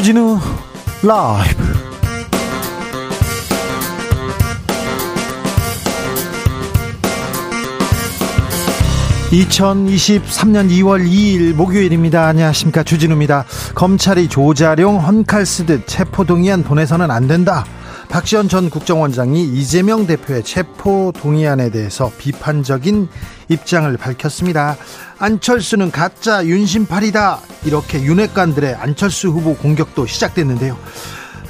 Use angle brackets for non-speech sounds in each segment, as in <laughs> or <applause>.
주진우 라이브. (2023년 2월 2일) 목요일입니다. 안녕하십니까. 주진우입니다. 검찰이 조자룡 헌칼 쓰듯 체포동의안 보내서는 안 된다 박지원 전 국정원장이 이재명 대표의 체포 동의안에 대해서 비판적인 입장을 밝혔습니다. 안철수는 가짜 윤심팔이다. 이렇게 윤핵관들의 안철수 후보 공격도 시작됐는데요.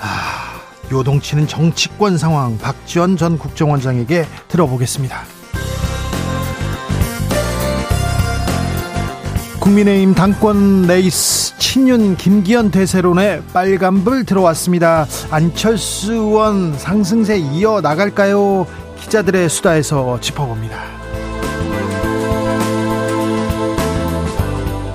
아, 요동치는 정치권 상황 박지원 전 국정원장에게 들어보겠습니다. 국민의힘 당권 레이스 친윤 김기현 대세론에 빨간불 들어왔습니다. 안철수 의원 상승세 이어 나갈까요? 기자들의 수다에서 짚어봅니다.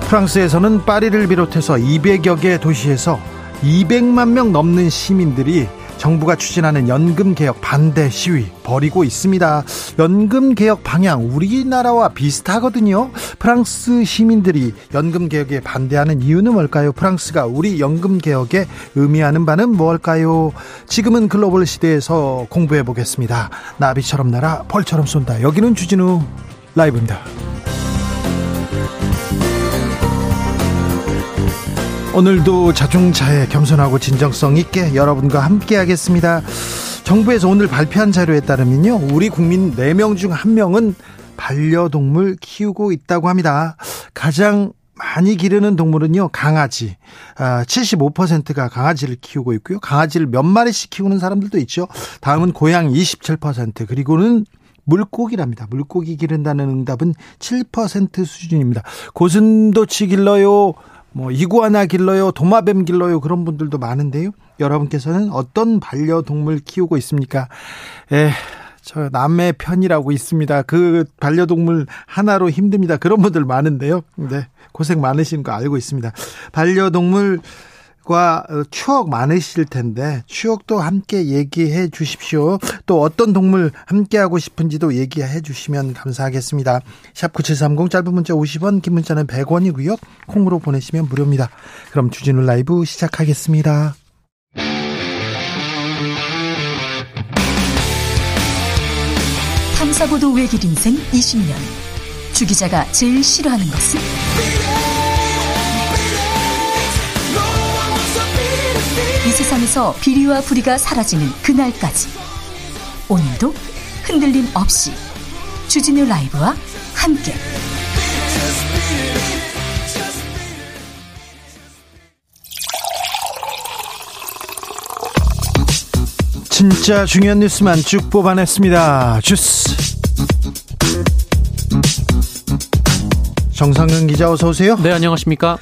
프랑스에서는 파리를 비롯해서 200여 개 도시에서 200만 명 넘는 시민들이 정부가 추진하는 연금 개혁 반대 시위 벌이고 있습니다. 연금 개혁 방향 우리나라와 비슷하거든요. 프랑스 시민들이 연금 개혁에 반대하는 이유는 뭘까요? 프랑스가 우리 연금 개혁에 의미하는 바는 뭘까요? 지금은 글로벌 시대에서 공부해 보겠습니다. 나비처럼 날아 벌처럼 쏜다. 여기는 주진우 라이브입니다. 오늘도 자중차에 겸손하고 진정성 있게 여러분과 함께 하겠습니다. 정부에서 오늘 발표한 자료에 따르면요. 우리 국민 4명 중 1명은 반려동물 키우고 있다고 합니다. 가장 많이 기르는 동물은요, 강아지. 아, 75%가 강아지를 키우고 있고요. 강아지를 몇 마리씩 키우는 사람들도 있죠. 다음은 고양이 27%, 그리고는 물고기랍니다. 물고기 기른다는 응답은 7% 수준입니다. 고슴도치 길러요, 뭐 이구아나 길러요, 도마뱀 길러요 그런 분들도 많은데요. 여러분께서는 어떤 반려동물 키우고 있습니까? 에, 저 남의 편이라고 있습니다. 그 반려동물 하나로 힘듭니다. 그런 분들 많은데요. 네. 고생 많으신 거 알고 있습니다. 반려동물 과 어, 추억 많으실 텐데 추억도 함께 얘기해 주십시오. 또 어떤 동물 함께 하고 싶은지도 얘기해 주시면 감사하겠습니다. 샵 9730 짧은 문자 50원 긴 문자는 100원이고요. 콩으로 보내시면 무료입니다. 그럼 주진우 라이브 시작하겠습니다. 탐사보도 외길 인생 20년 주 기자가 제일 싫어하는 것은? 세상에서 비리와 부리가 사라지는 그날까지 오늘도 흔들림 없이 주진우 라이브와 함께 진짜 중요한 뉴스만 쭉 뽑아냈습니다. 주스. 정상근 기자 어서 오세요. 네, 안녕하십니까?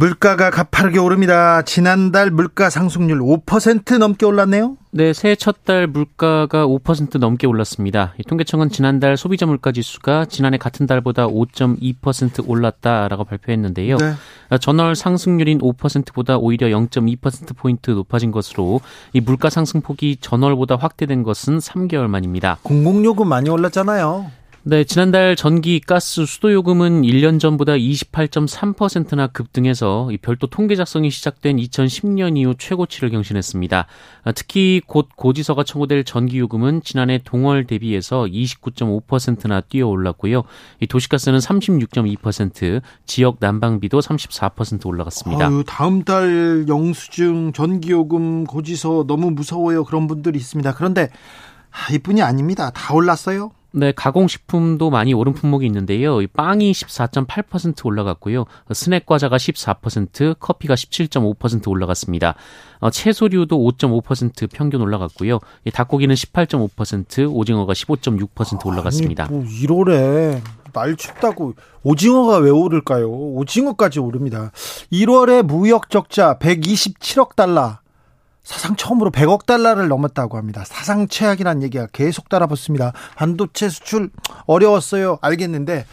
물가가 가파르게 오릅니다. 지난달 물가 상승률 5% 넘게 올랐네요. 네, 새해 첫 달 물가가 5% 넘게 올랐습니다. 통계청은 지난달 소비자 물가 지수가 지난해 같은 달보다 5.2% 올랐다라고 발표했는데요. 네. 전월 상승률인 5%보다 오히려 0.2% 포인트 높아진 것으로 이 물가 상승폭이 전월보다 확대된 것은 3개월 만입니다. 공공요금 많이 올랐잖아요. 네, 지난달 전기, 가스, 수도 요금은 1년 전보다 28.3%나 급등해서 별도 통계 작성이 시작된 2010년 이후 최고치를 경신했습니다. 아, 특히 곧 고지서가 청구될 전기 요금은 지난해 동월 대비해서 29.5%나 뛰어 올랐고요. 이 도시가스는 36.2%, 지역 난방비도 34% 올라갔습니다. 아유, 다음 달 영수증, 전기 요금 고지서 너무 무서워요. 그런 분들이 있습니다. 그런데 아, 이뿐이 아닙니다. 다 올랐어요. 네, 가공식품도 많이 오른 품목이 있는데요. 빵이 14.8% 올라갔고요. 스낵 과자가 14%, 커피가 17.5% 올라갔습니다. 어, 채소류도 5.5% 평균 올라갔고요. 닭고기는 18.5%, 오징어가 15.6% 올라갔습니다. 아니, 뭐 1월에 날 춥다고 오징어가 왜 오를까요? 오징어까지 오릅니다. 1월에 무역 적자 127억 달러. 사상 처음으로 100억 달러를 넘었다고 합니다. 사상 최악이라는 얘기가 계속 따라붙습니다. 반도체 수출 어려웠어요. 알겠는데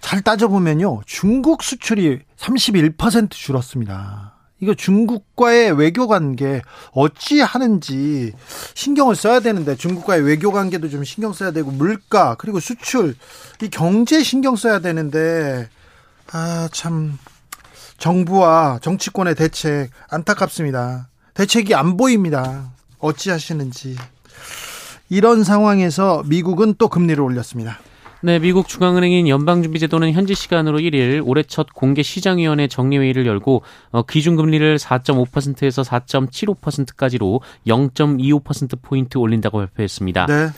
잘 따져보면요. 중국 수출이 31% 줄었습니다. 이거 중국과의 외교 관계 어찌 하는지 신경을 써야 되는데 중국과의 외교 관계도 좀 신경 써야 되고 물가 그리고 수출 이 경제 신경 써야 되는데 아 참 정부와 정치권의 대책 안타깝습니다. 대책이 안 보입니다. 어찌하시는지. 이런 상황에서 미국은 또 금리를 올렸습니다. 네, 미국 중앙은행인 연방준비제도는 현지 시간으로 1일 올해 첫 공개 시장위원회 정례회의를 열고 어, 기준금리를 4.5%에서 4.75%까지로 0.25% 포인트 올린다고 발표했습니다. 네.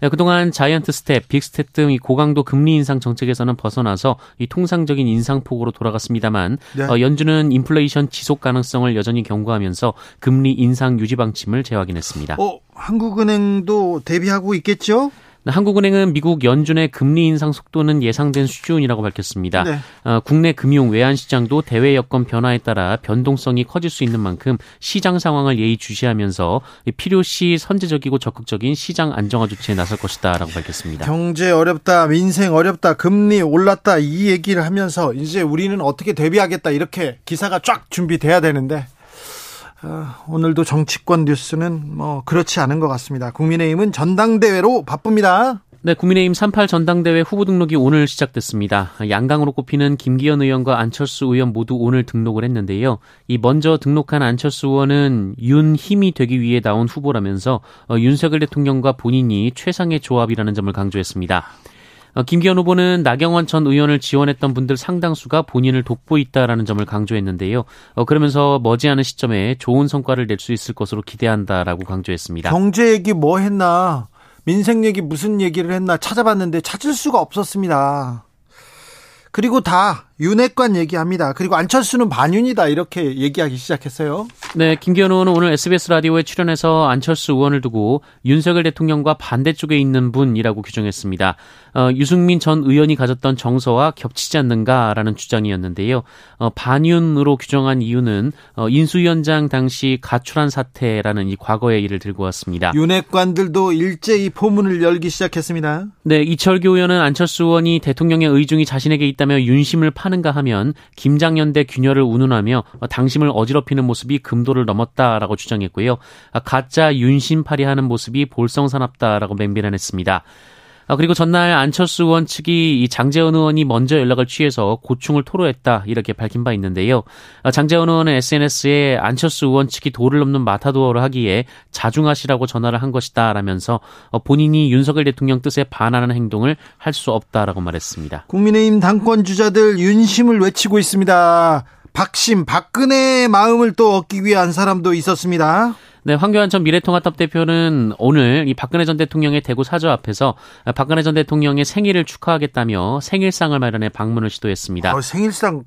네, 그동안 자이언트 스텝, 빅스텝 등 이 고강도 금리 인상 정책에서는 벗어나서 이 통상적인 인상폭으로 돌아갔습니다만 네. 어, 연준은 인플레이션 지속 가능성을 여전히 경고하면서 금리 인상 유지 방침을 재확인했습니다. 어, 한국은행도 대비하고 있겠죠? 한국은행은 미국 연준의 금리 인상 속도는 예상된 수준이라고 밝혔습니다. 네. 어, 국내 금융 외환 시장도 대외 여건 변화에 따라 변동성이 커질 수 있는 만큼 시장 상황을 예의주시하면서 필요시 선제적이고 적극적인 시장 안정화 조치에 나설 것이다라고 밝혔습니다. 경제 어렵다, 민생 어렵다, 금리 올랐다 이 얘기를 하면서 이제 우리는 어떻게 대비하겠다 이렇게 기사가 쫙 준비돼야 되는데 어, 오늘도 정치권 뉴스는 뭐 그렇지 않은 것 같습니다. 국민의힘은 전당대회로 바쁩니다. 네, 국민의힘 38 전당대회 후보 등록이 오늘 시작됐습니다. 양강으로 꼽히는 김기현 의원과 안철수 의원 모두 오늘 등록을 했는데요. 이 먼저 등록한 안철수 의원은 윤 힘이 되기 위해 나온 후보라면서 어, 윤석열 대통령과 본인이 최상의 조합이라는 점을 강조했습니다. 어, 김기현 후보는 나경원 전 의원을 지원했던 분들 상당수가 본인을 돕고 있다라는 점을 강조했는데요. 어, 그러면서 머지않은 시점에 좋은 성과를 낼 수 있을 것으로 기대한다라고 강조했습니다. 경제 얘기 뭐 했나, 민생 얘기 무슨 얘기를 했나 찾아봤는데 찾을 수가 없었습니다. 그리고 다 윤핵관 얘기합니다. 그리고 안철수는 반윤이다 이렇게 얘기하기 시작했어요. 네, 김기현 의원은 오늘 SBS 라디오에 출연해서 안철수 의원을 두고 윤석열 대통령과 반대쪽에 있는 분이라고 규정했습니다. 어, 유승민 전 의원이 가졌던 정서와 겹치지 않는가라는 주장이었는데요. 어, 반윤으로 규정한 이유는 어, 인수위원장 당시 가출한 사태라는 이 과거의 일을 들고 왔습니다. 윤핵관들도 일제히 포문을 열기 시작했습니다. 네, 이철규 의원은 안철수 의원이 대통령의 의중이 자신에게 있다며 윤심을 파는가 하면 김장연대 균열을 운운하며 당심을 어지럽히는 모습이 금도를 넘었다라고 주장했고요. 아, 가짜 윤심팔이하는 모습이 볼성사납다라고 맹비난했습니다. 아, 그리고 전날 안철수 의원 측이 이 장재원 의원이 먼저 연락을 취해서 고충을 토로했다 이렇게 밝힌 바 있는데요. 아, 장재원 의원은 SNS에 안철수 의원 측이 도를 넘는 마타도어를 하기에 자중하시라고 전화를 한 것이다 라면서 어, 본인이 윤석열 대통령 뜻에 반하는 행동을 할 수 없다라고 말했습니다. 국민의힘 당권 주자들 윤심을 외치고 있습니다. 박심, 박근혜의 마음을 또 얻기 위한 사람도 있었습니다. 네, 황교안 전 미래통합당 대표는 오늘 이 박근혜 전 대통령의 대구 사저 앞에서 박근혜 전 대통령의 생일을 축하하겠다며 생일상을 마련해 방문을 시도했습니다. 어, 생일상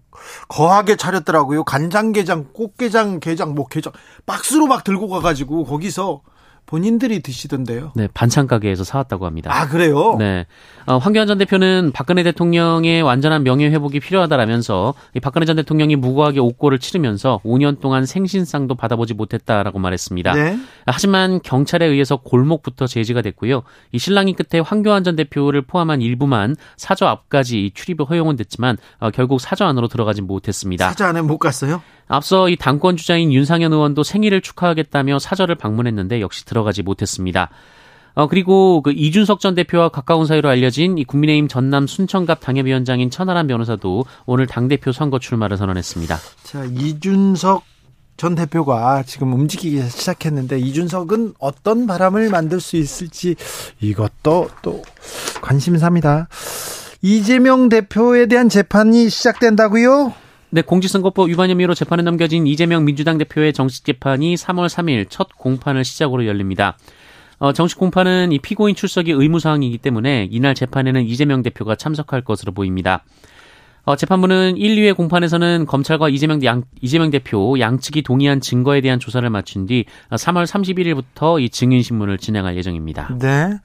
거하게 차렸더라고요. 간장게장, 꽃게장, 게장, 뭐 게장 박스로 막 들고 가가지고 거기서 본인들이 드시던데요. 네, 반찬 가게에서 사왔다고 합니다. 아, 그래요? 네. 어, 황교안 전 대표는 박근혜 대통령의 완전한 명예 회복이 필요하다라면서 이 박근혜 전 대통령이 무고하게 옥고를 치르면서 5년 동안 생신상도 받아보지 못했다라고 말했습니다. 네. 하지만 경찰에 의해서 골목부터 제지가 됐고요. 이 신랑이 끝에 황교안 전 대표를 포함한 일부만 사저 앞까지 출입 허용은 됐지만 어, 결국 사저 안으로 들어가지 못했습니다. 사저 안에 못 갔어요? 앞서 이 당권 주자인 윤상현 의원도 생일을 축하하겠다며 사저를 방문했는데 역시 들어가지 못했습니다. 어, 그리고 그 이준석 전 대표와 가까운 사이로 알려진 이 국민의힘 전남 순천갑 당협위원장인 천하람 변호사도 오늘 당대표 선거 출마를 선언했습니다. 자, 이준석 전 대표가 지금 움직이기 시작했는데 이준석은 어떤 바람을 만들 수 있을지 이것도 또 관심사입니다. 이재명 대표에 대한 재판이 시작된다고요? 네, 공직선거법 위반 혐의로 재판에 넘겨진 이재명 민주당 대표의 정식 재판이 3월 3일 첫 공판을 시작으로 열립니다. 어, 정식 공판은 이 피고인 출석이 의무사항이기 때문에 이날 재판에는 이재명 대표가 참석할 것으로 보입니다. 어, 재판부는 1, 2회 공판에서는 검찰과 이재명, 양, 이재명 대표 양측이 동의한 증거에 대한 조사를 마친 뒤 3월 31일부터 이 증인신문을 진행할 예정입니다. 네.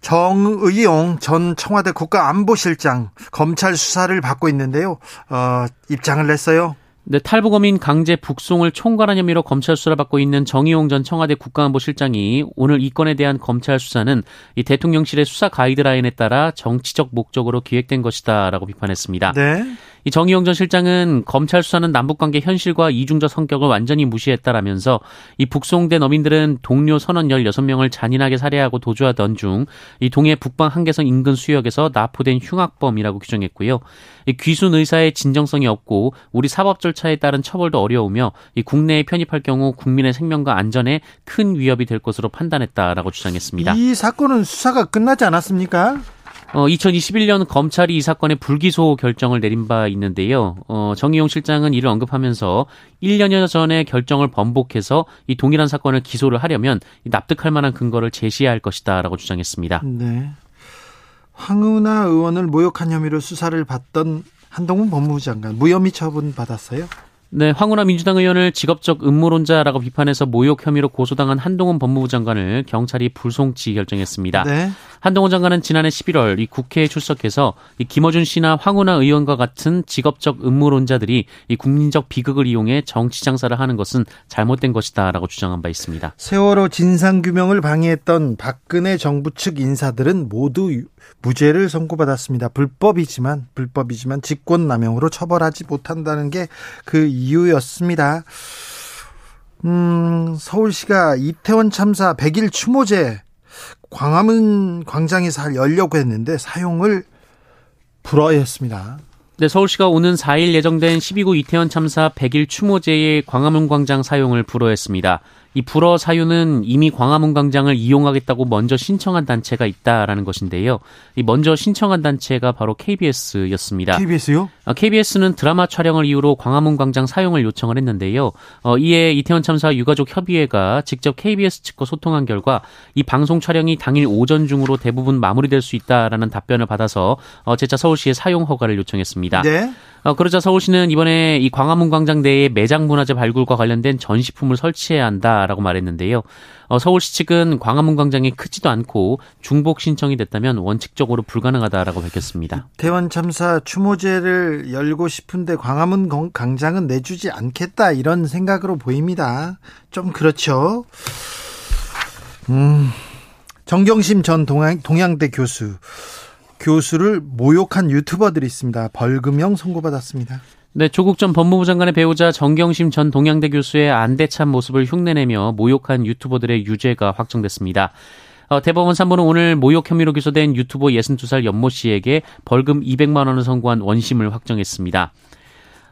정의용 전 청와대 국가안보실장 검찰 수사를 받고 있는데요. 어, 입장을 냈어요. 네, 탈북어민 강제 북송을 총괄한 혐의로 검찰 수사를 받고 있는 정의용 전 청와대 국가안보실장이 오늘 이 건에 대한 검찰 수사는 이 대통령실의 수사 가이드라인에 따라 정치적 목적으로 기획된 것이다라고 비판했습니다. 네. 이 정의용 전 실장은 검찰 수사는 남북관계 현실과 이중적 성격을 완전히 무시했다라면서 이 북송된 어민들은 동료 선원 16명을 잔인하게 살해하고 도주하던 중 이 동해 북방 한계선 인근 수역에서 납포된 흉악범이라고 규정했고요. 이 귀순 의사의 진정성이 없고 우리 사법 절차에 따른 처벌도 어려우며 이 국내에 편입할 경우 국민의 생명과 안전에 큰 위협이 될 것으로 판단했다라고 주장했습니다. 이 사건은 수사가 끝나지 않았습니까? 어, 2021년 검찰이 이 사건의 불기소 결정을 내린 바 있는데요. 어, 정의용 실장은 이를 언급하면서 1년여 전에 결정을 번복해서 이 동일한 사건을 기소를 하려면 납득할 만한 근거를 제시해야 할 것이다라고 주장했습니다. 네. 황운하 의원을 모욕한 혐의로 수사를 받던 한동훈 법무부 장관 무혐의 처분 받았어요? 네, 황운하 민주당 의원을 직업적 음모론자라고 비판해서 모욕 혐의로 고소당한 한동훈 법무부 장관을 경찰이 불송치 결정했습니다. 네. 한동훈 장관은 지난해 11월 이 국회에 출석해서 이 김어준 씨나 황운하 의원과 같은 직업적 음모론자들이 이 국민적 비극을 이용해 정치 장사를 하는 것은 잘못된 것이다라고 주장한 바 있습니다. 세월호 진상 규명을 방해했던 박근혜 정부 측 인사들은 모두 무죄를 선고받았습니다. 불법이지만 불법이지만 직권 남용으로 처벌하지 못한다는 게 그 이유였습니다. 음, 서울시가 이태원 참사 100일 추모제 광화문 광장에서 열려고 했는데 사용을 불허했습니다. 네, 서울시가 오는 4일 예정된 12구 이태원 참사 100일 추모제의 광화문 광장 사용을 불허했습니다. 이 불어 사유는 이미 광화문 광장을 이용하겠다고 먼저 신청한 단체가 있다라는 것인데요. 이 먼저 신청한 단체가 바로 KBS였습니다. KBS요? KBS는 어, 드라마 촬영을 이유로 광화문 광장 사용을 요청을 했는데요. 어, 이에 이태원 참사 유가족 협의회가 직접 KBS 측과 소통한 결과 이 방송 촬영이 당일 오전 중으로 대부분 마무리될 수 있다라는 답변을 받아서 어, 재차 서울시에 사용 허가를 요청했습니다. 네. 어, 그러자 서울시는 이번에 이 광화문 광장 내에 매장 문화재 발굴과 관련된 전시품을 설치해야 한다라고 말했는데요. 어, 서울시 측은 광화문 광장이 크지도 않고 중복 신청이 됐다면 원칙적으로 불가능하다라고 밝혔습니다. 대원 참사 추모제를 열고 싶은데 광화문 광장은 내주지 않겠다 이런 생각으로 보입니다. 좀 그렇죠. 음, 정경심 전 동양, 동양대 교수 교수를 모욕한 유튜버들이 있습니다. 벌금형 선고받았습니다. 네, 조국 전 법무부 장관의 배우자 정경심 전 동양대 교수의 안대찬 모습을 흉내내며 모욕한 유튜버들의 유죄가 확정됐습니다. 어, 대법원 3부는 오늘 모욕 혐의로 기소된 유튜버 62살 연모 씨에게 벌금 200만 원을 선고한 원심을 확정했습니다.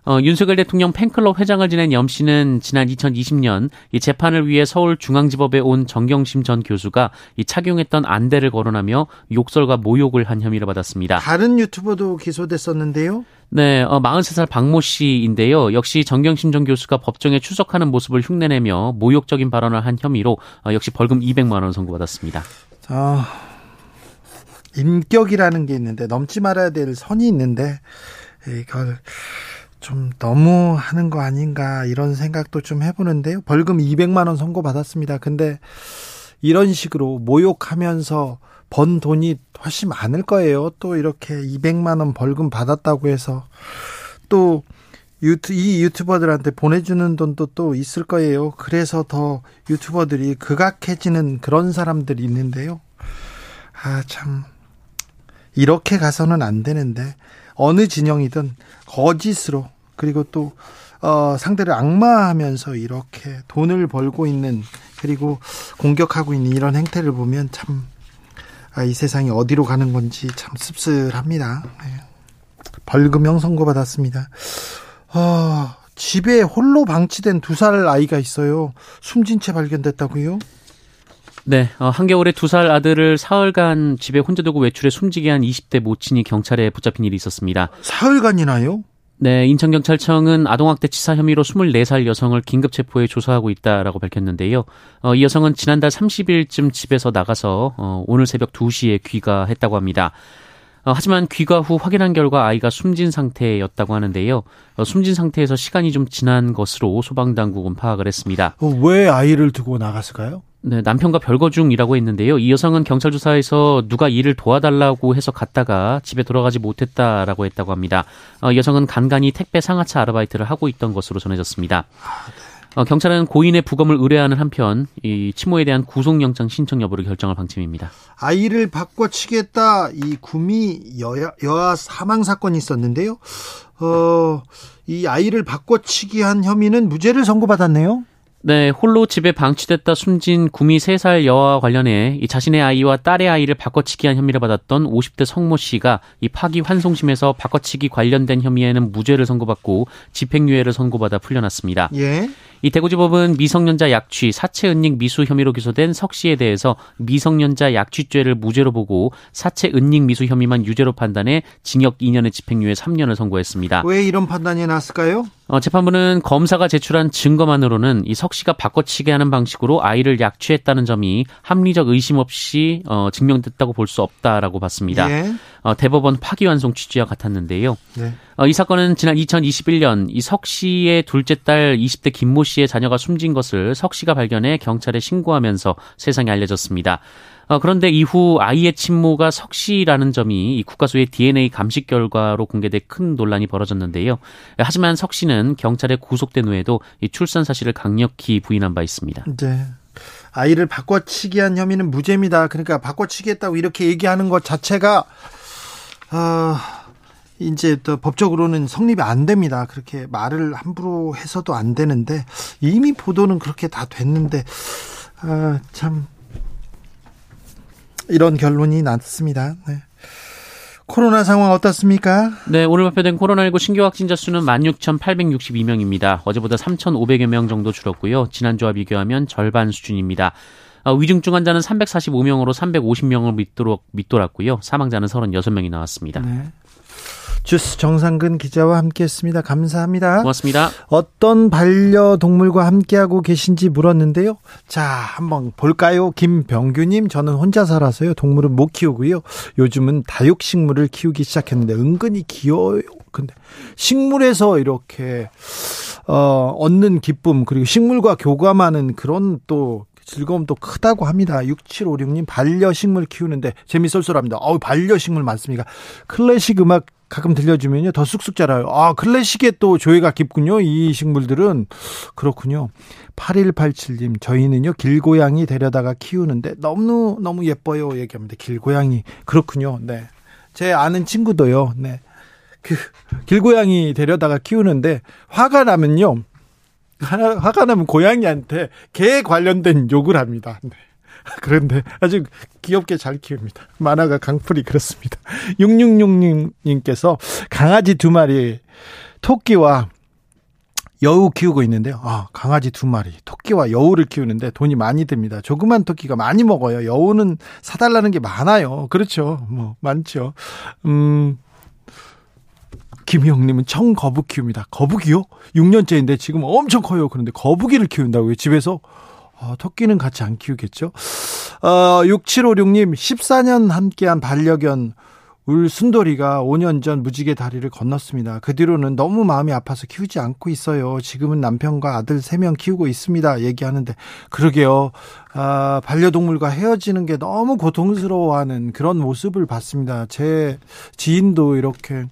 어, 윤석열 대통령 팬클럽 회장을 지낸 염 씨는 지난 2020년 이 재판을 위해 서울중앙지법에 온 정경심 전 교수가 이 착용했던 안대를 거론하며 욕설과 모욕을 한 혐의를 받았습니다. 다른 유튜버도 기소됐었는데요. 네, 어, 43살 박모 씨인데요. 역시 정경심 전 교수가 법정에 출석하는 모습을 흉내내며 모욕적인 발언을 한 혐의로 어, 역시 벌금 200만 원 선고받았습니다. 아, 인격이라는 게 있는데 넘지 말아야 될 선이 있는데 이걸 좀 너무 하는 거 아닌가 이런 생각도 좀 해보는데요. 벌금 200만 원 선고 받았습니다. 근데 이런 식으로 모욕하면서 번 돈이 훨씬 많을 거예요. 또 이렇게 200만 원 벌금 받았다고 해서 또 유튜, 이 유튜버들한테 보내주는 돈도 또 있을 거예요. 그래서 더 유튜버들이 극악해지는 그런 사람들이 있는데요. 아, 참. 이렇게 가서는 안 되는데, 어느 진영이든 거짓으로 그리고 또 어, 상대를 악마하면서 이렇게 돈을 벌고 있는 그리고 공격하고 있는 이런 행태를 보면 참, 아, 이 세상이 어디로 가는 건지 참 씁쓸합니다. 네. 벌금형 선고받았습니다. 어, 집에 홀로 방치된 두 살 아이가 있어요. 숨진 채 발견됐다고요? 네, 어, 한겨울에 두 살 아들을 사흘간 집에 혼자 두고 외출해 숨지게 한 20대 모친이 경찰에 붙잡힌 일이 있었습니다. 사흘간이나요? 네, 인천경찰청은 아동학대 치사 혐의로 24살 여성을 긴급 체포해 조사하고 있다라고 밝혔는데요. 어, 이 여성은 지난달 30일쯤 집에서 나가서 어, 오늘 새벽 2시에 귀가했다고 합니다. 어, 하지만 귀가 후 확인한 결과 아이가 숨진 상태였다고 하는데요. 어, 숨진 상태에서 시간이 좀 지난 것으로 소방당국은 파악을 했습니다. 어, 왜 아이를 두고 나갔을까요? 네, 남편과 별거 중이라고 했는데요. 이 여성은 경찰 조사에서 누가 일을 도와달라고 해서 갔다가 집에 돌아가지 못했다라고 했다고 합니다. 어, 여성은 간간히 택배 상하차 아르바이트를 하고 있던 것으로 전해졌습니다. 어, 경찰은 고인의 부검을 의뢰하는 한편 이 치모에 대한 구속영장 신청 여부를 결정할 방침입니다. 아이를 바꿔치겠다 이 구미 여야, 여아 사망 사건이 있었는데요. 어, 이 아이를 바꿔치기 한 혐의는 무죄를 선고받았네요. 네, 홀로 집에 방치됐다 숨진 구미 3살 여아와 관련해 이 자신의 아이와 딸의 아이를 바꿔치기한 혐의를 받았던 50대 성모 씨가 이 파기 환송심에서 바꿔치기 관련된 혐의에는 무죄를 선고받고 집행유예를 선고받아 풀려났습니다. 예. 이 대구지법은 미성년자 약취, 사체 은닉 미수 혐의로 기소된 석 씨에 대해서 미성년자 약취죄를 무죄로 보고 사체 은닉 미수 혐의만 유죄로 판단해 징역 2년의 집행유예 3년을 선고했습니다. 왜 이런 판단이 났을까요? 어, 재판부는 검사가 제출한 증거만으로는 이 석 씨가 바꿔치기 하는 방식으로 아이를 약취했다는 점이 합리적 의심 없이 어, 증명됐다고 볼 수 없다라고 봤습니다. 예. 어, 대법원 파기환송 취지와 같았는데요. 네. 어, 이 사건은 지난 2021년 이 석 씨의 둘째 딸 20대 김모 씨의 자녀가 숨진 것을 석 씨가 발견해 경찰에 신고하면서 세상에 알려졌습니다. 어, 그런데 이후 아이의 친모가 석 씨라는 점이 이 국가수의 DNA 감식 결과로 공개돼 큰 논란이 벌어졌는데요. 하지만 석 씨는 경찰에 구속된 후에도 이 출산 사실을 강력히 부인한 바 있습니다. 네. 아이를 바꿔치기 한 혐의는 무죄입니다. 그러니까 바꿔치기 했다고 이렇게 얘기하는 것 자체가 아 이제 또 법적으로는 성립이 안 됩니다. 그렇게 말을 함부로 해서도 안 되는데 이미 보도는 그렇게 다 됐는데 아, 참 이런 결론이 났습니다. 네. 코로나 상황 어떻습니까? 네, 오늘 발표된 코로나19 신규 확진자 수는 16,862명입니다. 어제보다 3,500여 명 정도 줄었고요. 지난주와 비교하면 절반 수준입니다. 어, 위중증 환자는 345명으로 350명을 밑도록, 밑돌았고요. 사망자는 36명이 나왔습니다. 네. 주스 정상근 기자와 함께했습니다. 감사합니다. 고맙습니다. 어떤 반려동물과 함께하고 계신지 물었는데요. 자, 한번 볼까요? 김병규님, 저는 혼자 살아서요. 동물은 못 키우고요. 요즘은 다육식물을 키우기 시작했는데 은근히 귀여워요. 근데 식물에서 이렇게 어, 얻는 기쁨 그리고 식물과 교감하는 그런 또 즐거움도 크다고 합니다. 6756님 반려식물 키우는데 재미 쏠쏠합니다. 어우 반려식물 많습니까? 클래식 음악 가끔 들려주면요 더 쑥쑥 자라요. 아 클래식에 또 조예가 깊군요. 이 식물들은 그렇군요. 8187님 저희는요 길고양이 데려다가 키우는데 너무 너무 예뻐요 얘기합니다. 길고양이 그렇군요. 네. 제 아는 친구도요. 네. 그 길고양이 데려다가 키우는데 화가 나면요. 화가 나면 고양이한테 개 관련된 욕을 합니다. 네. <laughs> 그런데 아주 귀엽게 잘 키웁니다. 만화가 강풀이 그렇습니다. <laughs> 6666님께서 강아지 두 마리 토끼와 여우 키우고 있는데요. 아, 강아지 두 마리, 토끼와 여우를 키우는데 돈이 많이 듭니다. 조그만 토끼가 많이 먹어요. 여우는 사달라는 게 많아요. 그렇죠. 뭐, 많죠. 음, 김희영님은 청거북 키웁니다. 거북이요? 6년째인데 지금 엄청 커요. 그런데 거북이를 키운다고요? 집에서? 어, 토끼는 같이 안 키우겠죠? 어, 6756님, 14년 함께한 반려견, 울 순돌이가 5년 전 무지개 다리를 건넜습니다. 그 뒤로는 너무 마음이 아파서 키우지 않고 있어요. 지금은 남편과 아들 3명 키우고 있습니다. 얘기하는데, 그러게요. 아, 반려동물과 헤어지는 게 너무 고통스러워하는 그런 모습을 봤습니다. 제 지인도 이렇게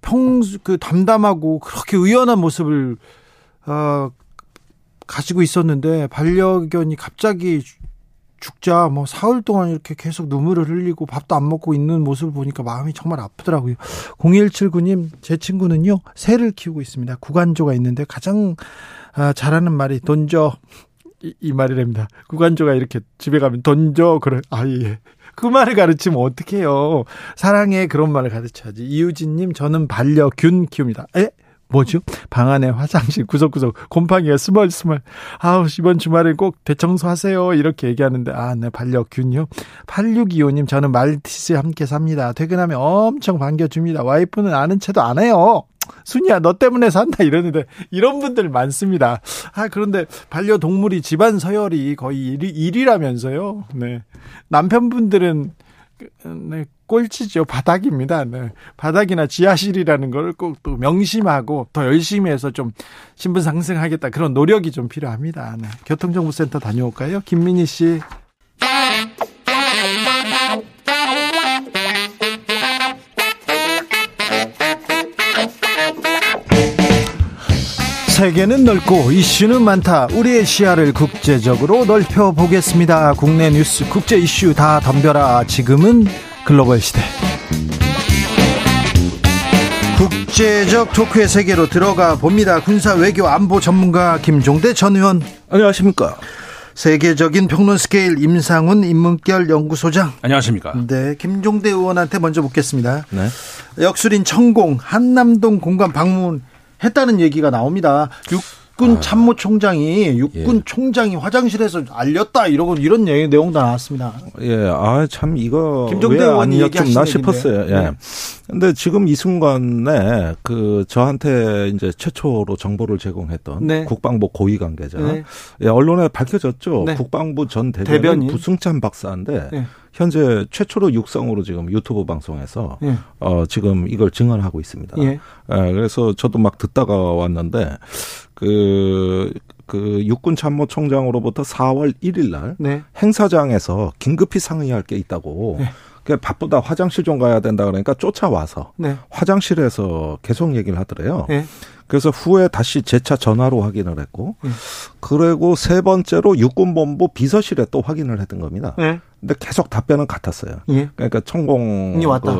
평, 그 담담하고 그렇게 의연한 모습을, 어, 가지고 있었는데 반려견이 갑자기 죽자 뭐 사흘 동안 이렇게 계속 눈물을 흘리고 밥도 안 먹고 있는 모습을 보니까 마음이 정말 아프더라고요. 0179님 제 친구는요 새를 키우고 있습니다. 구간조가 있는데 가장 아, 잘하는 말이 던져 이, 이 말이랍니다. 구간조가 이렇게 집에 가면 던져 그래 아 예. 그 말을 가르치면 어떡해요. 사랑해 그런 말을 가르쳐야지. 이유진님 저는 반려균 키웁니다. 에? 뭐죠? 방 안에 화장실 구석구석 곰팡이가 스멀스멀. 아우, 이번 주말에 꼭 대청소하세요. 이렇게 얘기하는데, 아, 네, 반려균요. 8625님, 저는 말티즈 함께 삽니다. 퇴근하면 엄청 반겨줍니다. 와이프는 아는 채도 안 해요. 순이야, 너 때문에 산다. 이러는데, 이런 분들 많습니다. 아, 그런데 반려동물이 집안 서열이 거의 1위, 라면서요 네. 남편분들은, 네, 꼴찌죠. 바닥입니다. 네. 바닥이나 지하실이라는 걸 꼭 또 명심하고 더 열심히 해서 좀 신분 상승하겠다. 그런 노력이 좀 필요합니다. 네. 교통정보센터 다녀올까요? 김민희 씨. 세계는 넓고 이슈는 많다. 우리의 시야를 국제적으로 넓혀 보겠습니다. 국내 뉴스, 국제 이슈 다 덤벼라. 지금은 글로벌 시대. 국제적 토크의 세계로 들어가 봅니다. 군사 외교 안보 전문가 김종대 전 의원. 안녕하십니까. 세계적인 평론 스케일 임상훈 인문결 연구소장. 안녕하십니까. 네, 김종대 의원한테 먼저 묻겠습니다. 네. 역술인 천공 한남동 공관 방문 했다는 얘기가 나옵니다. 육군 아. 참모총장이 육군 예. 총장이 화장실에서 알렸다 이러고 이런 얘기 내용도 나왔습니다. 예, 아, 참, 이거. 김종대 왜 의원이 얘기인데. 싶었어요. 예. 네. 근데 지금 이 순간에 그 저한테 이제 최초로 정보를 제공했던 네. 국방부 고위 관계자. 네. 예, 언론에 밝혀졌죠. 네. 국방부 전 대변인, 대변인. 부승찬 박사인데 네. 현재 최초로 육성으로 지금 유튜브 방송에서 예. 어, 지금 이걸 증언하고 있습니다. 예. 예, 그래서 저도 막 듣다가 왔는데 그, 그 육군 참모총장으로부터 4월 1일 날 네. 행사장에서 긴급히 상의할 게 있다고. 네. 그 바쁘다 화장실 좀 가야 된다 그러니까 쫓아와서 네. 화장실에서 계속 얘기를 하더래요. 예. 그래서 후에 다시 재차 전화로 확인을 했고, 예. 그리고 세 번째로 육군본부 비서실에 또 확인을 했던 겁니다. 예. 근데 계속 답변은 같았어요. 예. 그러니까 천공이 왔다.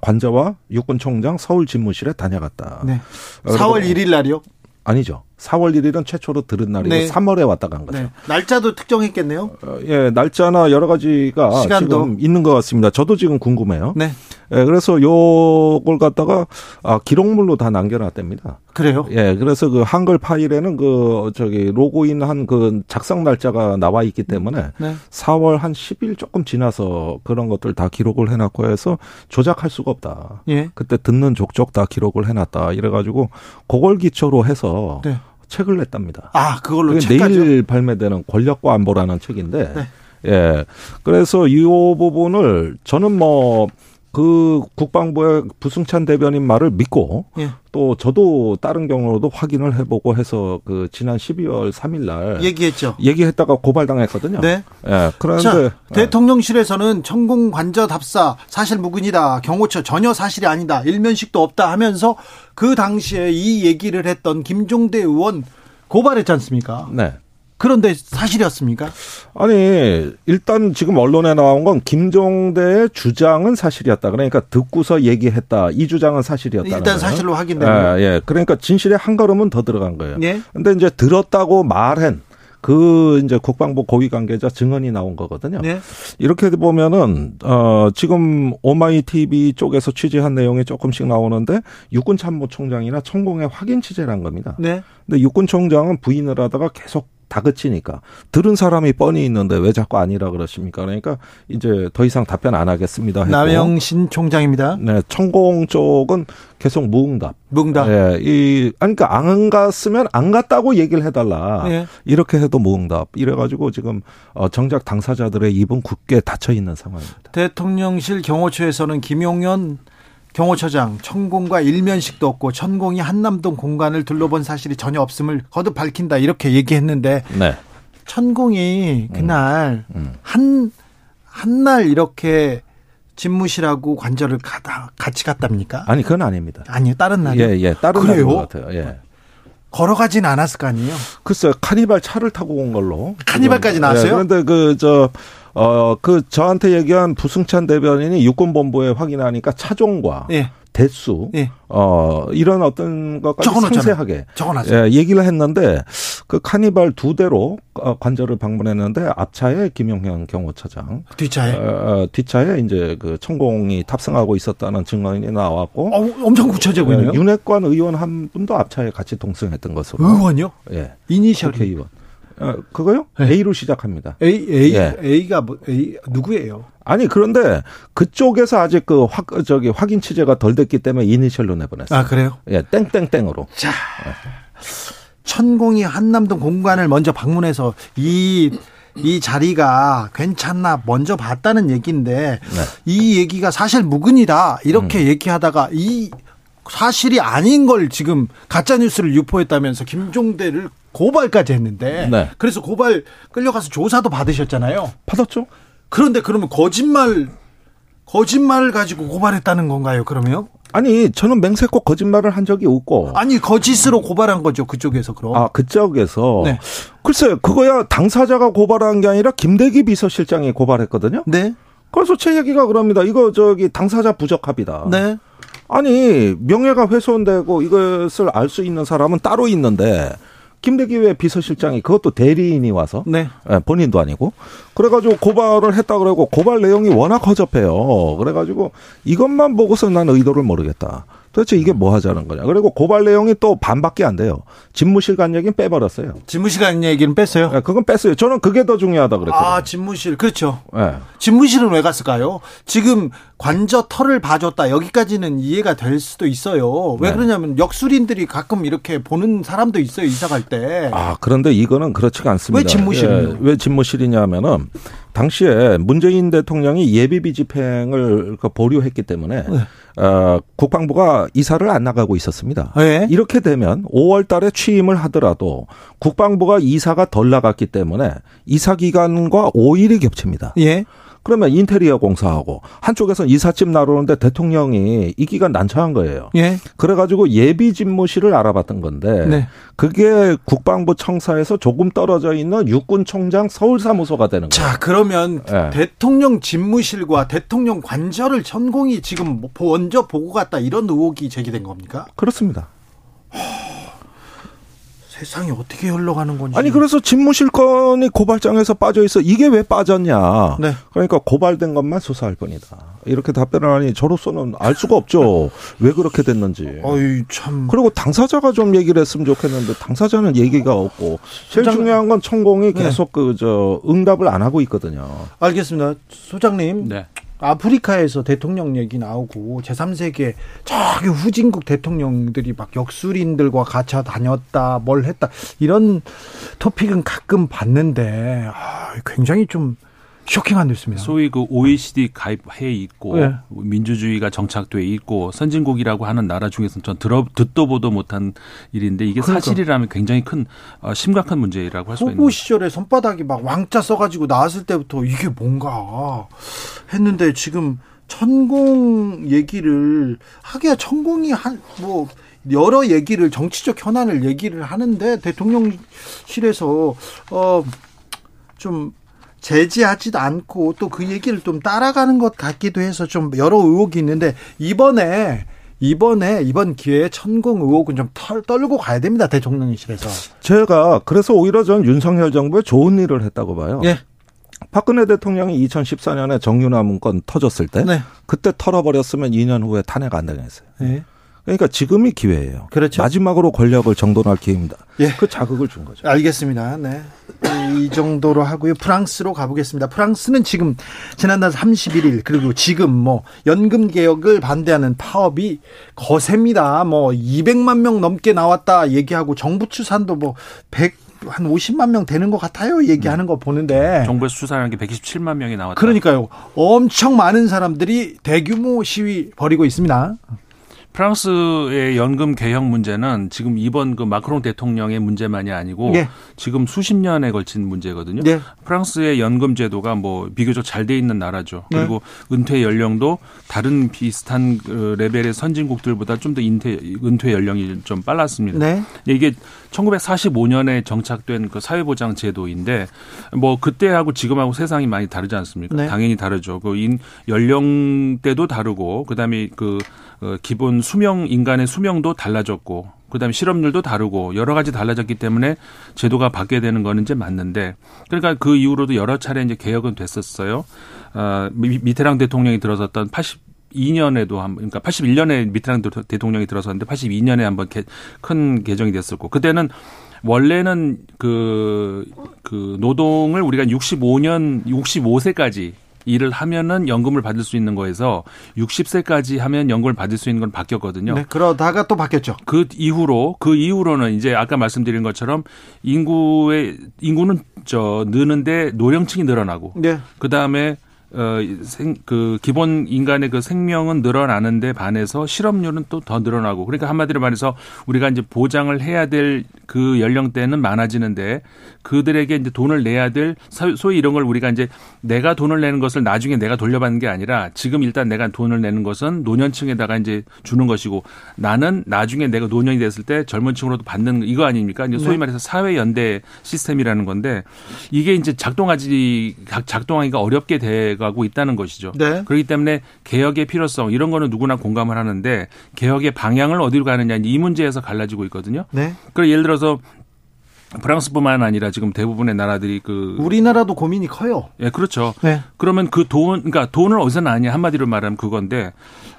관저와 육군총장 서울 집무실에 다녀갔다. 네. 어, 4월 그리고- 1일 날이요? 아니죠. 4월 1일은 최초로 들은 날이고 네. 3월에 왔다 간 거죠. 네. 날짜도 특정했겠네요. 어, 예, 날짜나 여러 가지가 시간도. 지금 있는 것 같습니다. 저도 지금 궁금해요. 네. 예, 그래서 요걸 갖다가 아, 기록물로 다 남겨놨답니다. 그래요? 예, 그래서 그 한글 파일에는 그 저기 로그인 한 그 작성 날짜가 나와 있기 때문에 네. 4월 한 10일 조금 지나서 그런 것들 다 기록을 해놨고 해서 조작할 수가 없다. 예. 그때 듣는 족족 다 기록을 해놨다. 이래가지고 그걸 기초로 해서 네. 책을 냈답니다. 아, 그걸로 그게 책까지요? 내일 발매되는 권력과 안보라는 책인데, 네. 예. 그래서 이 부분을 저는 뭐, 그 국방부의 부승찬 대변인 말을 믿고 예. 또 저도 다른 경우로도 확인을 해보고 해서 그 지난 12월 3일 날 얘기했죠. 얘기했다가 고발당했거든요. 네. 예. 그런데 자, 예. 대통령실에서는 천공 관저 답사 사실 무근이다. 경호처 전혀 사실이 아니다. 일면식도 없다 하면서 그 당시에 이 얘기를 했던 김종대 의원 고발했지 않습니까? 네. 그런데 사실이었습니까? 아니 일단 지금 언론에 나온 건 김종대의 주장은 사실이었다. 그러니까 듣고서 얘기했다. 이 주장은 사실이었다. 일단 사실로 예, 확인되고요. 예. 그러니까 진실에 한 걸음은 더 들어간 거예요. 예. 근데 이제 들었다고 말한 그 이제 국방부 고위 관계자 증언이 나온 거거든요. 네. 이렇게 보면은 어 지금 오마이 TV 쪽에서 취재한 내용이 조금씩 나오는데 육군 참모총장이나 천공의 확인 취재란 겁니다. 네. 근데 육군 총장은 부인을 하다가 계속 다그치니까 들은 사람이 뻔히 있는데 왜 자꾸 아니라 그러십니까? 그러니까 이제 더 이상 답변 안 하겠습니다. 했고. 남영신 총장입니다. 네, 천공 쪽은 계속 무응답. 무응답. 예, 이, 아니, 그러니까 안 갔으면 안 갔다고 얘기를 해달라. 예. 이렇게 해도 무응답. 이래가지고 지금 어, 정작 당사자들의 입은 굳게 닫혀 있는 상황입니다. 대통령실 경호처에서는 김용현 경호처장 천공과 일면식도 없고 천공이 한남동 공간을 둘러본 사실이 전혀 없음을 거듭 밝힌다 이렇게 얘기했는데 네. 천공이 그날 음. 한한날 이렇게 집무실하고 관절을 가다 같이 갔답니까? 아니, 그건 아닙니다. 아니요 다른 날이요. 예, 예. 다른? 날인 것 같아요. 예. 걸어가진 않았을 거 아니에요. 글쎄요, 카니발 차를 타고 온 걸로. 카니발까지. 나왔어요? 예, 그런데 그, 저, 어, 그 저한테 얘기한 부승찬 대변인이 육군본부에 확인하니까 차종과 예, 대수, 예. 어, 이런 어떤 것까지 적어놓잖아요. 상세하게 적어놨어요. 예, 얘기를 했는데 그 카니발 두 대로 어, 관절을 방문했는데 앞차에 김용현 경호처장, 뒷차에. 어, 어, 뒷차에 이제 그 천공이 탑승하고 있었다는 증언이 나왔고 어, 엄청 구체적이네요. 예, 윤핵관 의원 한 분도 앞차에 같이 동승했던 것으로. 의원요? 예. 이니셜이 국회의원. 어, 그거요? 네. A로 시작합니다. A A 예. A가 뭐 A 누구예요? 아니 그런데 그쪽에서 아직 그 확, 저기 확인 취재가 덜 됐기 때문에 이니셜로 내보냈어요. 아 그래요? 예, 땡땡땡으로. 자, 천공이 한남동 공간을 먼저 방문해서 이, 이 자리가 괜찮나 먼저 봤다는 얘기인데 네. 이 얘기가 사실 무근이다 이렇게 음. 얘기하다가 이 사실이 아닌 걸 지금 가짜 뉴스를 유포했다면서 김종대를 고발까지 했는데 네. 그래서 고발 끌려가서 조사도 받으셨잖아요. 받았죠? 그런데 그러면 거짓말 거짓말을 가지고 고발했다는 건가요? 그러면? 아니 저는 맹세코 거짓말을 한 적이 없고 아니 거짓으로 고발한 거죠 그쪽에서 그럼. 아 그쪽에서 네. 글쎄 그거야 당사자가 고발한 게 아니라 김대기 비서실장이 고발했거든요. 네. 그래서 제 얘기가 그럽니다. 이거 저기 당사자 부적합이다. 네. 아니 명예가 훼손되고 이것을 알 수 있는 사람은 따로 있는데 김대기 외 비서실장이 그것도 대리인이 와서 네. 예, 본인도 아니고 그래가지고 고발을 했다 그러고 고발 내용이 워낙 허접해요. 그래가지고 이것만 보고서 난 의도를 모르겠다. 도대체 이게 뭐 하자는 거냐. 그리고 고발 내용이 또 반밖에 안 돼요. 집무실 간 얘기는 빼버렸어요. 집무실 간 얘기는 뺐어요. 예, 그건 뺐어요. 저는 그게 더 중요하다 그랬거든요. 아 집무실 그렇죠. 예. 집무실은 왜 갔을까요? 지금 관저 털을 봐줬다 여기까지는 이해가 될 수도 있어요. 왜 네. 그러냐면 역술인들이 가끔 이렇게 보는 사람도 있어요 이사 갈 때. 아, 그런데 이거는 그렇지가 않습니다. 왜 집무실은요? 예, 왜 집무실이냐면은 당시에 문재인 대통령이 예비비 집행을 그 보류했기 때문에 네. 어, 국방부가 이사를 안 나가고 있었습니다. 네. 이렇게 되면 5월 달에 취임을 하더라도 국방부가 이사가 덜 나갔기 때문에 이사 기간과 5일이 겹칩니다. 예. 그러면 인테리어 공사하고 한쪽에서는 이삿짐 나르는데 대통령이 이 기간 난처한 거예요. 예. 그래가지고 예비 집무실을 알아봤던 건데 네. 그게 국방부 청사에서 조금 떨어져 있는 육군총장 서울사무소가 되는 거예요. 자 그러면 예. 대통령 집무실과 대통령 관저를 천공이 지금 뭐 먼저 보고 갔다 이런 의혹이 제기된 겁니까? 그렇습니다. 세상이 어떻게 흘러가는 건지. 아니 그래서 집무실 건이 고발장에서 빠져 있어 이게 왜 빠졌냐? 네. 그러니까 고발된 것만 수사할 뿐이다. 이렇게 답변을 하니 저로서는 알 수가 없죠. <laughs> 왜 그렇게 됐는지. 어이 참. 그리고 당사자가 좀 얘기를 했으면 좋겠는데 당사자는 얘기가 없고 제일 소장- 중요한 건 천공이 네. 계속 그저 응답을 안 하고 있거든요. 알겠습니다. 소장님. 네. 아프리카에서 대통령 얘기 나오고 제3세계 저기 후진국 대통령들이 막 역술인들과 같이 다녔다 뭘 했다 이런 토픽은 가끔 봤는데 아, 굉장히 좀 쇼킹한 뉴스입니다. 소위 그 OECD 가입해 있고 네. 민주주의가 정착돼 있고 선진국이라고 하는 나라 중에서는 전 들어 듣도 보도 못한 일인데 이게 그러니까. 사실이라면 굉장히 큰 어, 심각한 문제라고 할 수가 있는 후보. 시절에 손바닥이 막 왕자 써가지고 나왔을 때부터 이게 뭔가 했는데 지금 천공 얘기를 하기야 천공이 한 뭐 여러 얘기를 정치적 현안을 얘기를 하는데 대통령실에서 어좀 제지하지도 않고 또 그 얘기를 좀 따라가는 것 같기도 해서 좀 여러 의혹이 있는데 이번에 이번에 이번 기회에 천공 의혹은 좀 털, 떨고 가야 됩니다 대통령실에서. 제가 그래서 오히려 전 윤석열 정부에 좋은 일을 했다고 봐요. 예. 박근혜 대통령이 2014년에 정유나 문건 터졌을 때 네. 그때 털어버렸으면 2년 후에 탄핵 안 당했어요. 예. 그러니까 지금이 기회예요. 그렇죠. 마지막으로 권력을 정돈할 기회입니다. 예. 그 자극을 준 거죠. 알겠습니다. 네. 이 정도로 하고요. 프랑스로 가보겠습니다. 프랑스는 지금 지난달 31일 그리고 지금 뭐 연금 개혁을 반대하는 파업이 거셉니다. 뭐 200만 명 넘게 나왔다 얘기하고 정부 추산도 뭐 100, 한 50만 명 되는 것 같아요. 얘기하는 거 보는데. 정부에서 수사하는 게 127만 명이 나왔다. 그러니까요. 엄청 많은 사람들이 대규모 시위 벌이고 있습니다. 프랑스의 연금 개혁 문제는 지금 이번 그 마크롱 대통령의 문제만이 아니고 예. 지금 수십 년에 걸친 문제거든요. 네. 프랑스의 연금 제도가 뭐 비교적 잘 돼 있는 나라죠. 네. 그리고 은퇴 연령도 다른 비슷한 그 레벨의 선진국들보다 좀 더 은퇴 은퇴 연령이 좀 빨랐습니다. 네. 이게 1945년에 정착된 그 사회보장 제도인데 뭐 그때하고 지금하고 세상이 많이 다르지 않습니까? 네. 당연히 다르죠. 그 인 연령대도 다르고 그다음에 그 어, 기본 수명 인간의 수명도 달라졌고 그다음에 실업률도 다르고 여러 가지 달라졌기 때문에 제도가 바뀌게 되는 거는 이제 맞는데 그러니까 그 이후로도 여러 차례 이제 개혁은 됐었어요. 어, 미- 미테랑 대통령이 들어섰던 80 2년에도 한 그러니까 81년에 미테랑 대- 대통령이 들어섰는데 82년에 한번 개- 큰 개정이 됐었고 그때는 원래는 그, 그 노동을 우리가 65년, 65세까지 일을 하면은 연금을 받을 수 있는 거에서 60세까지 하면 연금을 받을 수 있는 건 바뀌었거든요. 네. 그러다가 또 바뀌었죠. 그 이후로 그 이후로는 이제 아까 말씀드린 것처럼 인구의 인구는 저 느는데 노령층이 늘어나고 네. 그 다음에 어, 생, 그, 기본 인간의 그 생명은 늘어나는데 반해서 실업률은 또 더 늘어나고. 그러니까 한마디로 말해서 우리가 이제 보장을 해야 될 그 연령대는 많아지는데 그들에게 이제 돈을 내야 될 소위 이런 걸 우리가 이제 내가 돈을 내는 것을 나중에 내가 돌려받는 게 아니라 지금 일단 내가 돈을 내는 것은 노년층에다가 이제 주는 것이고 나는 나중에 내가 노년이 됐을 때 젊은 층으로도 받는 이거 아닙니까? 이제 소위 네. 말해서 사회 연대 시스템이라는 건데 이게 이제 작동하지 작동하기가 어렵게 돼가 가고 있다는 것이죠. 네. 그렇기 때문에 개혁의 필요성 이런 거는 누구나 공감을 하는데 개혁의 방향을 어디로 가느냐 이 문제에서 갈라지고 있거든요. 네. 그리고 예를 들어서 프랑스뿐만 아니라 지금 대부분의 나라들이 그 우리나라도 고민이 커요. 예, 그렇죠. 네. 그러면 그 돈, 그러니까 돈을 어디서 나냐 한마디로 말하면 그건데,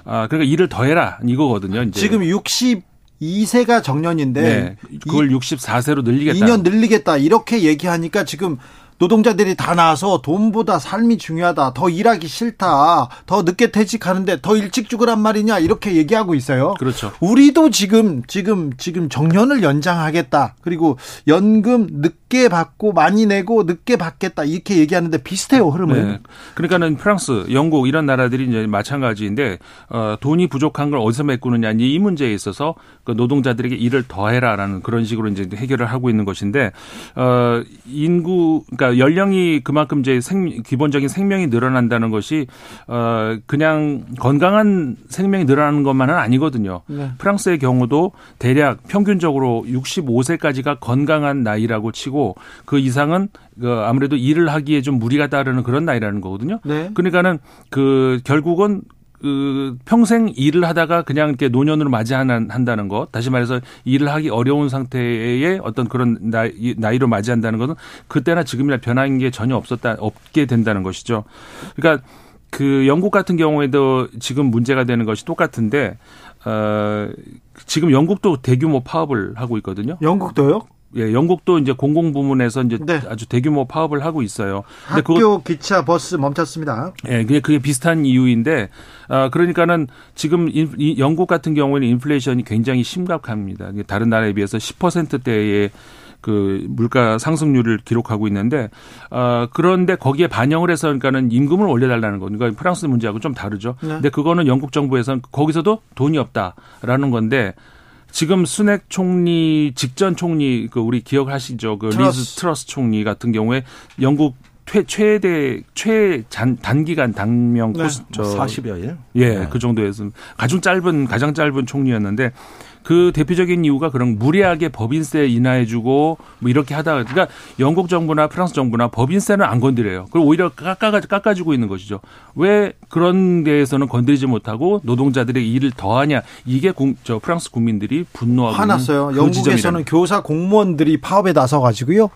아 그러니까 일을 더 해라 이거거든요. 이제. 지금 60 2세가 정년인데 네, 그걸 64세로 늘리겠다. 2년 늘리겠다. 이렇게 얘기하니까 지금 노동자들이 다 나와서 돈보다 삶이 중요하다. 더 일하기 싫다. 더 늦게 퇴직하는데 더 일찍 죽으란 말이냐. 이렇게 얘기하고 있어요. 그렇죠. 우리도 지금 지금 지금 정년을 연장하겠다. 그리고 연금 늦게 받고 많이 내고 늦게 받겠다. 이렇게 얘기하는데 비슷해요, 흐름은. 네. 그러니까는 프랑스, 영국 이런 나라들이 이제 마찬가지인데 어, 돈이 부족한 걸 어디서 메꾸느냐 이 문제에 있어서 그 노동자들에게 일을 더해라라는 그런 식으로 이제 해결을 하고 있는 것인데 어, 인구 그러니까 그러니까 연령이 그만큼 이제 생, 기본적인 생명이 늘어난다는 것이 어 그냥 건강한 생명이 늘어나는 것만은 아니거든요. 네. 프랑스의 경우도 대략 평균적으로 65세까지가 건강한 나이라고 치고 그 이상은 그 아무래도 일을 하기에 좀 무리가 따르는 그런 나이라는 거거든요. 네. 그러니까는 그 결국은 그 평생 일을 하다가 그냥 이렇게 노년으로 맞이하는 한다는 것, 다시 말해서 일을 하기 어려운 상태의 어떤 그런 나이, 나이로 맞이한다는 것은 그때나 지금이나 변한 게 전혀 없었다 없게 된다는 것이죠. 그러니까 그 영국 같은 경우에도 지금 문제가 되는 것이 똑같은데 어 지금 영국도 대규모 파업을 하고 있거든요. 영국도요? 예, 영국도 이제 공공 부문에서 이제 네. 아주 대규모 파업을 하고 있어요. 근데 학교 그거, 기차 버스 멈췄습니다. 예, 그게 그게 비슷한 이유인데 아 그러니까는 지금 인, 이 영국 같은 경우에는 인플레이션이 굉장히 심각합니다. 다른 나라에 비해서 10%대의 그 물가 상승률을 기록하고 있는데 어 그런데 거기에 반영을 해서 그러니까는 임금을 올려달라는 거니까 그러니까 프랑스 문제하고 좀 다르죠. 네. 근데 그거는 영국 정부에서는 거기서도 돈이 없다라는 건데 지금 수낵 총리 직전 총리 그 우리 기억하시죠? 그 트러스. 리즈 트러스 총리 같은 경우에 영국 최, 최대 최 단기간 단명 네. 코스 저 40여일. 예, 네. 그 정도에서 가장 짧은 가장 짧은 총리였는데 그 대표적인 이유가 그런 무리하게 법인세 인하해주고 뭐 이렇게 하다가 그러니까 영국 정부나 프랑스 정부나 법인세는 안 건드려요. 그리고 오히려 깎아 깎아주고 있는 것이죠. 왜 그런 데에서는 건드리지 못하고 노동자들의 일을 더하냐 이게 국, 저 프랑스 국민들이 분노하고 화났어요. 그 영국에서는. 교사 공무원들이 파업에 나서 가지고요.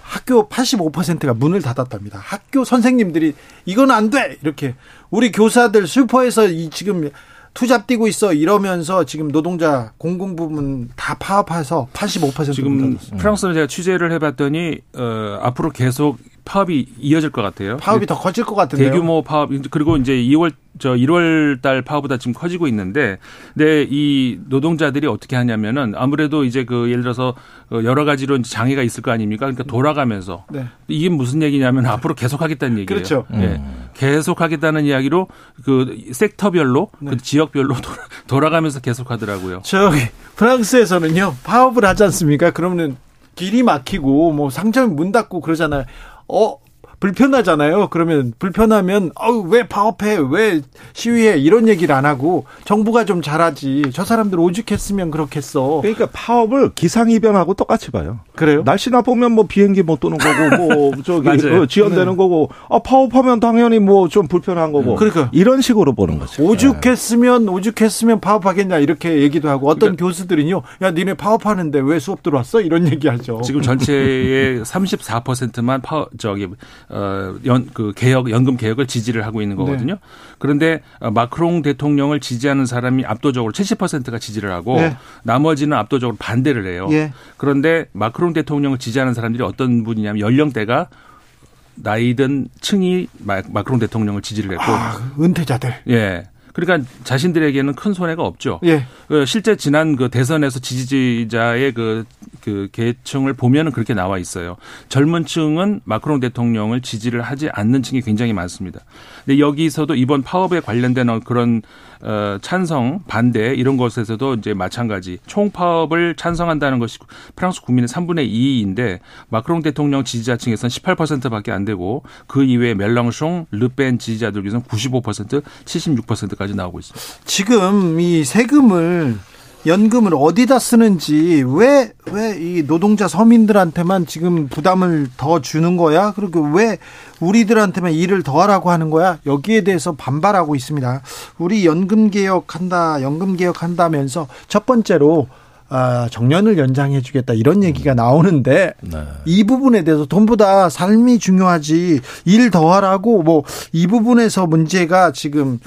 학교 85%가 문을 닫았답니다. 학교 선생님들이 이건 안 돼! 이렇게. 우리 교사들 슈퍼에서 이 지금 투잡 뛰고 있어 이러면서 지금 노동자 공공 부문 다 파업해서 85% 지금 프랑스는 제가 취재를 해봤더니 어, 앞으로 계속 파업이 이어질 것 같아요. 파업이 더 커질 것 같은데요. 대규모 파업 그리고 이제 2월 저 1월 달 파업보다 지금 커지고 있는데 근데 이 노동자들이 어떻게 하냐면은 아무래도 이제 그 예를 들어서 어, 여러 가지로 장애가 있을 거 아닙니까? 그러니까 돌아가면서 네. 이게 무슨 얘기냐면 앞으로 계속 하겠다는 얘기예요. 그렇죠. 예. 음. 계속 하겠다는 이야기로 그 섹터별로 네. 그 지역별로 <laughs> 돌아 가면서 계속 하더라고요. 저기 프랑스에서는요. 파업을 하지 않습니까? 그러면 길이 막히고 뭐 상점 문 닫고 그러잖아요. 어 불편하잖아요. 그러면 불편하면 어우 왜 파업해 왜 시위해 이런 얘기를 안 하고 정부가 좀 잘하지 저 사람들 오죽했으면 그렇겠어. 그러니까 파업을 기상이변하고 똑같이 봐요. 그래요? 날씨나 보면 뭐 비행기 못 도는 거고 뭐 <laughs> 저기 어, 지연되는 네. 거고 아 파업하면 당연히 뭐 좀 불편한 거고. 그러니까 이런 식으로 보는 거죠. 오죽했으면 오죽했으면 파업하겠냐 이렇게 얘기도 하고 어떤 그러니까. 교수들은요 야 니네 파업하는데 왜 수업 들어왔어 이런 얘기하죠. 지금 전체의 <laughs> 34%만 파 저기 어, 연, 그 개혁, 연금 개혁을 지지를 하고 있는 거거든요. 네. 그런데 어, 마크롱 대통령을 지지하는 사람이 압도적으로 70%가 지지를 하고 네. 나머지는 압도적으로 반대를 해요. 네. 그런데 마크롱 대통령을 지지하는 사람들이 어떤 분이냐면 연령대가 나이든 층이 마크롱 대통령을 지지를 했고 아, 은퇴자들. 예. 그러니까 자신들에게는 큰 손해가 없죠. 예. 그 실제 지난 그 대선에서 지지자의 그 그 계층을 보면은 그렇게 나와 있어요. 젊은 층은 마크롱 대통령을 지지를 하지 않는 층이 굉장히 많습니다. 근데 여기서도 이번 파업에 관련된 그런 어 찬성, 반대 이런 것에서도 이제 마찬가지 총 파업을 찬성한다는 것이 프랑스 국민의 3분의 2인데 마크롱 대통령 지지자층에서는 18%밖에 안 되고 그 이외에 멜랑숑, 르펜 지지자들 중에서는 95%, 76%까지 나오고 있습니다. 지금 이 세금을 연금을 어디다 쓰는지 왜 왜 이 노동자 서민들한테만 지금 부담을 더 주는 거야? 그리고 왜 우리들한테만 일을 더 하라고 하는 거야? 여기에 대해서 반발하고 있습니다. 우리 연금 개혁한다, 연금 개혁한다면서 첫 번째로 아, 정년을 연장해 주겠다 이런 얘기가 나오는데 네. 이 부분에 대해서 돈보다 삶이 중요하지 일 더 하라고 뭐 이 부분에서 문제가 지금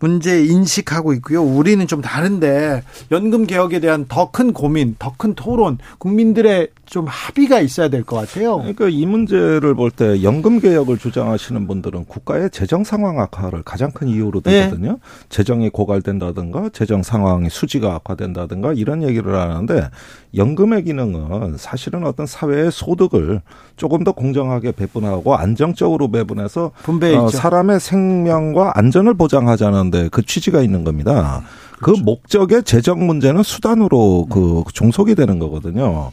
문제 인식하고 있고요. 우리는 좀 다른데 연금 개혁에 대한 더 큰 고민, 더 큰 토론, 국민들의 좀 합의가 있어야 될 것 같아요. 그러니까 이 문제를 볼 때 연금 개혁을 주장하시는 분들은 국가의 재정 상황 악화를 가장 큰 이유로 네. 들거든요. 재정이 고갈된다든가 재정 상황이 수지가 악화된다든가 이런 얘기를 하는데 연금의 기능은 사실은 어떤 사회의 소득을 조금 더 공정하게 배분하고 안정적으로 배분해서 어. 사람의 생명과 안전을 보장하자는데 그 취지가 있는 겁니다. 그 그렇죠. 목적의 재정 문제는 수단으로 그 종속이 되는 거거든요.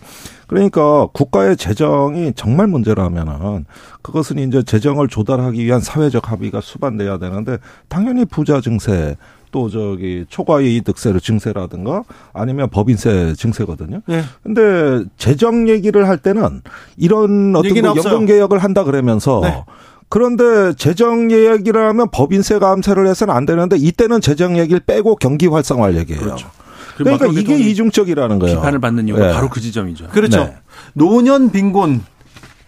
그러니까 국가의 재정이 정말 문제라면은 그것은 이제 재정을 조달하기 위한 사회적 합의가 수반돼야 되는데 당연히 부자 증세 또 저기 초과이득세를 증세라든가 아니면 법인세 증세거든요. 예. 근데 재정 얘기를 할 때는 이런 어떤 없어요. 연금 개혁을 한다 그러면서 네. 그런데 재정 얘기를 하면 법인세 감세를 해서는 안 되는데 이때는 재정 얘기를 빼고 경기 활성화를 얘기해요. 그렇죠. 그러니까 마크롱 이게 이중적이라는 거예요. 비판을 받는 이유가 예. 바로 그 지점이죠. 그렇죠. 네. 노년 빈곤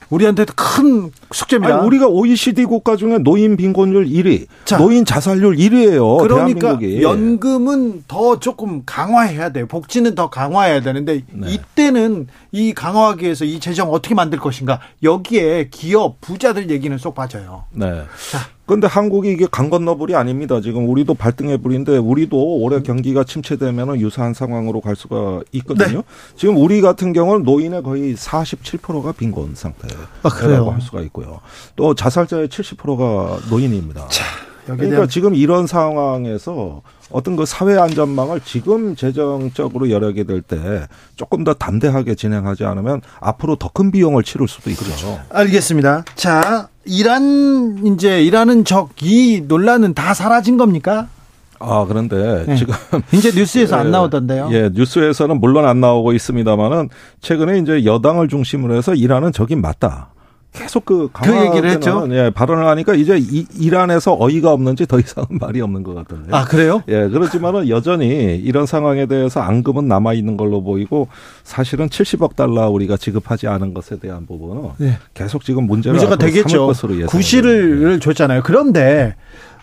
우리한테도 큰 숙제입니다. 아니, 우리가 OECD 국가 중에 노인 빈곤율 1위, 자. 노인 자살률 1위예요. 그러니까 대한민국이. 연금은 더 조금 강화해야 돼요. 복지는 더 강화해야 되는데 네. 이때는 이 강화하기 위해서 이 재정 어떻게 만들 것인가 여기에 기업 부자들 얘기는 쏙 빠져요. 네. 그런데 한국이 이게 강 건너 불이 아닙니다. 지금 우리도 발등에 불인데 우리도 올해 경기가 침체되면 유사한 상황으로 갈 수가 있거든요. 네. 지금 우리 같은 경우는 노인의 거의 47%가 빈곤 상태라고 아? 할 수가 있고요. 또 자살자의 70%가 노인입니다. 여기에 그러니까 지금 이런 상황에서 어떤 그 사회 안전망을 지금 재정적으로 열하게 될때 조금 더 담대하게 진행하지 않으면 앞으로 더 큰 비용을 치를 수도 있죠. 알겠습니다. 자, 이란 이제 이란은 적 이 논란은 다 사라진 겁니까? 아 그런데 네. 지금 <laughs> 이제 뉴스에서 안 예, 나오던데요. 예, 뉴스에서는 물론 안 나오고 있습니다만은 최근에 이제 여당을 중심으로 해서 이란은 적인 맞다. 계속 그그 얘기를 했죠? 예, 발언을 하니까 이제 이, 이란에서 어이가 없는지 더 이상은 <laughs> 말이 없는 것 같던데. 아 그래요? 예, 그렇지만은 여전히 이런 상황에 대해서 앙금은 남아 있는 걸로 보이고 사실은 70억 달러 우리가 지급하지 않은 것에 대한 부분은 네. 계속 지금 문제가 되겠죠. 것으로. 구실을 줬잖아요. 그런데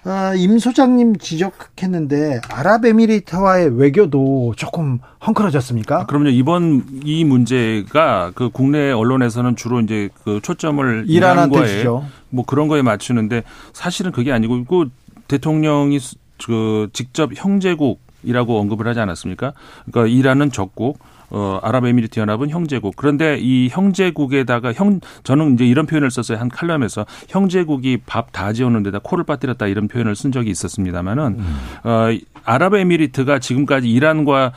아, 임 소장님 지적했는데 아랍에미리트와의 외교도 조금 헝클어졌습니까? 아, 그럼요. 이번 이 문제가 그 국내 언론에서는 주로 이제 그 초점을 이란한테 주죠. 뭐 그런 거에 맞추는데 사실은 그게 아니고 그 대통령이 수- 그 직접 형제국이라고 언급을 하지 않았습니까? 그러니까 이란은 적국, 어, 아랍에미리트 연합은 형제국. 그런데 이 형제국에다가 형, 저는 이제 이런 표현을 썼어요. 한 칼럼에서 형제국이 밥 다 지어놓은 데다 코를 빠뜨렸다 이런 표현을 쓴 적이 있었습니다만은, 어, 아랍에미리트가 지금까지 이란과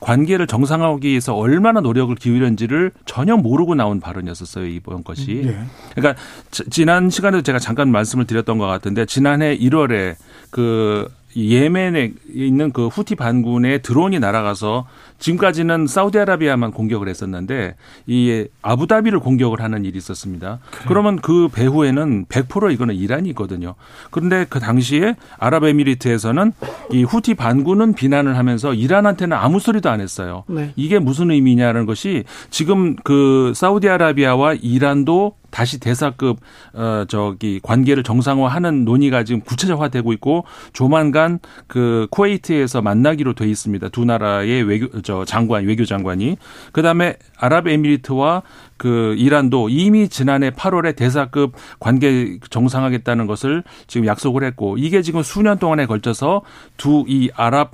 관계를 정상화하기 위해서 얼마나 노력을 기울였는지를 전혀 모르고 나온 발언이었었어요. 이번 것이. 예. 그러니까 지- 지난 시간에도 제가 잠깐 말씀을 드렸던 것 같은데 지난해 1월에 그 예멘에 있는 그 후티 반군의 드론이 날아가서 지금까지는 사우디아라비아만 공격을 했었는데 이 아부다비를 공격을 하는 일이 있었습니다. 그러면 그 배후에는 100% 이거는 이란이거든요. 그런데 그 당시에 아랍에미리트에서는 이 후티 반군은 비난을 하면서 이란한테는 아무 소리도 안 했어요. 네. 이게 무슨 의미냐는 것이 지금 그 사우디아라비아와 이란도 다시 대사급 어 저기 관계를 정상화하는 논의가 지금 구체적화되고 있고 조만간 그 쿠웨이트에서 만나기로 돼 있습니다. 두 나라의 외교 저 장관 외교 장관이 그다음에 아랍에미리트와 그 이란도 이미 지난해 8월에 대사급 관계 정상하겠다는 것을 지금 약속을 했고 이게 지금 수년 동안에 걸쳐서 두 이 아랍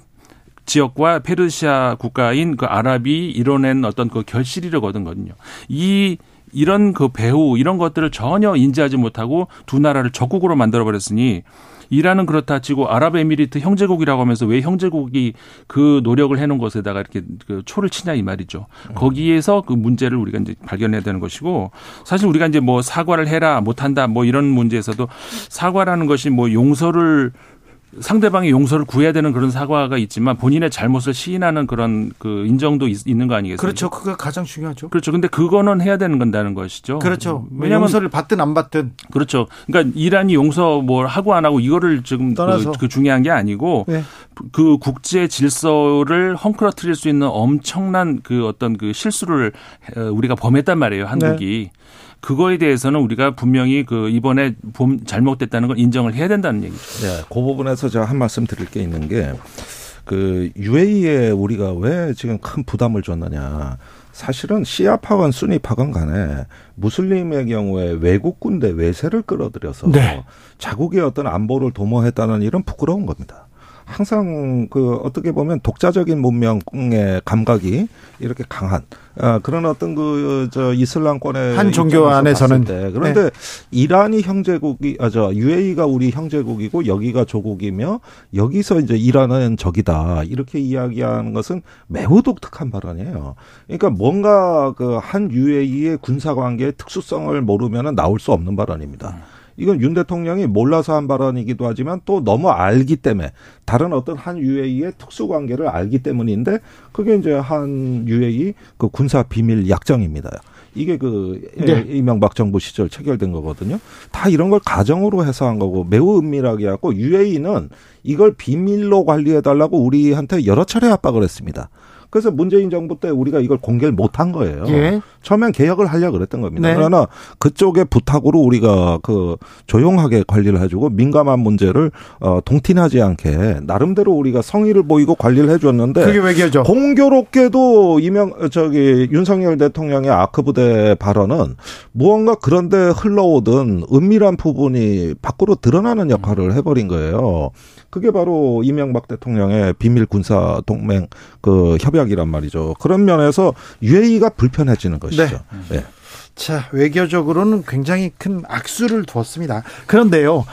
지역과 페르시아 국가인 그 아랍이 이뤄낸 어떤 그 결실이거든요. 이 이런 그 배후 이런 것들을 전혀 인지하지 못하고 두 나라를 적국으로 만들어 버렸으니 이란은 그렇다 치고 아랍에미리트 형제국이라고 하면서 왜 형제국이 그 노력을 해놓은 것에다가 이렇게 그 초를 치냐 이 말이죠. 거기에서 그 문제를 우리가 이제 발견해야 되는 것이고 사실 우리가 이제 뭐 사과를 해라 못한다 뭐 이런 문제에서도 사과라는 것이 뭐 용서를 상대방의 용서를 구해야 되는 그런 사과가 있지만 본인의 잘못을 시인하는 그런 그 인정도 있, 는거 아니겠습니까? 그렇죠. 그게 가장 중요하죠. 그렇죠. 근데 그거는 해야 되는 건다는 것이죠. 그렇죠. 왜냐하면 용서를 받든 안 받든. 그렇죠. 그러니까 이란이 용서 뭘 하고 안 하고 이거를 지금 그, 그, 중요한 게 아니고 네. 그 국제 질서를 헝클어뜨릴 수 있는 엄청난 그 어떤 그 실수를 우리가 범했단 말이에요. 한국이. 네. 그거에 대해서는 우리가 분명히 그 이번에 봄 잘못됐다는 걸 인정을 해야 된다는 얘기죠. 네, 그 부분에서 제가 한 말씀 드릴 게 있는 게 그 UAE에 우리가 왜 지금 큰 부담을 줬느냐. 사실은 시아파건 순위파건 간에 무슬림의 경우에 외국 군대 외세를 끌어들여서 네. 자국의 어떤 안보를 도모했다는 이런 부끄러운 겁니다. 항상 그 어떻게 보면 독자적인 문명의 감각이 이렇게 강한 아, 그런 어떤 그 저 이슬람권의 한 종교 안에서는 때. 그런데 네. 이란이 형제국이 아저 UAE가 우리 형제국이고 여기가 조국이며 여기서 이제 이란은 적이다 이렇게 이야기하는 것은 매우 독특한 발언이에요. 그러니까 뭔가 그 한 UAE의 군사 관계의 특수성을 모르면은 나올 수 없는 발언입니다. 음. 이건 윤 대통령이 몰라서 한 발언이기도 하지만 또 너무 알기 때문에 다른 어떤 한 UAE의 특수 관계를 알기 때문인데 그게 이제 한 UAE 그 군사 비밀 약정입니다. 이게 그 네. 이명박 정부 시절 체결된 거거든요. 다 이런 걸 가정으로 해서 한 거고 매우 은밀하게 하고 UAE는 이걸 비밀로 관리해 달라고 우리한테 여러 차례 압박을 했습니다. 그래서 문재인 정부 때 우리가 이걸 공개를 못 한 거예요. 예. 처음엔 개혁을 하려 고 그랬던 겁니다. 네. 그러나 그쪽의 부탁으로 우리가 그 조용하게 관리를 해주고 민감한 문제를 어 동티나지 않게 나름대로 우리가 성의를 보이고 관리를 해줬는데 그게 외교죠. 공교롭게도 이명 저기 윤석열 대통령의 아크 부대 발언은 무언가 그런데 흘러오던 은밀한 부분이 밖으로 드러나는 역할을 해버린 거예요. 그게 바로 이명박 대통령의 비밀 군사 동맹 그 협약이란 말이죠. 그런 면에서 UAE가 불편해지는 것이죠. 네. 네. 자, 외교적으로는 굉장히 큰 악수를 두었습니다. 그런데요.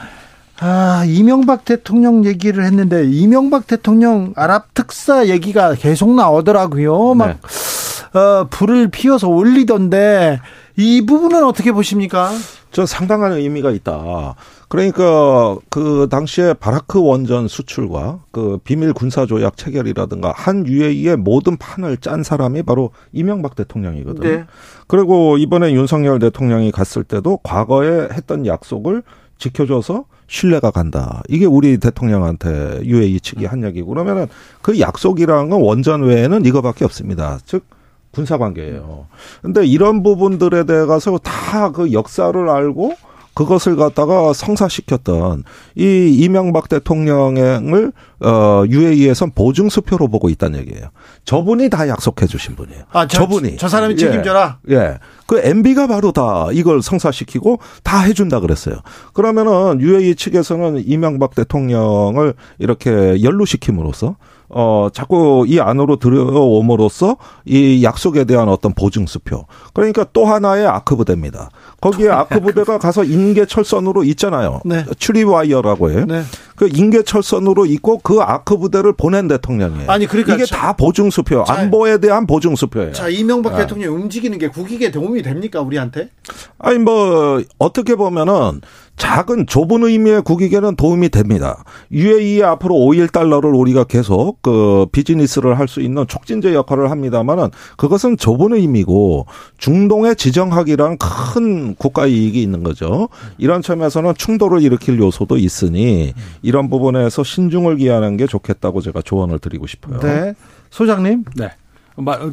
아, 이명박 대통령 얘기를 했는데 이명박 대통령 아랍 특사 얘기가 계속 나오더라고요. 막 네. 어, 불을 피워서 올리던데 이 부분은 어떻게 보십니까? 저 상당한 의미가 있다. 그러니까 그 당시에 바라크 원전 수출과 그 비밀 군사 조약 체결이라든가 한 UAE의 모든 판을 짠 사람이 바로 이명박 대통령이거든요. 네. 그리고 이번에 윤석열 대통령이 갔을 때도 과거에 했던 약속을 지켜줘서 신뢰가 간다. 이게 우리 대통령한테 UAE 측이 한 얘기고 그러면은 그 약속이라는 건 원전 외에는 이거밖에 없습니다. 즉 군사 관계예요. 근데 이런 부분들에 대해서 다 그 역사를 알고 그것을 갖다가 성사시켰던 이 이명박 대통령을 어 UAE에선 보증 수표로 보고 있다는 얘기예요. 저분이 다 약속해 주신 분이에요. 아, 저, 분이 저 사람이 책임져라. 예. 예. 그 MB가 바로 다 이걸 성사시키고 다 해준다 그랬어요. 그러면은 UAE 측에서는 이명박 대통령을 이렇게 연루시킴으로써 어, 자꾸 이 안으로 들어옴으로써 이 약속에 대한 어떤 보증수표. 그러니까 또 하나의 아크부대입니다. 거기에 아크부대가 가서 인계철선으로 있잖아요. 네. 출입와이어라고 해요. 네. 그 인계철선으로 있고 그 아크부대를 보낸 대통령이에요. 아니, 그러니까. 이게 자, 다 보증수표. 자, 안보에 대한 보증수표예요. 자, 이명박 네. 대통령이 움직이는 게 국익에 도움이 됩니까, 우리한테? 아니, 뭐, 어떻게 보면은 작은 좁은 의미의 국익에는 도움이 됩니다. UAE 앞으로 5일 달러를 우리가 계속 그 비즈니스를 할 수 있는 촉진제 역할을 합니다만은 그것은 좁은 의미고 중동의 지정학이라는 큰 국가 이익이 있는 거죠. 이런 점에서는 충돌을 일으킬 요소도 있으니 이런 부분에서 신중을 기하는 게 좋겠다고 제가 조언을 드리고 싶어요. 네. 소장님. 네.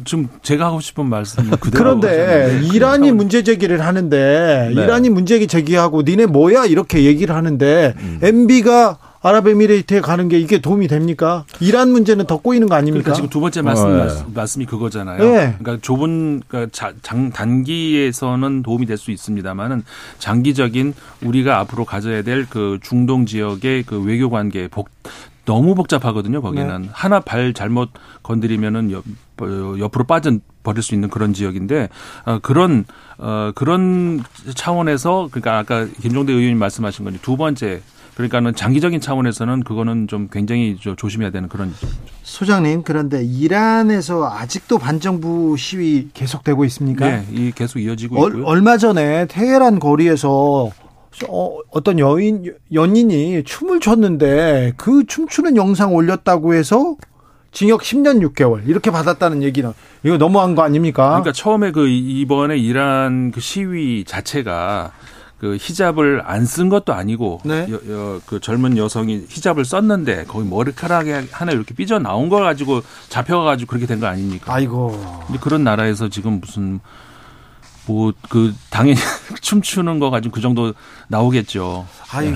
좀 제가 하고 싶은 말씀 <laughs> 그대로 그런데 이란이 문제 제기를 하는데 네. 이란이 문제 제기하고 니네 뭐야 이렇게 얘기를 하는데 음. MB가 아랍에미레이트에 가는 게 이게 도움이 됩니까? 이란 문제는 더 꼬이는 거 아닙니까? 그러니까 지금 두 번째 말씀 어, 네. 말씀이 그거잖아요. 네. 그러니까 좁은 그러니까 장, 단기에서는 도움이 될 수 있습니다만은 장기적인 우리가 앞으로 가져야 될 그 중동 지역의 그 외교 관계 복 너무 복잡하거든요. 거기는 네. 하나 발 잘못 건드리면은 옆, 어, 옆으로 빠져 버릴 수 있는 그런 지역인데 어, 그런 어, 그런 차원에서 그러니까 아까 김종대 의원님 말씀하신 거니 두 번째 그러니까는 장기적인 차원에서는 그거는 좀 굉장히 저 조심해야 되는 그런 소장님 그런데 이란에서 아직도 반정부 시위 계속되고 있습니까? 네, 이 계속 이어지고 얼, 있고요. 얼마 전에 테헤란 거리에서 어, 어떤 여인 연인이 춤을 췄는데 그 춤추는 영상 올렸다고 해서 징역 10년 6개월 이렇게 받았다는 얘기는 이거 너무한 거 아닙니까? 그러니까 처음에 그 이번에 이란 그 시위 자체가 그 히잡을 안 쓴 것도 아니고 네. 여, 여, 그 젊은 여성이 히잡을 썼는데 거기 머리카락이 하나 이렇게 삐져 나온 거 가지고 잡혀가지고 그렇게 된 거 아닙니까? 아이고 근데 그런 나라에서 지금 무슨 뭐 그 당연히 <laughs> 춤추는 거 가지고 그 정도 나오겠죠. 아이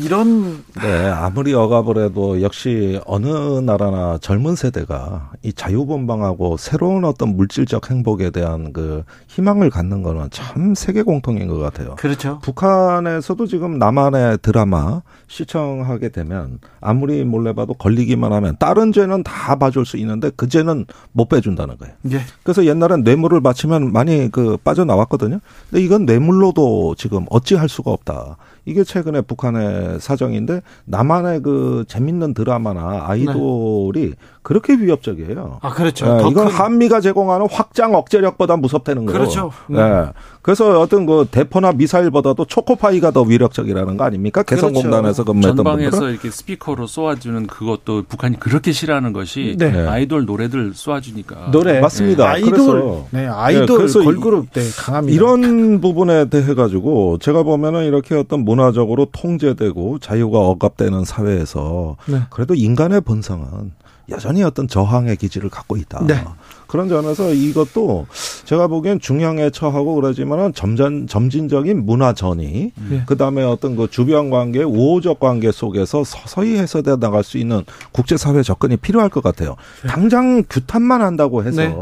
이런 네, 아무리 억압을 해도 역시 어느 나라나 젊은 세대가 이 자유분방하고 새로운 어떤 물질적 행복에 대한 그 희망을 갖는 거는 참 세계 공통인 것 같아요. 그렇죠. 북한에서도 지금 남한의 드라마 시청하게 되면 아무리 몰래 봐도 걸리기만 하면 다른 죄는 다 봐줄 수 있는데 그 죄는 못 빼준다는 거예요. 예. 그래서 옛날엔 뇌물을 바치면 많이 그 빠져 나왔거든요. 근데 이건 뇌물로도 지금 어찌할 수가 없다. 이게 최근에 북한의 사정인데 남한의 그 재밌는 드라마나 아이돌이 그렇게 위협적이에요. 아 그렇죠. 예, 더 이건 큰- 한미가 제공하는 확장 억제력보다 무섭다는 거예요. 그렇죠. 예. 그래서 어떤 그 대포나 미사일보다도 초코파이가 더 위력적이라는 거 아닙니까? 그렇죠. 개성공단에서 근무했던 전방에서 분들은. 이렇게 스피커로 쏘아주는 그것도 북한이 그렇게 싫어하는 것이 네. 아이돌 노래들 쏘아주니까 노래 맞습니다. 아이돌 그래서- 네 아이돌 그래서 걸그룹 네 강합니다. 이런 부분에 대해 가지고 제가 보면은 이렇게 어떤 문화적으로 통제되고 자유가 억압되는 사회에서 네. 그래도 인간의 본성은 여전히 어떤 저항의 기질을 갖고 있다. 네. 그런 점에서 이것도 제가 보기엔 중형에 처하고 그러지만은 점전 점진적인 문화 전이 네. 그다음에 어떤 그 주변 관계 우호적 관계 속에서 서서히 해소돼 나갈 수 있는 국제 사회 접근이 필요할 것 같아요. 당장 규탄만 한다고 해서 네.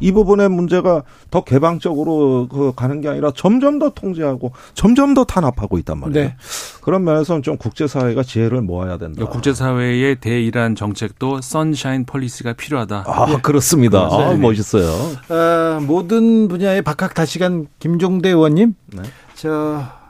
이 부분의 문제가 더 개방적으로 그 가는 게 아니라 점점 더 통제하고 점점 더 탄압하고 있단 말이에요. 네. 그런 면에서는 좀 국제 사회가 지혜를 모아야 된다. 국제 사회의 대이란 정책도 선 샤인 폴리시가 필요하다. 아 그렇습니다. 아, 네. 멋있어요. 어, 모든 분야의 박학 다시간 김종대 의원님. 네. 저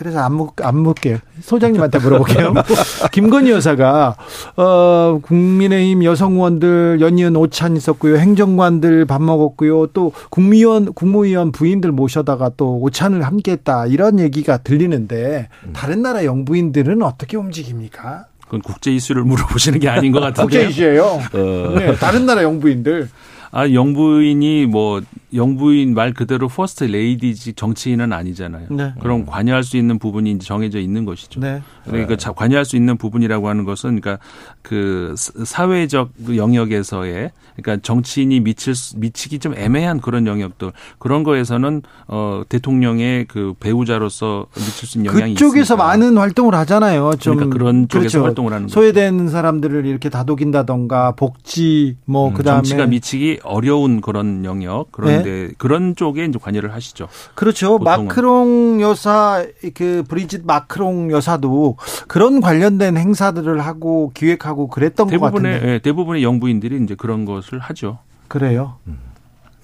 그래서 안, 묻, 안 묻게요. 소장님한테 물어볼게요. <laughs> 김건희 여사가 어, 국민의힘 여성 의원들 연이은 오찬 있었고요. 행정관들 밥 먹었고요. 또 국무위원 국무위원 부인들 모셔다가 또 오찬을 함께 했다 이런 얘기가 들리는데 다른 나라 영부인들은 어떻게 움직입니까? 그건 국제 이슈를 물어보시는 게 아닌 것 같은데. 국제 이슈예요. 어, 네, 다른 나라 영부인들. 아 영부인이 뭐 영부인 말 그대로 퍼스트 레이디지 정치인은 아니잖아요. 네. 그럼 관여할 수 있는 부분이 이제 정해져 있는 것이죠. 네. 그러니까 자- 관여할 수 있는 부분이라고 하는 것은 그러니까 그 사- 사회적 그 영역에서의 그러니까 정치인이 미칠 수- 미치기 좀 애매한 그런 영역들 그런 거에서는 어 대통령의 그 배우자로서 미칠 수 있는 영향이 그쪽에서 있으니까. 많은 활동을 하잖아요. 좀 그러니까 그런 쪽에서 그렇죠. 활동을 하는 거죠. 소외된 사람들을 이렇게 다독인다던가 복지 뭐 음, 그다음에 정치가 미치기 어려운 그런 영역 그런데 그런 쪽에 이제 관여를 하시죠. 그렇죠. 보통은. 마크롱 여사 그 브리짓 마크롱 여사도 그런 관련된 행사들을 하고 기획하고 그랬던 것 대부분의 같은데. 예, 대부분의 영부인들이 이제 그런 것을 하죠. 그래요.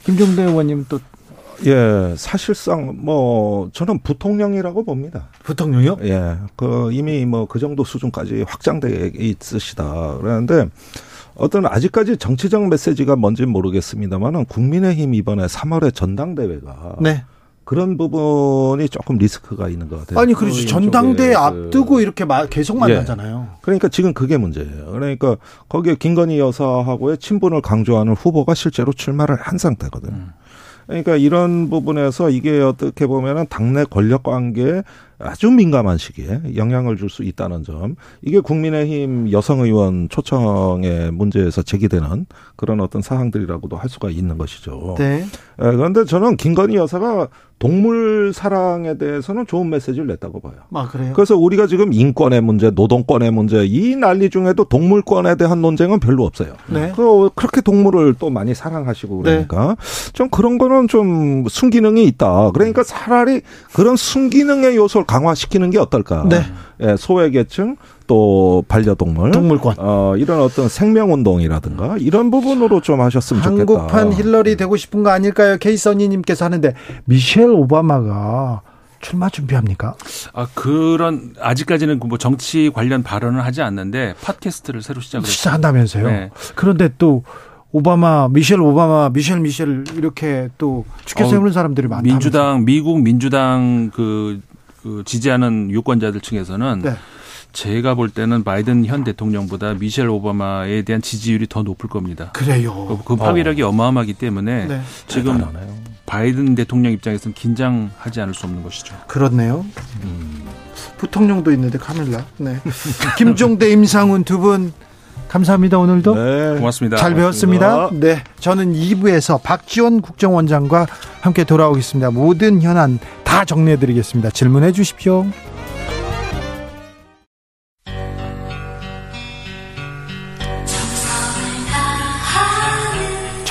김종대 의원님 또 예, 사실상 뭐 저는 부통령이라고 봅니다. 부통령이요? 예, 그 이미 뭐 그 정도 수준까지 확장돼 있으시다. 그러는데 어떤 아직까지 정치적 메시지가 뭔지 모르겠습니다만은 국민의힘 이번에 3월에 전당대회가 네. 그런 부분이 조금 리스크가 있는 것 같아요. 아니 그렇죠. 그 전당대회 그 앞두고 이렇게 마- 계속 예. 만나잖아요. 그러니까 지금 그게 문제예요. 그러니까 거기에 김건희 여사하고의 친분을 강조하는 후보가 실제로 출마를 한 상태거든요. 음. 그러니까 이런 부분에서 이게 어떻게 보면은 당내 권력 관계에 아주 민감한 시기에 영향을 줄 수 있다는 점. 이게 국민의힘 여성 의원 초청의 문제에서 제기되는 그런 어떤 사항들이라고도 할 수가 있는 것이죠. 네. 예, 그런데 저는 김건희 여사가 동물 사랑에 대해서는 좋은 메시지를 냈다고 봐요. 아 그래요. 그래서 우리가 지금 인권의 문제, 노동권의 문제, 이 난리 중에도 동물권에 대한 논쟁은 별로 없어요. 네. 그 그렇게 동물을 또 많이 사랑하시고 그러니까 좀 그런 거는 좀 순기능이 있다. 그러니까 차라리 그런 순기능의 요소를 강화시키는 게 어떨까? 네. 예, 소외계층 또 반려동물, 동물권. 어, 이런 어떤 생명운동이라든가 이런 부분으로 좀 하셨으면 좋겠다. 한국판 힐러리 되고 싶은 거 아닐까요? 케이서니님께서 하는데 미셸 오바마가 출마 준비합니까? 아 그런 아직까지는 뭐 정치 관련 발언을 하지 않는데 팟캐스트를 새로 시작을. 시작한다면서요. 네. 그런데 또 오바마, 미셸 오바마, 미셸 미셸 이렇게 또 어, 세우는 사람들이 많다. 민주당 미국 민주당 그, 그 지지하는 유권자들 층에서는 네. 제가 볼 때는 바이든 현 대통령보다 미셸 오바마에 대한 지지율이 더 높을 겁니다. 그래요. 그 파괴력이 어 마어마하기 때문에 네. 지금 바이든 대통령 입장에서는 긴장하지 않을 수 없는 것이죠. 그렇네요. 부통령도 있는데 카밀라. 네. <laughs> 김종대, 임상훈 두 분 감사합니다. 오늘도 네. 고맙습니다. 잘 배웠습니다. 네. 저는 2부에서 박지원 국정원장과 함께 돌아오겠습니다. 모든 현안 다 정리해 드리겠습니다. 질문해 주십시오.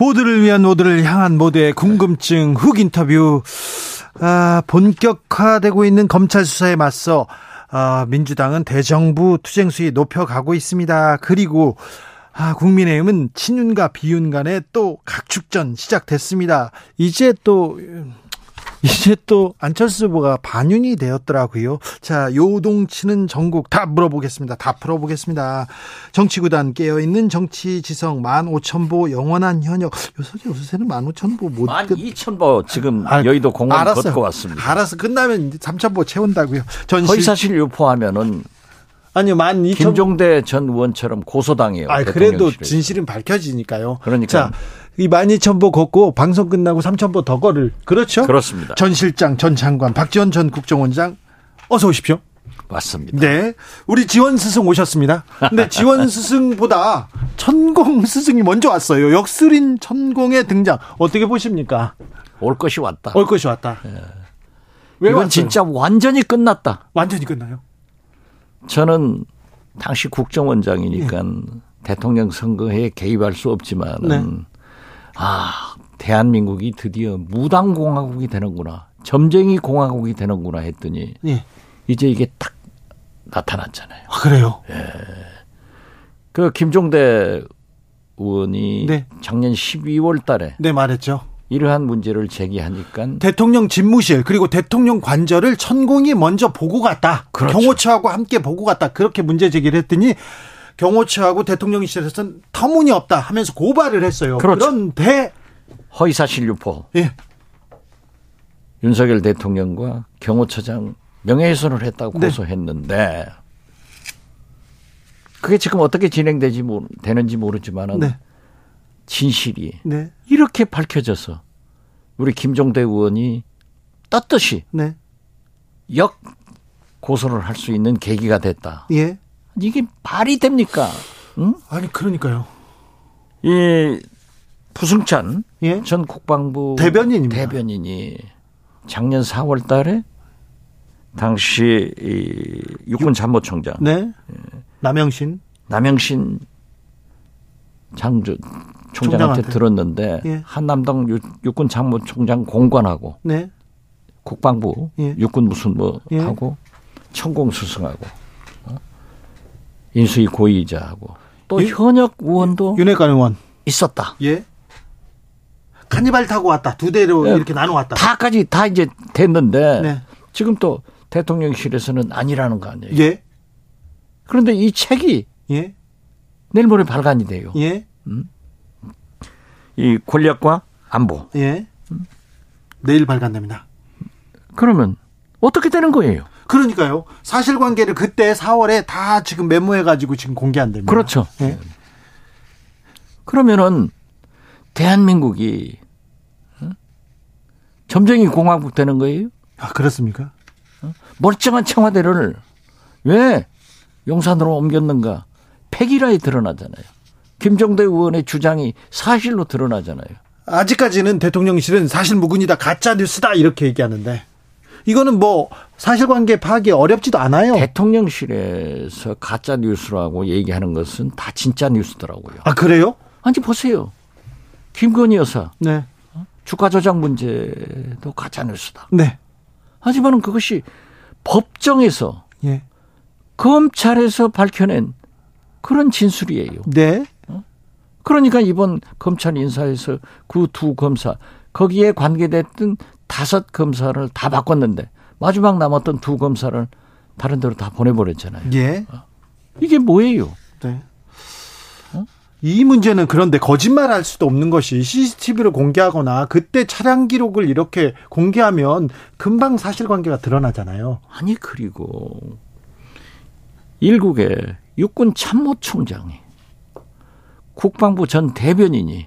모두를 위한 모두를 향한 모두의 궁금증 훅 인터뷰. 아, 본격화되고 있는 검찰 수사에 맞서 아, 민주당은 대정부 투쟁 수위 높여가고 있습니다. 그리고 아, 국민의힘은 친윤과 비윤 간에 또 각축전 시작됐습니다. 이제 또 이제 또 안철수 후보가 반윤이 되었더라고요. 자, 요동치는 전국 다 물어보겠습니다. 다 풀어보겠습니다. 정치구단 깨어있는 정치지성 15,000보 영원한 현역. 요새, 요새는 15,000보 못만 끝- 2,000보 지금 아, 여의도 공원 알았어요. 걷고 왔습니다. 알아서 끝나면 이제 3,000보 채운다고요. 전실 허위사실 유포하면은 아니요, 12,000보. 김종대 전 의원처럼 고소당해요. 아, 그래도. 진실은 밝혀지니까요. 그러니까. 자, 이 12,000보 걷고 방송 끝나고 3,000보 더 걸을. 그렇죠? 그렇습니다. 전 실장, 전 장관, 박지원 전 국정원장 어서 오십시오. 맞습니다. 네. 우리 지원 스승 오셨습니다. 근데 <laughs> 지원 스승보다 천공 스승이 먼저 왔어요. 역술인 천공의 등장. 어떻게 보십니까? 올 것이 왔다. 올 것이 왔다. 왜 이건 왔어요? 진짜 완전히 끝났다. 완전히 끝나요? 저는 당시 국정원장이니까 대통령 선거에 개입할 수 없지만 네. 은아 대한민국이 드디어 무당 공화국이 되는구나 점쟁이 공화국이 되는구나 했더니 예. 이제 이게 딱 나타났잖아요. 아, 그래요? 그 김종대 의원이 네. 작년 12월 달에 네, 말했죠. 이러한 문제를 제기하니까 대통령 집무실 그리고 대통령 관절을 천공이 먼저 보고 갔다. 그렇죠. 경호처하고 함께 보고 갔다. 그렇게 문제 제기를 했더니 경호처하고 대통령실에서는 터무니없다 하면서 고발을 했어요. 그렇죠. 그런데 허위사실 유포 예. 윤석열 대통령과 경호처장 명예훼손을 했다고 네. 고소했는데 그게 지금 어떻게 진행되지 모- 되는지 모르지만은 네. 진실이 네. 이렇게 밝혀져서 우리 김종대 의원이 떳떳이 네. 역 고소를 할 수 있는 계기가 됐다. 예. 이게 말이 됩니까? 응? 아니 그러니까요. 이 부승찬 예. 전 국방부 대변인입니다. 대변인이 작년 4월 달에 당시 이 육군 참모총장 네. 남영신. 남영신 장조 총장한테 총장한테. 들었는데 예. 한남당 육- 육군 참모총장 공관하고 네. 국방부 예. 육군 무슨 뭐 예. 하고 천공 수승하고 어? 인수위 고위이자하고 또 예. 현역 의원도 윤핵관 의원. 있었다. 예. 카니발 타고 왔다. 두 대로 예. 이렇게 나눠 왔다. 다까지 다 이제 됐는데 네. 지금 또 대통령실에서는 아니라는 거 아니에요. 예. 그런데 이 책이 예. 내일 모레 발간이 돼요. 예. 이 권력과 안보. 예. 내일 발간됩니다. 그러면 어떻게 되는 거예요? 그러니까요. 사실관계를 그때 4월에 다 지금 메모해가지고 지금 공개한답니다. 그렇죠. 예. 그러면은 대한민국이 어? 점쟁이 공화국 되는 거예요? 아 그렇습니까? 멀쩡한 청와대를 왜 용산으로 옮겼는가? 폐기라에 드러나잖아요. 김종대 의원의 주장이 사실로 드러나잖아요. 아직까지는 대통령실은 사실 무근이다 가짜 뉴스다 이렇게 얘기하는데 이거는 뭐 사실관계 파악이 어렵지도 않아요. 대통령실에서 가짜 뉴스라고 얘기하는 것은 다 진짜 뉴스더라고요. 아 그래요? 아니 보세요. 김건희 여사 네, 주가 조작 문제도 가짜 뉴스다. 네, 하지만은 그것이 법정에서 예, 검찰에서 밝혀낸 그런 진술이에요. 네, 그러니까 이번 검찰 인사에서 그 두 검사 거기에 관계됐던 다섯 검사를 다 바꿨는데 마지막 남았던 두 검사를 다른 데로 다 보내버렸잖아요. 예, 이게 뭐예요? 네. 이 문제는 그런데 거짓말할 수도 없는 것이 CCTV를 공개하거나 그때 차량 기록을 이렇게 공개하면 금방 사실관계가 드러나잖아요. 아니 그리고 일국의 육군 참모총장이 국방부 전 대변인이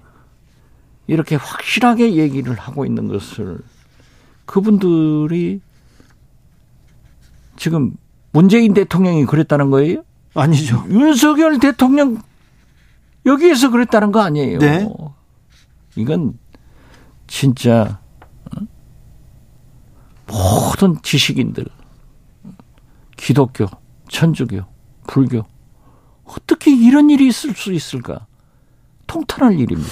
이렇게 확실하게 얘기를 하고 있는 것을 그분들이 지금 문재인 대통령이 그랬다는 거예요? 아니죠. 윤석열 대통령 여기에서 그랬다는 거 아니에요? 네. 이건 진짜 어? 모든 지식인들, 기독교, 천주교, 불교 어떻게 이런 일이 있을 수 있을까? 통탄할 일입니다.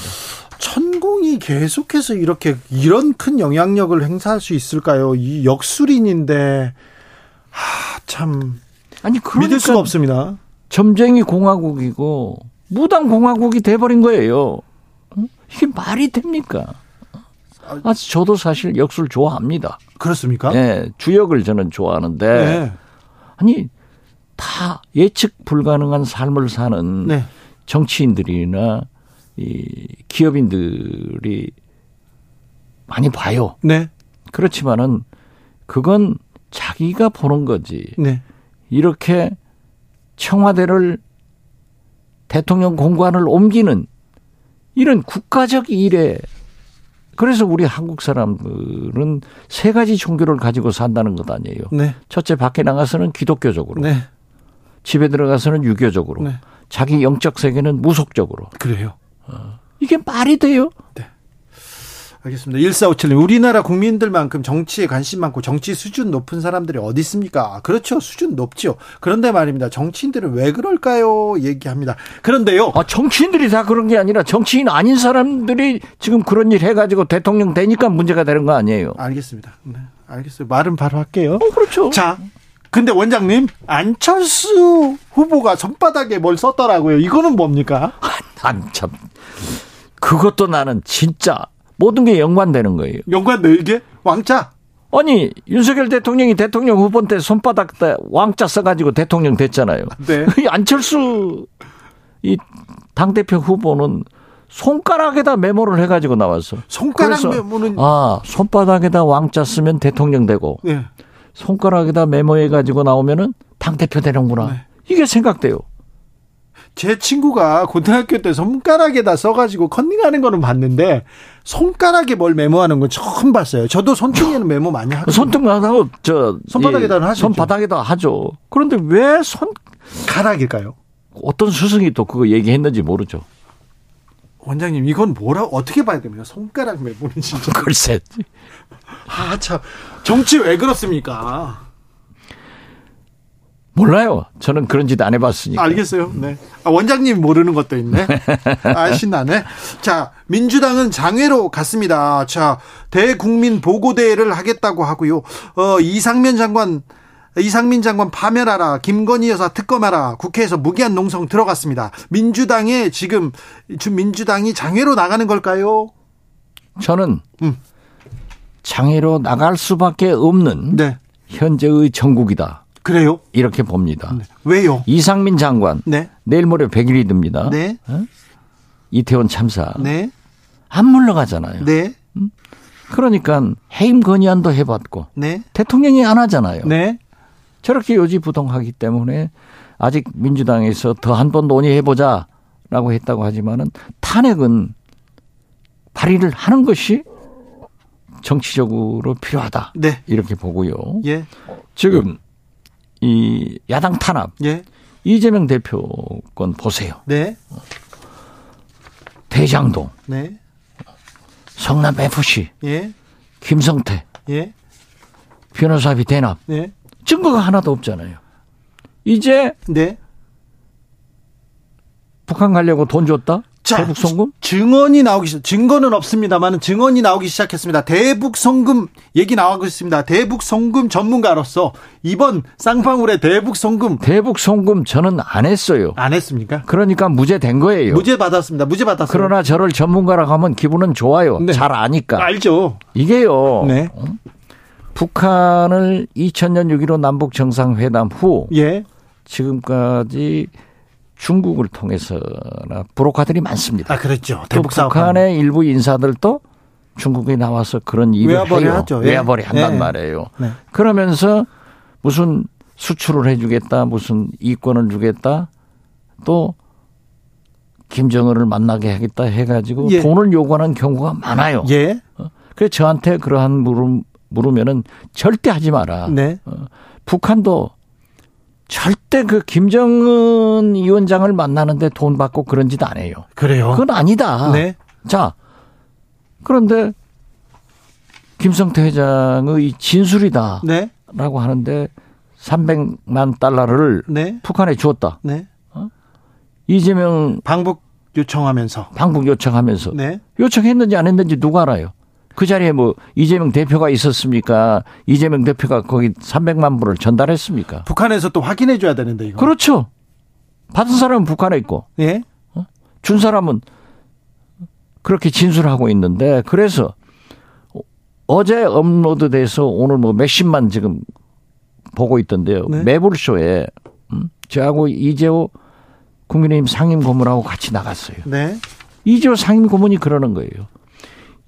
천공이 계속해서 이렇게 이런 큰 영향력을 행사할 수 있을까요? 이 역술인인데 하, 참 아니 그러니까 믿을 수가 없습니다. 점쟁이 공화국이고 무당 공화국이 돼버린 거예요. 어? 이게 말이 됩니까? 아, 저도 사실 역술 좋아합니다. 그렇습니까? 예, 주역을 저는 좋아하는데 네. 아니 다 예측 불가능한 삶을 사는 네. 정치인들이나 이 기업인들이 많이 봐요. 네. 그렇지만은 그건 자기가 보는 거지. 네. 이렇게 청와대를 대통령 공관을 옮기는 이런 국가적 일에 그래서 우리 한국 사람들은 세 가지 종교를 가지고 산다는 것 아니에요. 네. 첫째 밖에 나가서는 기독교적으로, 네. 집에 들어가서는 유교적으로, 네. 자기 영적 세계는 무속적으로. 그래요. 이게 말이 돼요? 알겠습니다. 1457님, 우리나라 국민들만큼 정치에 관심 많고 정치 수준 높은 사람들이 어디 있습니까? 아, 그렇죠. 수준 높죠. 그런데 말입니다. 정치인들은 왜 그럴까요? 얘기합니다. 그런데요. 아, 정치인들이 다 그런 게 아니라 정치인 아닌 사람들이 지금 그런 일 해가지고 대통령 되니까 문제가 되는 거 아니에요? 알겠습니다. 네, 알겠어요. 말은 바로 할게요. 어, 그렇죠. 자, 근데 원장님, 안철수 후보가 손바닥에 뭘 썼더라고요. 이거는 뭡니까? 난 참. 그것도 나는 진짜 모든 게 연관되는 거예요. 연관돼, 이게? 왕자? 아니, 윤석열 대통령이 대통령 후보 때 손바닥 때 왕자 써가지고 대통령 됐잖아요. 네. <laughs> 이 안철수 이 당 대표 후보는 손가락에다 메모를 해가지고 나왔어. 손가락 메모는. 아, 손바닥에다 왕자 쓰면 대통령 되고 네. 손가락에다 메모해가지고 나오면은 당 대표 되는구나. 네. 이게 생각돼요. 제 친구가 고등학교 때 손가락에다 써가지고 컨닝하는 거는 봤는데 손가락에 뭘 메모하는 건 처음 봤어요. 저도 손등에는 메모 많이 하고 손등하고 저 손바닥에다는 이 하시죠. 손바닥에다 하죠. 그런데 왜 손 가락일까요? 어떤 스승이 또 그거 얘기했는지 모르죠. 원장님 이건 뭐라 어떻게 봐야 됩니까? 손가락 메모는 진짜 <laughs> 글쎄. 아참 정치 왜 그렇습니까? 몰라요. 저는 그런 짓 안 해봤으니까. 알겠어요. 네. 아, 원장님 모르는 것도 있네. <laughs> 아, 신나네. 자, 민주당은 장외로 갔습니다. 자, 대국민 보고대회를 하겠다고 하고요. 어, 이상면 장관, 이상민 장관 파면하라. 김건희 여사 특검하라. 국회에서 무기한 농성 들어갔습니다. 민주당에 지금, 민주당이 장외로 나가는 걸까요? 저는 음. 장애로 나갈 수밖에 없는 네. 현재의 정국이다. 그래요? 이렇게 봅니다. 네. 왜요? 이상민 장관 네. 내일 모레 100일이 됩니다. 네. 이태원 참사 네. 안 물러가잖아요. 네. 그러니까 해임 건의안도 해봤고 네. 대통령이 안 하잖아요. 네. 저렇게 요지부동하기 때문에 아직 민주당에서 더 한 번 논의해보자라고 했다고 하지만은 탄핵은 발의를 하는 것이 정치적으로 필요하다. 네. 이렇게 보고요. 예. 지금 이 야당 탄압 예. 이재명 대표 건 보세요. 네. 대장동, 네. 성남 FC, 예. 김성태, 예. 변호사비 대납 네. 증거가 하나도 없잖아요. 이제 네. 북한 가려고 돈 줬다? 자, 대북 송금? 증언이 나오기 시 증거는 없습니다만 증언이 나오기 시작했습니다. 대북 송금 얘기 나오고 있습니다. 대북 송금 전문가로서 이번 쌍방울의 대북 송금 대북 송금 저는 안 했어요. 안 했습니까? 그러니까 무죄 된 거예요. 무죄 받았습니다. 무죄 받았어요. 그러나 저를 전문가라고 하면 기분은 좋아요. 네. 잘 아니까. 알죠. 이게요. 네. 북한을 2000년 6.15 남북 정상회담 후 예. 지금까지 중국을 통해서나 브로커들이 많습니다. 아, 그랬죠. 또 대북 사업. 북한의 일부 인사들도 중국에 나와서 그런 일을 외화벌이 해요. 하죠. 예. 외화벌이 한단 예. 말이에요. 네. 그러면서 무슨 수출을 해주겠다, 무슨 이권을 주겠다, 또 김정은을 만나게 하겠다 해가지고 예. 돈을 요구하는 경우가 많아요. 예. 그래서 저한테 그러한 물음, 물으면은 절대 하지 마라. 네. 북한도 절대 그 김정은 위원장을 만나는데 돈 받고 그런 짓 안 해요. 그래요. 그건 아니다. 네. 자, 그런데 김성태 회장의 이 진술이다라고 네. 하는데 300만 달러를 네. 북한에 주었다. 네. 이재명 방북 요청하면서. 방북 요청하면서 네. 요청했는지 안 했는지 누가 알아요? 그 자리에 뭐 이재명 대표가 있었습니까? 이재명 대표가 거기 300만 불을 전달했습니까? 북한에서 또 확인해 줘야 되는데 이거. 그렇죠. 받은 사람은 북한에 있고 예. 준 사람은 그렇게 진술하고 있는데 그래서 어제 업로드돼서 오늘 뭐 몇십만 지금 보고 있던데요. 네. 매불쇼에 음? 저하고 이재호 국민의힘 상임 고문하고 같이 나갔어요. 네. 이재호 상임 고문이 그러는 거예요.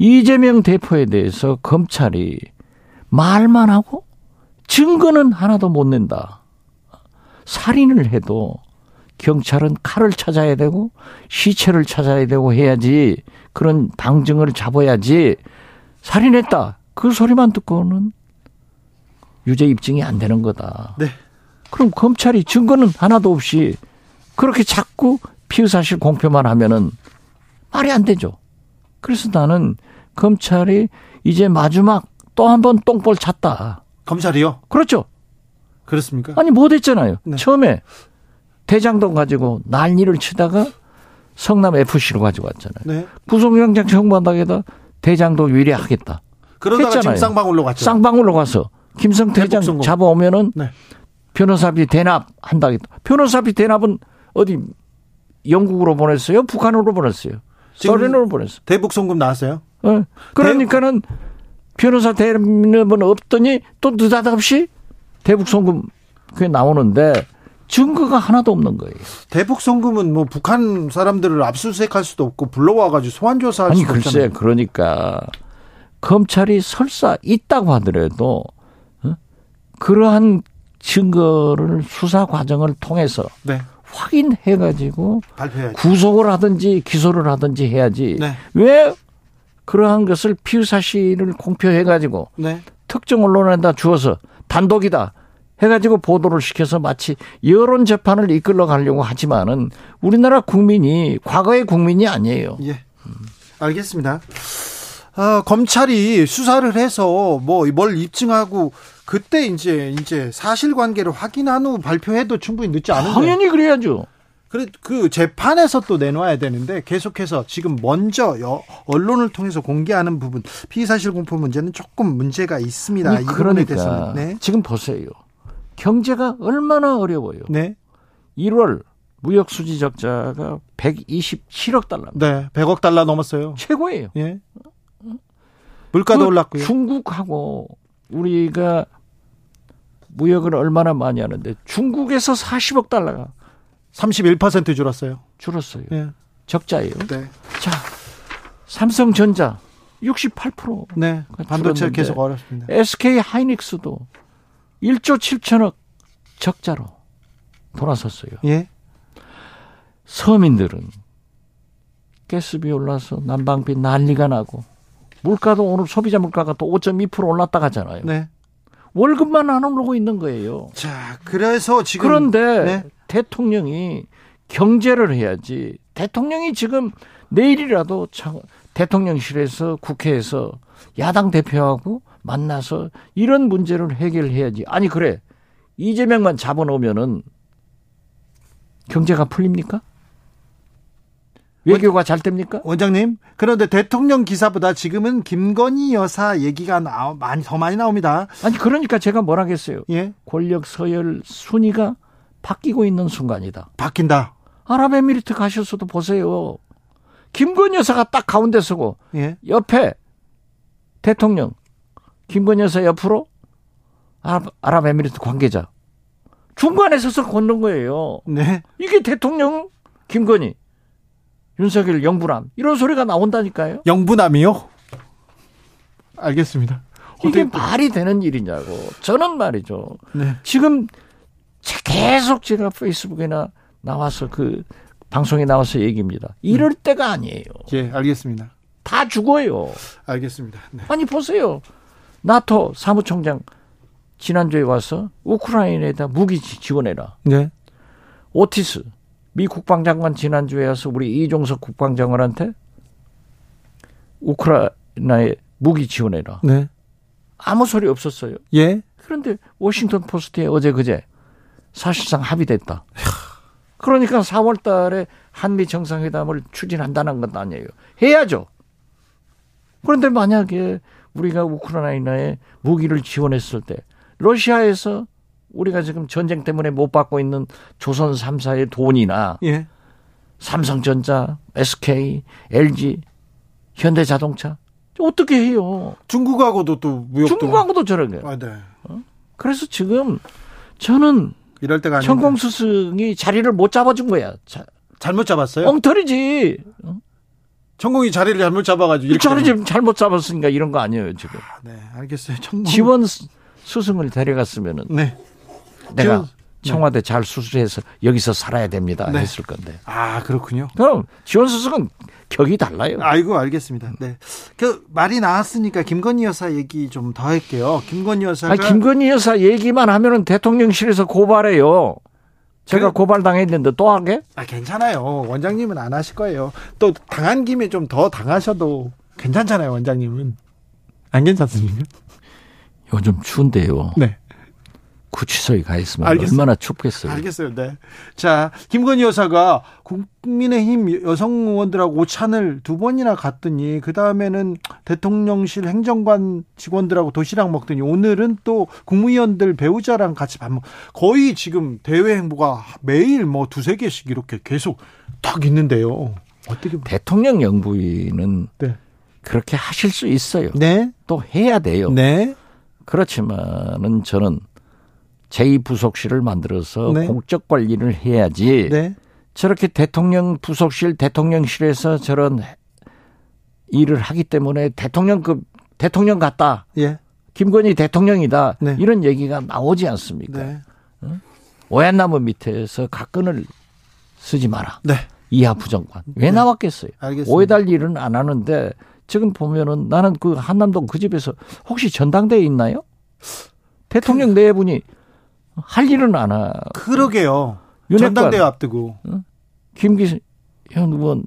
이재명 대표에 대해서 검찰이 말만 하고 증거는 하나도 못 낸다. 살인을 해도 경찰은 칼을 찾아야 되고 시체를 찾아야 되고 해야지 그런 방증을 잡아야지 살인했다. 그 소리만 듣고는 유죄 입증이 안 되는 거다. 네. 그럼 검찰이 증거는 하나도 없이 그렇게 자꾸 피의사실 공표만 하면은 말이 안 되죠. 그래서 나는 검찰이 이제 마지막 또 한 번 똥볼 찼다. 검찰이요? 그렇죠. 그렇습니까? 아니 못했잖아요. 네. 처음에 대장동 가지고 난리를 치다가 성남 FC로 가지고 왔잖아요. 네. 구속영장 청구한다기다 대장동 위례하겠다. 그러다가 지금 했잖아요. 쌍방울로 갔죠. 쌍방울로 가서 김성태 회장. 잡아오면은 네. 변호사비 대납 한다겠다. 변호사비 대납은 어디 영국으로 보냈어요? 북한으로 보냈어요? 소련으로 보냈어요. 대북 송금 나왔어요. 어. 그러니까는 변호사 대납은 없더니 또 느닷없이 대북 송금 그게 나오는데 증거가 하나도 없는 거예요. 대북 송금은 뭐 북한 사람들을 압수수색할 수도 없고 불러와가지고 소환 조사할 아니 수도 글쎄 없잖아요. 그러니까 검찰이 설사 있다고 하더라도 어? 그러한 증거를 수사 과정을 통해서 네. 확인해 가지고 발표해야죠. 구속을 하든지 기소를 하든지 해야지 네. 왜 그러한 것을 피의 사실을 공표해 가지고 네. 특정 언론에다 주어서 단독이다 해가지고 보도를 시켜서 마치 여론 재판을 이끌어 가려고 하지만은 우리나라 국민이 과거의 국민이 아니에요. 예. 알겠습니다. 아, 검찰이 수사를 해서 뭐 뭘 입증하고 그때 이제 이제 사실관계를 확인한 후 발표해도 충분히 늦지 않은데. 당연히 그래야죠. 그래 그 재판에서 또 내놓아야 되는데 계속해서 지금 먼저 여- 언론을 통해서 공개하는 부분 피의사실 공표 문제는 조금 문제가 있습니다. 아니, 그러니까 네. 지금 보세요. 경제가 얼마나 어려워요. 네. 1월 무역 수지 적자가 127억 달러. 네. 100억 달러 넘었어요. 최고예요. 예. 물가도 그 올랐고요. 중국하고 우리가 무역을 얼마나 많이 하는데 중국에서 40억 달러가 31% 줄었어요. 줄었어요. 예. 적자예요. 네. 자, 삼성전자 68%. 네. 반도체. 계속 어렵습니다. SK 하이닉스도 1조 7천억 적자로 돌아섰어요. 예. 서민들은 가스비 올라서 난방비 난리가 나고 물가도 오늘 소비자 물가가 또 5.2% 올랐다 가잖아요. 네. 월급만 안 오르고 있는 거예요. 자, 그래서 지금 그런데 네. 대통령이 경제를 해야지. 대통령이 지금 내일이라도 참 대통령실에서 국회에서 야당 대표하고 만나서 이런 문제를 해결해야지. 아니 그래 이재명만 잡아놓으면은 경제가 풀립니까? 외교가 잘 됩니까? 원장님, 그런데 대통령 기사보다 지금은 김건희 여사 얘기가 나, 많이 더 많이 나옵니다. 아니 그러니까 제가 뭐라겠어요. 예, 권력 서열 순위가 바뀌고 있는 순간이다. 바뀐다. 아랍에미리트 가셔서도 보세요. 김건희 여사가 딱 가운데 서고 예, 옆에 대통령 김건희 여사 옆으로 아랍, 아랍에미리트 관계자 중간에 서서 걷는 거예요. 네, 이게 대통령 김건희 윤석열 영부남 이런 소리가 나온다니까요. 영부남이요. 알겠습니다. 이게 말이 되는 일이냐고. 저는 말이죠. 네, 지금 제- 계속 제가 페이스북에나 나와서 그 방송에 나와서 얘기입니다. 이럴 때가 아니에요. 예, 알겠습니다. 다 죽어요. 알겠습니다. 네. 아니 보세요. 나토 사무총장 지난주에 와서 우크라이나에다 무기 지- 지원해라. 네, 오티스 미 국방장관 지난주에 와서 우리 이종석 국방장관한테 우크라이나에 무기 지원해라. 네, 아무 소리 없었어요. 예, 그런데 워싱턴 포스트에 어제 그제 사실상 합의됐다. 그러니까 4월 달에 한미 정상회담을 추진한다는 건 아니에요. 해야죠. 그런데 만약에 우리가 우크라이나에 무기를 지원했을 때 러시아에서 우리가 지금 전쟁 때문에 못 받고 있는 조선 3사의 돈이나 예, 삼성전자, SK, LG, 현대자동차 어떻게 해요? 중국하고도 또 무역도. 중국하고도 저런 거예요. 아, 네. 그래서 지금 저는 이럴 때가. 천공 스승이 자리를 못 잡아준 거야. 자, 잘못 잡았어요. 엉터리지. 천공이 자리를 잘못 잡아가지고. 자리 지금 잘못 잡았으니까 이런 거 아니에요 지금. 네, 알겠어요. 천공. 지원 스- 스승을 데려갔으면은 네. 내가 지원- 청와대 잘 수술해서 여기서 살아야 됩니다 네. 했을 건데. 아 그렇군요. 그럼 지원 스승은 격이 달라요. 아이고 알겠습니다. 네. 그 말이 나왔으니까 김건희 여사 얘기 좀 더 할게요. 김건희 여사가 아니, 김건희 여사 얘기만 하면은 대통령실에서 고발해요. 제가 그- 고발당했는데 또 하게? 아 괜찮아요. 원장님은 안 하실 거예요. 또 당한 김에 좀 더 당하셔도 괜찮잖아요, 원장님은. 안 괜찮습니까? 요즘 추운데요. 네. 구치소에 가 있으면 알겠습니다. 얼마나 춥겠어요. 알겠어요. 네. 자, 김건희 여사가 국민의힘 여성 의원들하고 오찬을 두 번이나 갔더니 그 다음에는 대통령실 행정관 직원들하고 도시락 먹더니 오늘은 또 국무위원들 배우자랑 같이 밥 먹. 거의 지금 대외 행보가 매일 뭐 두세 개씩 이렇게 계속 딱 있는데요. 어떻게? 봐- 대통령 영부인은 네. 그렇게 하실 수 있어요. 네. 또 해야 돼요. 네. 그렇지만은 저는 제2부속실을 만들어서 네. 공적 관리를 해야지 네. 저렇게 대통령 부속실 대통령실에서 저런 일을 하기 때문에 대통령급 대통령 같다. 예. 김건희 대통령이다. 네. 이런 얘기가 나오지 않습니까? 네. 오얏나무 밑에서 각근을 쓰지 마라. 네. 이하 부정관. 왜 네. 나왔겠어요? 알겠습니다. 오해달 일은 안 하는데 지금 보면은 나는 그 한남동 그 집에서 혹시 전당대회 있나요? 대통령 네 분이 할 일은 안 하. 그러게요. 윤핵관. 전당대회 앞두고. 김기현 의원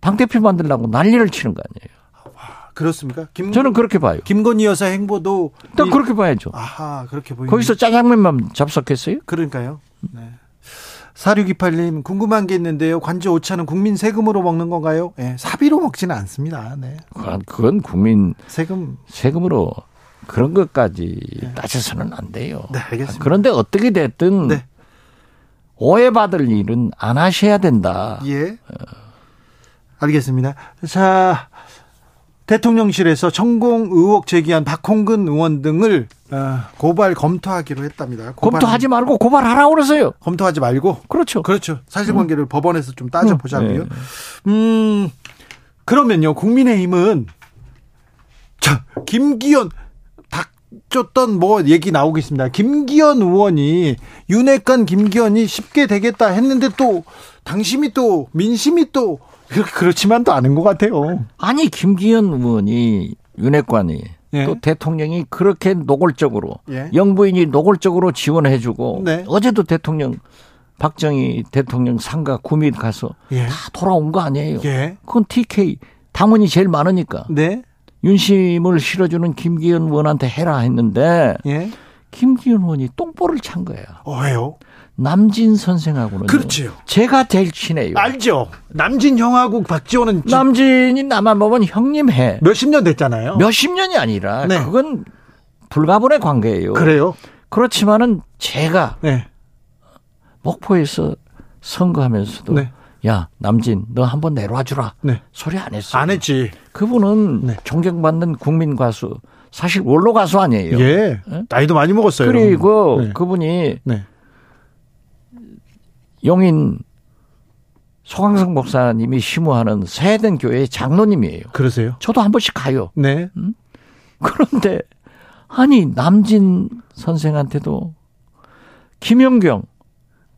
당 대표 만들려고 난리를 치는 거 아니에요. 그렇습니까? 김, 저는 그렇게 봐요. 김건희 여사 행보도 또 이- 그렇게 봐야죠. 아하 그렇게 보이네. 거기서 짜장면만 잡석했어요? 그러니까요. 네. 4628님 궁금한 게 있는데요. 관저 오차는 국민 세금으로 먹는 건가요? 네, 사비로 먹지는 않습니다. 네. 그건- 그건 국민 세금. 세금으로 그런 것까지 따져서는 안 돼요. 네, 알겠습니다. 그런데 어떻게 됐든 네. 오해받을 일은 안 하셔야 된다. 예. 알겠습니다. 자, 대통령실에서 천공 의혹 제기한 박홍근 의원 등을 어, 고발 검토하기로 했답니다. 고발- 검토하지 말고 고발하라 그러세요. 검토하지 말고 그렇죠. 그렇죠. 사실관계를 법원에서 좀 따져보자고요. 네. 음, 그러면요, 국민의힘은, 자, 김기현, 닥쳤던 뭐 얘기 나오겠습니다. 김기현 의원이, 윤핵관 김기현이 쉽게 되겠다 했는데 또, 당심이 또, 민심이 또, 그렇게 그렇지만도 않은 것 같아요. 아니 김기현 의원이 윤핵관이 예. 또 대통령이 그렇게 노골적으로 예. 영부인이 노골적으로 지원해주고 네. 어제도 대통령 박정희 대통령 상가 구미 가서 예. 다 돌아온 거 아니에요. 예. 그건 TK 당원이 제일 많으니까 네. 윤심을 실어주는 김기현 의원한테 해라 했는데 예. 김기현 의원이 똥볼을 찬 거예요. 어, 왜요? 남진 선생하고는 그렇지요. 제가 제일 친해요. 알죠. 남진 형하고 박지원은 지- 남진이 나만 보면 형님 해. 몇십 년 됐잖아요. 몇십 년이 아니라 네. 그건 불가분의 관계예요. 그래요? 그렇지만은 제가 네. 목포에서 선거하면서도 네. 야 남진 너 한번 내려와 주라 네. 소리 안 했어요. 안 했지. 그분은 네. 존경받는 국민 가수 사실 원로 가수 아니에요. 예. 나이도 많이 먹었어요. 그리고 네. 그분이 네. 용인 소강성 목사님이 심우하는 세den 교회의 장로님이에요. 그러세요? 저도 한 번씩 가요. 네. 그런데 아니 남진 선생한테도 김영경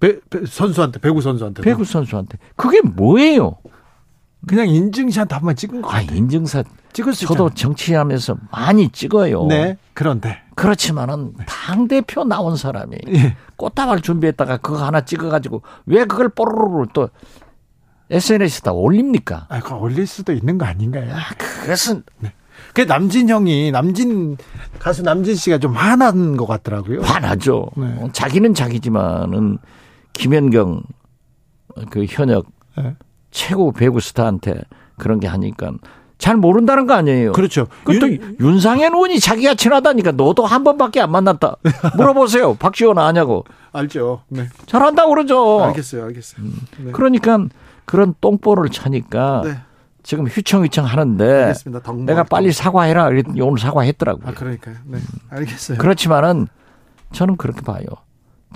배, 배- 선수한테 배구 선수한테 배구 선수한테 그게 뭐예요? 그냥 인증샷 한 번 찍은 거아 인증사 찍을 수 저도 있잖아요. 정치하면서 많이 찍어요. 네. 그런데 그렇지만은 당 대표 나온 사람이 예. 꽃다발 준비했다가 그거 하나 찍어가지고 왜 그걸 뽀로로로 또 SNS에다 올립니까? 아, 그거 올릴 수도 있는 거 아닌가요? 그것은 그 남진 형이 남진 가수 남진 씨가 좀 화난 것 같더라고요. 화나죠. 네. 어, 자기는 자기지만은 김연경 그 현역 네. 최고 배구 스타한테 그런 게 하니까 잘 모른다는 거 아니에요. 그렇죠. 윤- 윤상현 의원이 자기가 친하다니까 너도 한 번밖에 안 만났다. <laughs> 물어보세요. 박지원 아냐고. 알죠. 네. 잘한다고 그러죠. 알겠어요. 알겠어요. 네. 그러니까 그런 똥볼을 차니까 네. 지금 휘청휘청 하는데 내가 빨리 사과해라. 오늘 사과했더라고요. 아, 그러니까요. 네. 알겠어요. 그렇지만은 저는 그렇게 봐요.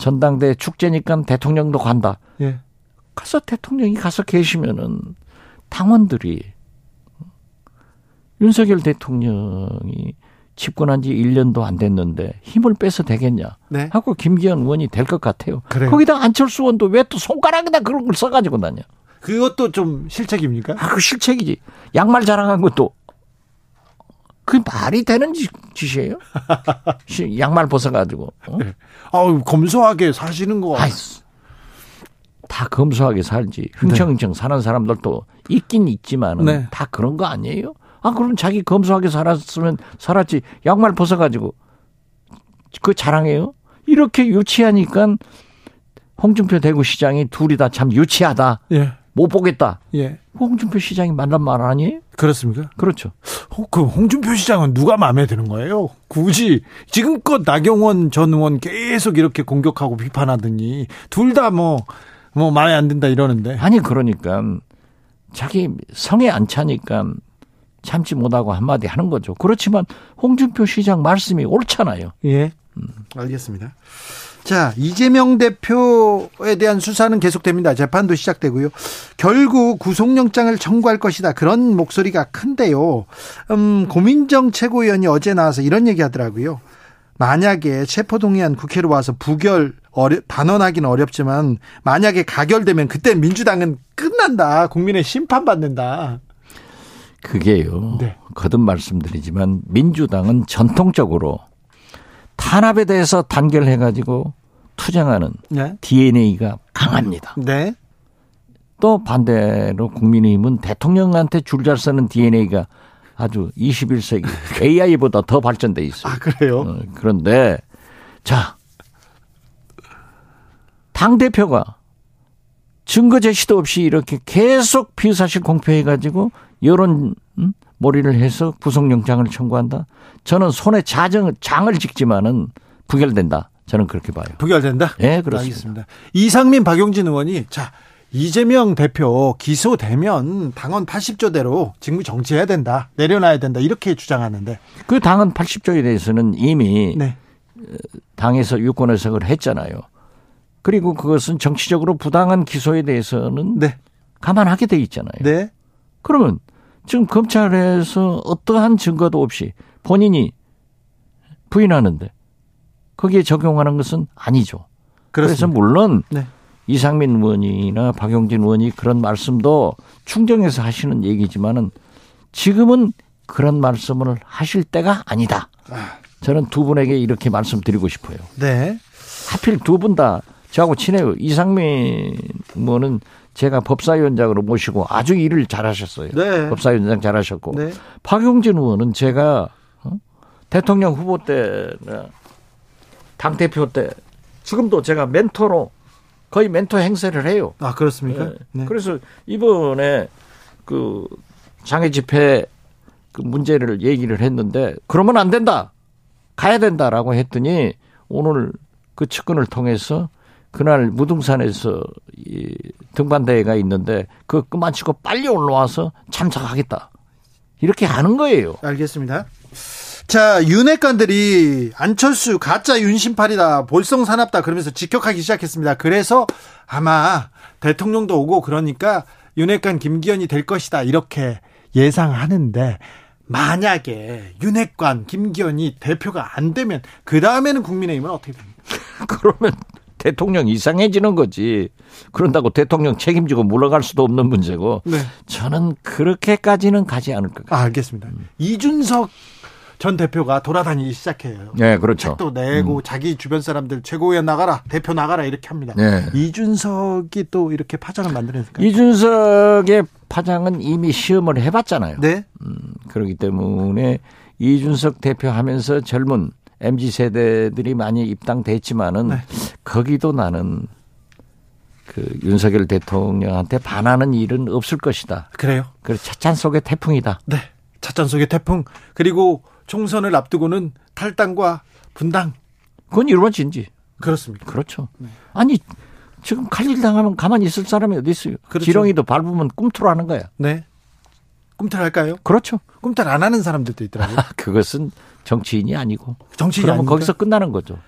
전당대 축제니까 대통령도 간다. 예. 가서 대통령이 가서 계시면은 당원들이 윤석열 대통령이 집권한 지 1년도 안 됐는데 힘을 빼서 되겠냐 네. 하고 김기현 의원이 될 것 같아요. 그래요. 거기다 안철수 의원도 왜 또 손가락에다 그런 걸 써가지고 다녀. 그것도 좀 실책입니까? 아, 그 실책이지. 양말 자랑한 것도 그 말이 되는 짓- 짓이에요? <laughs> 시- 양말 벗어가지고. 어? 아우, 검소하게 사시는 거. 아이, 다 검소하게 살지. 흥청흥청 사는 사람들도 있긴 있지만은 네. 다 그런 거 아니에요? 아, 그럼 자기 검소하게 살았으면 살았지. 양말 벗어가지고 그 자랑해요? 이렇게 유치하니까 홍준표 대구시장이 둘이 다 참 유치하다. 예. 못 보겠다. 예. 홍준표 시장이 말란 말 아니에요? 그렇습니까? 그렇죠. 어, 그 홍준표 시장은 누가 마음에 드는 거예요? 굳이 지금껏 나경원 전 의원 계속 이렇게 공격하고 비판하더니 둘 다 뭐뭐 마음에 안 든다 이러는데. 아니 그러니까 자기 성에 안 차니까 참지 못하고 한마디 하는 거죠. 그렇지만 홍준표 시장 말씀이 옳잖아요. 예. 알겠습니다. 자, 이재명 대표에 대한 수사는 계속됩니다. 재판도 시작되고요. 결국 구속영장을 청구할 것이다. 그런 목소리가 큰데요. 음, 고민정 최고위원이 어제 나와서 이런 얘기 하더라고요. 만약에 체포동의안 국회로 와서 부결 어려, 단언하기는 어렵지만 만약에 가결되면 그때 민주당은 끝난다. 국민의 심판받는다. 그게요. 네. 거듭 말씀드리지만 민주당은 전통적으로 탄압에 대해서 단결해 가지고 투쟁하는 네. DNA가 강합니다. 네. 또 반대로 국민의힘은 대통령한테 줄 잘 서는 DNA가 아주 21세기 AI보다 <laughs> 더 발전돼 있어요. 아, 그래요? 어, 그런데 자, 당 대표가 증거 제시도 없이 이렇게 계속 비사실 공표해 가지고 여론 음? 몰이를 해서 구속영장을 청구한다. 저는 손에 자정 장을 찍지만은 부결된다. 저는 그렇게 봐요. 부결된다? 예, 그렇습니다. 알겠습니다. 이상민 박용진 의원이 자 이재명 대표 기소되면 당원 80조대로 직무 정지해야 된다. 내려놔야 된다. 이렇게 주장하는데. 그 당은 80조에 대해서는 이미 네. 당에서 유권 해석을 했잖아요. 그리고 그것은 정치적으로 부당한 기소에 대해서는 네. 감안하게 돼 있잖아요. 네. 그러면 지금 검찰에서 어떠한 증거도 없이 본인이 부인하는데 거기에 적용하는 것은 아니죠. 그래서 그렇습니다. 물론 네. 이상민 의원이나 박용진 의원이 그런 말씀도 충정해서 하시는 얘기지만은 지금은 그런 말씀을 하실 때가 아니다. 저는 두 분에게 이렇게 말씀드리고 싶어요. 네. 하필 두 분 다 저하고 친해요. 이상민 의원은 제가 법사위원장으로 모시고 아주 일을 잘하셨어요. 네. 법사위원장 잘하셨고 네. 박용진 의원은 제가 어? 대통령 후보 때, 당 대표 때 지금도 제가 멘토로 거의 멘토 행세를 해요. 아 그렇습니까? 네. 네. 그래서 이번에 그 장애 집회 그 문제를 얘기를 했는데 그러면 안 된다. 가야 된다라고 했더니 오늘 그 측근을 통해서 그날 무등산에서 이 등반대회가 있는데 그 끝마치고 빨리 올라와서 참석하겠다. 이렇게 하는 거예요. 알겠습니다. 자, 윤핵관들이 안철수 가짜 윤심팔이다, 볼성 사납다 그러면서 직격하기 시작했습니다. 그래서 아마 대통령도 오고 그러니까 윤핵관 김기현이 될 것이다 이렇게 예상하는데 만약에 윤핵관 김기현이 대표가 안 되면 그 다음에는 국민의힘은 어떻게 됩니까? <laughs> 그러면 대통령 이상해지는 거지. 그런다고 대통령 책임지고 물러갈 수도 없는 문제고. 네. 저는 그렇게까지는 가지 않을 것 같아요. 아, 알겠습니다. 이준석 전 대표가 돌아다니기 시작해요. 네, 그렇죠. 책도 내고 자기 주변 사람들 최고위원 나가라, 대표 나가라 이렇게 합니다. 네. 이준석이 또 이렇게 파장을 만들어니까. 이준석의 파장은 이미 시험을 해봤잖아요. 네. 그렇기 때문에 이준석 대표 하면서 젊은 MZ 세대들이 많이 입당됐지만은 네. 거기도 나는 그 윤석열 대통령한테 반하는 일은 없을 것이다. 그래요. 그 차찬 속의 태풍이다. 네. 찻잔 속의 태풍 그리고 총선을 앞두고는 탈당과 분당 그건 이루어진지. 그렇습니다. 그렇죠. 아니 지금 칼질 당하면 가만히 있을 사람이 어디 있어요? 그렇죠. 지렁이도 밟으면 꿈틀하는 거야. 네. 꿈틀할까요? 그렇죠. 꿈틀 안 하는 사람들도 있더라고요. <laughs> 그것은 정치인이 아니고 정치인이 그러면 아닙니까? 거기서 끝나는 거죠.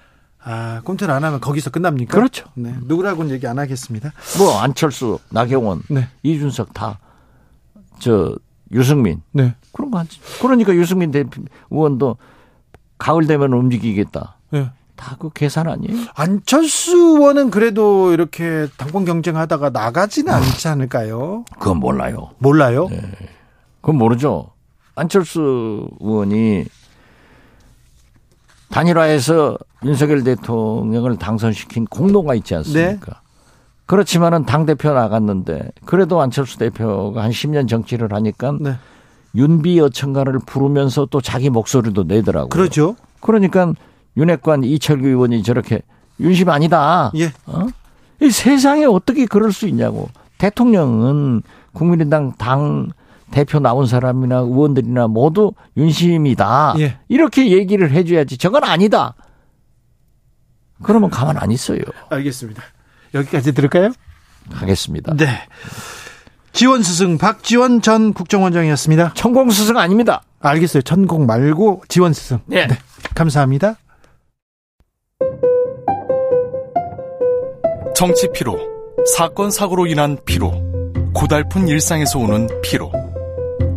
아, 꿈틀 안 하면 거기서 끝납니까? 그렇죠. 네. 누구라고는 얘기 안 하겠습니다. 뭐 안철수, 나경원, 네. 이준석 다 저 유승민 네. 그런 거 하지. 그러니까 유승민 대표 의원도 가을 되면 움직이겠다. 네. 다그 계산 아니에요? 안철수 의원은 그래도 이렇게 당권 경쟁하다가 나가지는 않지 않을까요? 그건 몰라요. 몰라요. 그건 모르죠. 안철수 의원이 단일화해서 윤석열 대통령을 당선시킨 공로가 있지 않습니까? 그렇지만은 당 대표 나갔는데 그래도 안철수 대표가 한 10년 정치를 하니까 네. 윤비 여청가를 부르면서 또 자기 목소리도 내더라고요. 그러죠. 그러니까 윤핵관 이철규 의원이 저렇게 윤심 아니다. 예. 어? 이 세상에 어떻게 그럴 수 있냐고. 대통령은 국민의당 당 대표 나온 사람이나 의원들이나 모두 윤심이다. 예. 이렇게 얘기를 해줘야지. 저건 아니다. 그러면 가만 안 있어요. 알겠습니다. 여기까지 들을까요? 하겠습니다. 네. 지원 스승 박지원 전 국정원장이었습니다. 천공 스승 아닙니다. 알겠어요. 천공 말고 지원 스승. 네. 감사합니다. 정치 피로, 사건 사고로 인한 피로, 고달픈 일상에서 오는 피로.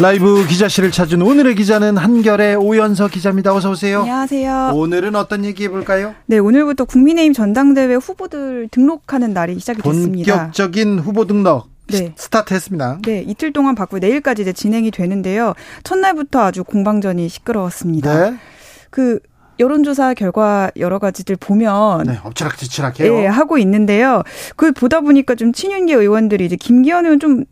라이브 기자실을 찾은 오늘의 기자는 한결의 오연서 기자입니다. 어서 오세요. 안녕하세요. 오늘은 어떤 얘기 해 볼까요? 네, 오늘부터 국민의힘 전당대회 후보들 등록하는 날이 시작이 됐습니다. 본격적인 후보 등록 네. 스타트했습니다. 네, 이틀 동안 받고 내일까지 이제 진행이 되는데요. 첫날부터 아주 공방전이 시끄러웠습니다. 네, 그 여론조사 결과 여러 가지들 보면 네, 엎치락뒤치락해요. 예, 하고 있는데요. 그 보다 보니까 좀 친윤계 의원들이 이제 김기현 의원 좀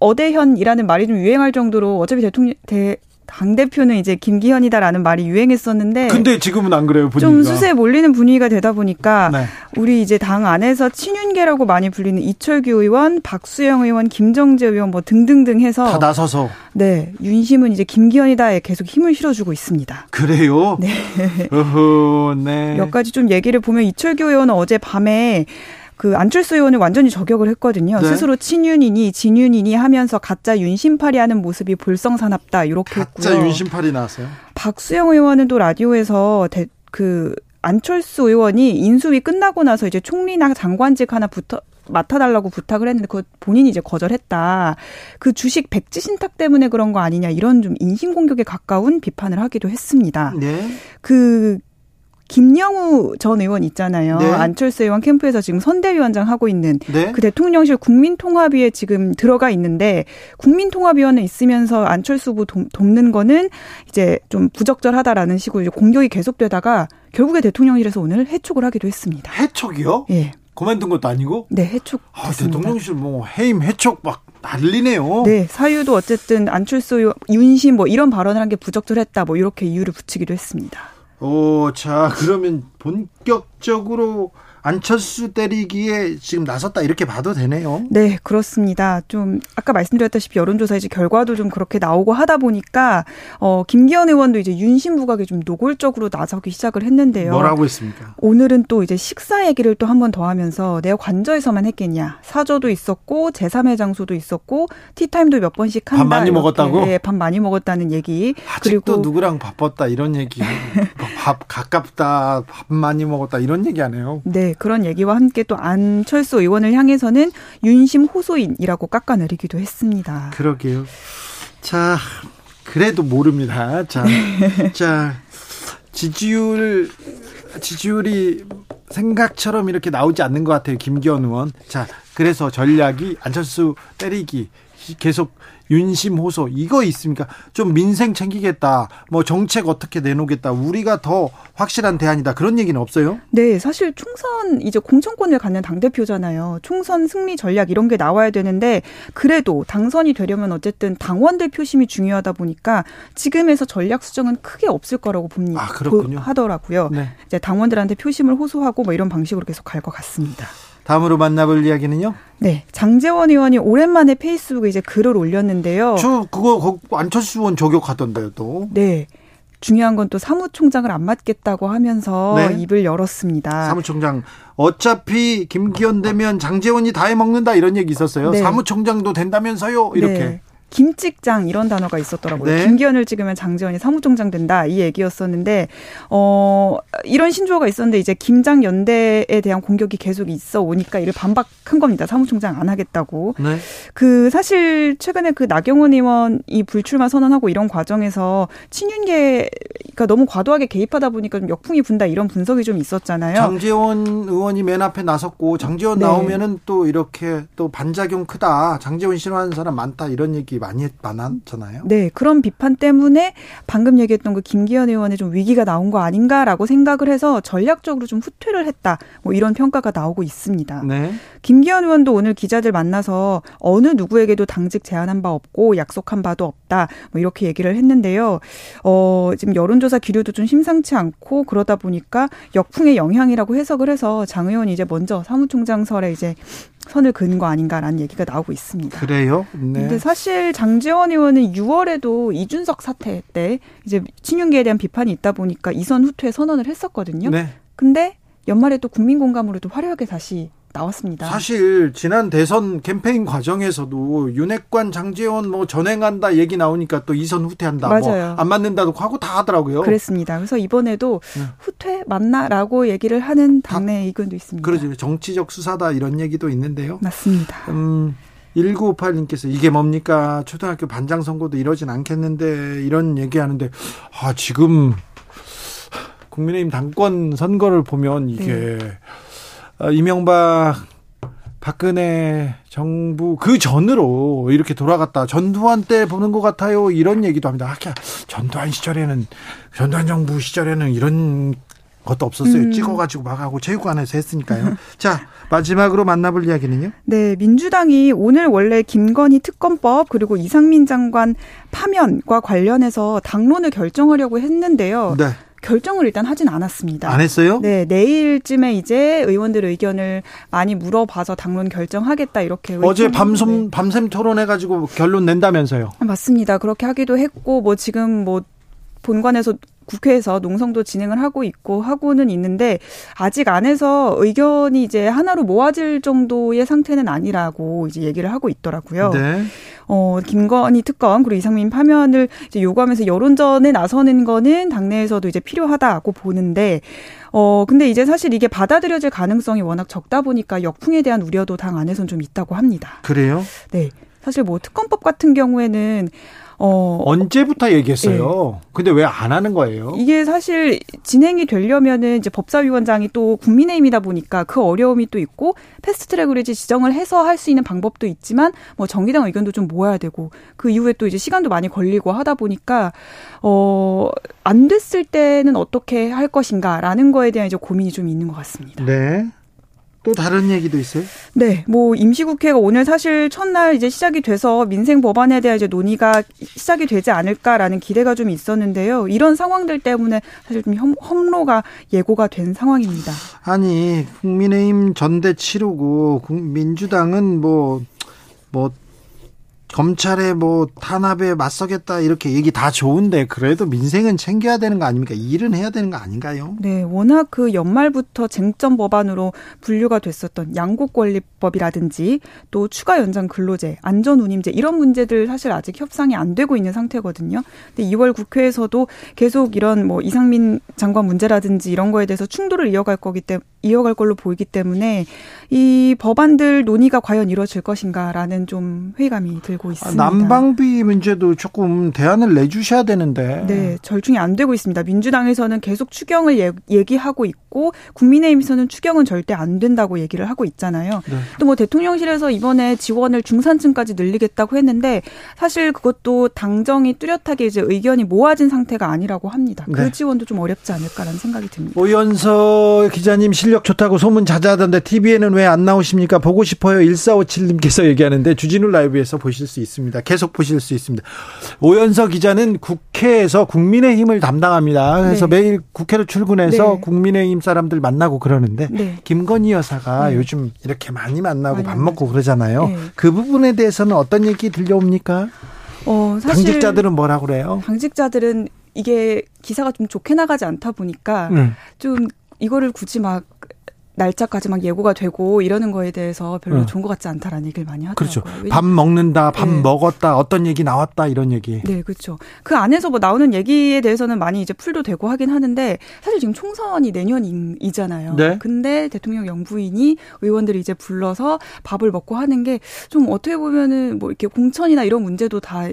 어대현이라는 말이 좀 유행할 정도로 어차피 대통령 대, 당 대표는 이제 김기현이다라는 말이 유행했었는데 근데 지금은 안 그래요 분위기가. 좀 수세에 몰리는 분위기가 되다 보니까 네. 우리 이제 당 안에서 친윤계라고 많이 불리는 이철규 의원, 박수영 의원, 김정재 의원 뭐 등등등 해서 다 나서서 네 윤심은 이제 김기현이다에 계속 힘을 실어주고 있습니다. 그래요. 네. 어허, 네. 몇 가지 좀 얘기를 보면 이철규 의원은 어제 밤에 그 안철수 의원을 완전히 저격을 했거든요. 네. 스스로 친윤이니 진윤이니 하면서 가짜 윤심팔이 하는 모습이 볼성사납다 이렇게 가짜 했고요. 윤심팔이 나왔어요. 박수영 의원은 또 라디오에서 대, 그 안철수 의원이 인수위 끝나고 나서 이제 총리나 장관직 하나 붙어 맡아달라고 부탁을 했는데 그 본인이 이제 거절했다. 그 주식 백지 신탁 때문에 그런 거 아니냐 이런 좀 인신 공격에 가까운 비판을 하기도 했습니다. 네. 그 김영우 전 의원 있잖아요. 네. 안철수 의원 캠프에서 지금 선대위원장 하고 있는 네. 그 대통령실 국민통합위에 지금 들어가 있는데 국민통합위원회 있으면서 안철수 후보 돕- 돕는 거는 이제 좀 부적절하다라는 식으로 이제 공격이 계속되다가 결국에 대통령실에서 오늘 해촉을 하기도 했습니다. 해촉이요? 예. 그만둔 것도 아니고? 네, 해촉 아. 대통령실 뭐 해임 해촉 막 난리네요. 네, 사유도 어쨌든 안철수 윤심 뭐 이런 발언을 한 게 부적절했다 뭐 이렇게 이유를 붙이기도 했습니다. 오, 자, 그러면 본격적으로 안철수 때리기에 지금 나섰다 이렇게 봐도 되네요. 네, 그렇습니다. 좀 아까 말씀드렸다시피 여론조사 이제 결과도 좀 그렇게 나오고 하다 보니까 어 김기현 의원도 이제 윤심 부각에 좀 노골적으로 나서기 시작을 했는데요. 뭐라고 했습니까? 오늘은 또 이제 식사 얘기를 또 한 번 더 하면서 내가 관저에서만 했겠냐. 사저도 있었고 제3의 장소도 있었고 티타임도 몇 번씩 한다. 밥 많이 이렇게. 먹었다고? 네, 밥 많이 먹었다는 얘기. 아직도 누구랑 바빴다 이런 얘기. <laughs> 밥 가깝다, 밥 많이 먹었다 이런 얘기 안 해요. 네, 그런 얘기와 함께 또 안철수 의원을 향해서는 윤심 호소인이라고 깎아내리기도 했습니다. 그러게요. 자, 그래도 모릅니다. 자, <laughs> 자, 지지율, 지지율이 생각처럼 이렇게 나오지 않는 것 같아요. 김기현 의원. 자, 그래서 전략이 안철수 때리기, 계속 윤심 호소, 이거 있습니까? 좀 민생 챙기겠다, 뭐 정책 어떻게 내놓겠다, 우리가 더 확실한 대안이다. 그런 얘기는 없어요? 네, 사실 총선 이제 공천권을 갖는 당 대표잖아요. 총선 승리 전략 이런 게 나와야 되는데 그래도 당선이 되려면 어쨌든 당원들 표심이 중요하다 보니까 지금에서 전략 수정은 크게 없을 거라고 봅니다. 아, 그렇군요. 보- 하더라고요. 네. 이제 당원들한테 표심을 호소하고 뭐 이런 방식으로 계속 갈 것 같습니다. 다음으로 만나볼 이야기는요? 네, 장재원 의원이 오랜만에 페이스북에 이제 글을 올렸는데요. 저 그거 거- 안철수 의원 저격하던데요, 또. 네. 중요한 건 또 사무총장을 안 맡겠다고 하면서 네. 입을 열었습니다. 사무총장 어차피 김기현 되면 장재원이 다 해먹는다 이런 얘기 있었어요. 네. 사무총장도 된다면서요 이렇게. 네. 김찍장 이런 단어가 있었더라고요. 네. 김기현을 찍으면 장재원이 사무총장 된다 이 얘기였었는데 어 이런 신조어가 있었는데 이제 김장 연대에 대한 공격이 계속 있어 오니까 이를 반박한 겁니다. 사무총장 안 하겠다고. 네. 그 사실 최근에 그 나경원 의원이 불출마 선언하고 이런 과정에서 친윤계가 너무 과도하게 개입하다 보니까 좀 역풍이 분다 이런 분석이 좀 있었잖아요. 장재원 의원이 맨 앞에 나섰고 장재원 네. 나오면은 또 이렇게 또 반작용 크다. 장재원 싫어하는 사람 많다 이런 얘기 많이 했- 많았잖아요. 네, 그런 비판 때문에 방금 얘기했던 그 김기현 의원의 좀 위기가 나온 거 아닌가라고 생각을 해서 전략적으로 좀 후퇴를 했다. 뭐 이런 평가가 나오고 있습니다. 네. 김기현 의원도 오늘 기자들 만나서 어느 누구에게도 당직 제안한 바 없고 약속한 바도 없다. 뭐 이렇게 얘기를 했는데요. 어, 지금 여론조사 기류도 좀 심상치 않고 그러다 보니까 역풍의 영향이라고 해석을 해서 장 의원이 이제 먼저 사무총장설에 이제 선을 그은 거 아닌가라는 얘기가 나오고 있습니다. 그래요. 네. 근데 사실 장재원 의원은 6월에도 이준석 사태 때 이제 친윤계에 대한 비판이 있다 보니까 이선 후퇴 선언을 했었거든요. 네. 근데 연말에 또 국민 공감으로도 화려하게 다시 나왔습니다. 사실 지난 대선 캠페인 과정에서도 윤핵관 장재원 뭐 전행한다 얘기 나오니까 또 이선 후퇴한다 맞아요. 뭐 안 맞는다도 하고 다 하더라고요. 그랬습니다. 그래서 이번에도 네. 후퇴 맞나라고 얘기를 하는 당내 의견도 있습니다. 그러죠. 정치적 수사다 이런 얘기도 있는데요. 맞습니다. 음, 1958님께서 이게 뭡니까? 초등학교 반장 선거도 이러진 않겠는데 이런 얘기하는데 아 지금 국민의힘 당권 선거를 보면 이게 네. 어, 이명박 박근혜 정부 그 전으로 이렇게 돌아갔다 전두환 때 보는 것 같아요 이런 얘기도 합니다. 아, 전두환 시절에는 전두환 정부 시절에는 이런 것도 없었어요. 음. 찍어가지고 막 하고 체육관에서 했으니까요. 자 마지막으로 만나볼 이야기는요. 네, 민주당이 오늘 원래 김건희 특검법 그리고 이상민 장관 파면과 관련해서 당론을 결정하려고 했는데요. 네. 결정을 일단 하진 않았습니다. 안 했어요? 네, 내일쯤에 이제 의원들 의견을 많이 물어봐서 당론 결정하겠다 이렇게 어제 밤섬 네. 밤샘 토론해가지고 결론 낸다면서요. 맞습니다. 그렇게 하기도 했고 뭐 지금 뭐 본관에서 국회에서 농성도 진행을 하고 있고 하고는 있는데 아직 안에서 의견이 이제 하나로 모아질 정도의 상태는 아니라고 이제 얘기를 하고 있더라고요. 네. 어, 김건희 특검 그리고 이상민 파면을 이제 요구하면서 여론전에 나서는 거는 당내에서도 이제 필요하다고 보는데 어, 근데 이제 사실 이게 받아들여질 가능성이 워낙 적다 보니까 역풍에 대한 우려도 당 안에선 좀 있다고 합니다. 그래요? 네. 사실 뭐 특검법 같은 경우에는 어 언제부터 얘기했어요? 근데 왜 안 하는 거예요? 이게 사실 진행이 되려면은 이제 법사위원장이 또 국민의힘이다 보니까 그 어려움이 또 있고 패스트트랙으로 이제 지정을 해서 할 수 있는 방법도 있지만 뭐 정기당 의견도 좀 모아야 되고 그 이후에 또 이제 시간도 많이 걸리고 하다 보니까 어안 됐을 때는 어떻게 할 것인가라는 거에 대한 이제 고민이 좀 있는 것 같습니다. 네. 또 다른 얘기도 있어요? 네, 뭐 임시국회가 오늘 사실 첫날 이제 시작이 돼서 민생 법안에 대한 이제 논의가 시작이 되지 않을까라는 기대가 좀 있었는데요. 이런 상황들 때문에 사실 좀 험로가 예고가 된 상황입니다. 아니 국민의힘 전대 치르고 민주당은 뭐뭐 뭐 검찰에 뭐 탄압에 맞서겠다 이렇게 얘기 다 좋은데 그래도 민생은 챙겨야 되는 거 아닙니까? 일은 해야 되는 거 아닌가요? 네, 워낙 그 연말부터 쟁점 법안으로 분류가 됐었던 양국권리법이라든지 또 추가 연장 근로제, 안전운임제 이런 문제들 사실 아직 협상이 안 되고 있는 상태거든요. 근데 2월 국회에서도 계속 이런 뭐 이상민 장관 문제라든지 이런 거에 대해서 충돌을 이어갈 거기 때문에 이어갈 걸로 보이기 때문에 이 법안들 논의가 과연 이루어질 것인가라는 좀 회의감이 들고 있습니다. 난방비 문제도 조금 대안을 내주셔야 되는데. 네, 절충이 안 되고 있습니다. 민주당에서는 계속 추경을 예, 얘기하고 있고 국민의힘에서는 추경은 절대 안 된다고 얘기를 하고 있잖아요. 네. 또뭐 대통령실에서 이번에 지원을 중산층까지 늘리겠다고 했는데 사실 그것도 당정이 뚜렷하게 이제 의견이 모아진 상태가 아니라고 합니다. 그 네. 지원도 좀 어렵지 않을까라는 생각이 듭니다. 오연서 기자님 실력 좋다고 소문 자자하던데 TV에는 왜 안 나오십니까? 보고 싶어요. 1457님께서 얘기하는데 주진우 라이브에서 보실 수 있습니다. 계속 보실 수 있습니다. 오연서 기자는 국회에서 국민의힘을 담당합니다. 그래서 네. 매일 국회로 출근해서 네. 국민의힘 사람들 만나고 그러는데 네. 김건희 여사가 네. 요즘 이렇게 많이 만나고 많이 밥 먹고 그러잖아요. 네. 그 부분에 대해서는 어떤 얘기 들려옵니까? 어, 사실 당직자들은 뭐라 그래요? 당직자들은 이게 기사가 좀 좋게 나가지 않다 보니까 음. 좀 이거를 굳이 막 날짜까지 막 예고가 되고 이러는 거에 대해서 별로 어. 좋은 것 같지 않다라는 얘기를 많이 하더라고요. 그렇죠. 밥 먹는다, 밥 네. 먹었다, 어떤 얘기 나왔다 이런 얘기. 네, 그렇죠. 그 안에서 뭐 나오는 얘기에 대해서는 많이 이제 풀도 되고 하긴 하는데 사실 지금 총선이 내년이잖아요. 네. 근데 대통령 영부인이 의원들이 이제 불러서 밥을 먹고 하는 게 좀 어떻게 보면은 뭐 이렇게 공천이나 이런 문제도 다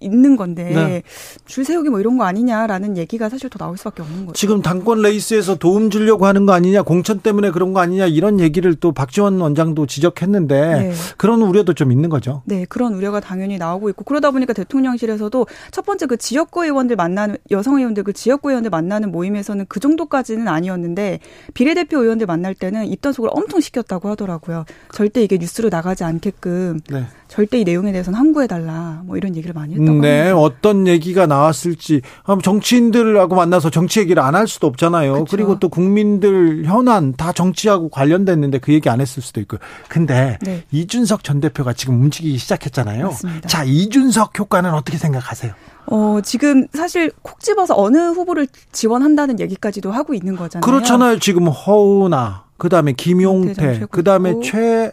있는 건데 네. 줄 세우기 뭐 이런 거 아니냐라는 얘기가 사실 더 나올 수밖에 없는 거죠. 지금 당권 레이스에서 도움 주려고 하는 거 아니냐, 공천 때문에 그런 거 아니냐 이런 얘기를 또 박지원 원장도 지적했는데 네. 그런 우려도 좀 있는 거죠. 네, 그런 우려가 당연히 나오고 있고 그러다 보니까 대통령실에서도 첫 번째 그 지역구 의원들 만나는 여성 의원들 그 지역구 의원들 만나는 모임에서는 그 정도까지는 아니었는데 비례대표 의원들 만날 때는 입단속을 엄청 시켰다고 하더라고요. 절대 이게 뉴스로 나가지 않게끔 네. 절대 이 내용에 대해서는 함구해 달라 뭐 이런 얘기를 많이 했 다고 네, 합니다. 어떤 얘기가 나왔을지 정치인들하고 만나서 정치 얘기를 안 할 수도 없잖아요. 그렇죠. 그리고 또 국민들 현안 다 정치하고 관련됐는데 그 얘기 안 했을 수도 있고. 근데 네. 이준석 전 대표가 지금 움직이기 시작했잖아요. 맞습니다. 자, 이준석 효과는 어떻게 생각하세요? 어, 지금 사실 콕 집어서 어느 후보를 지원한다는 얘기까지도 하고 있는 거잖아요. 그렇잖아요. 지금 허우나 그다음에 김용태, 그다음에 최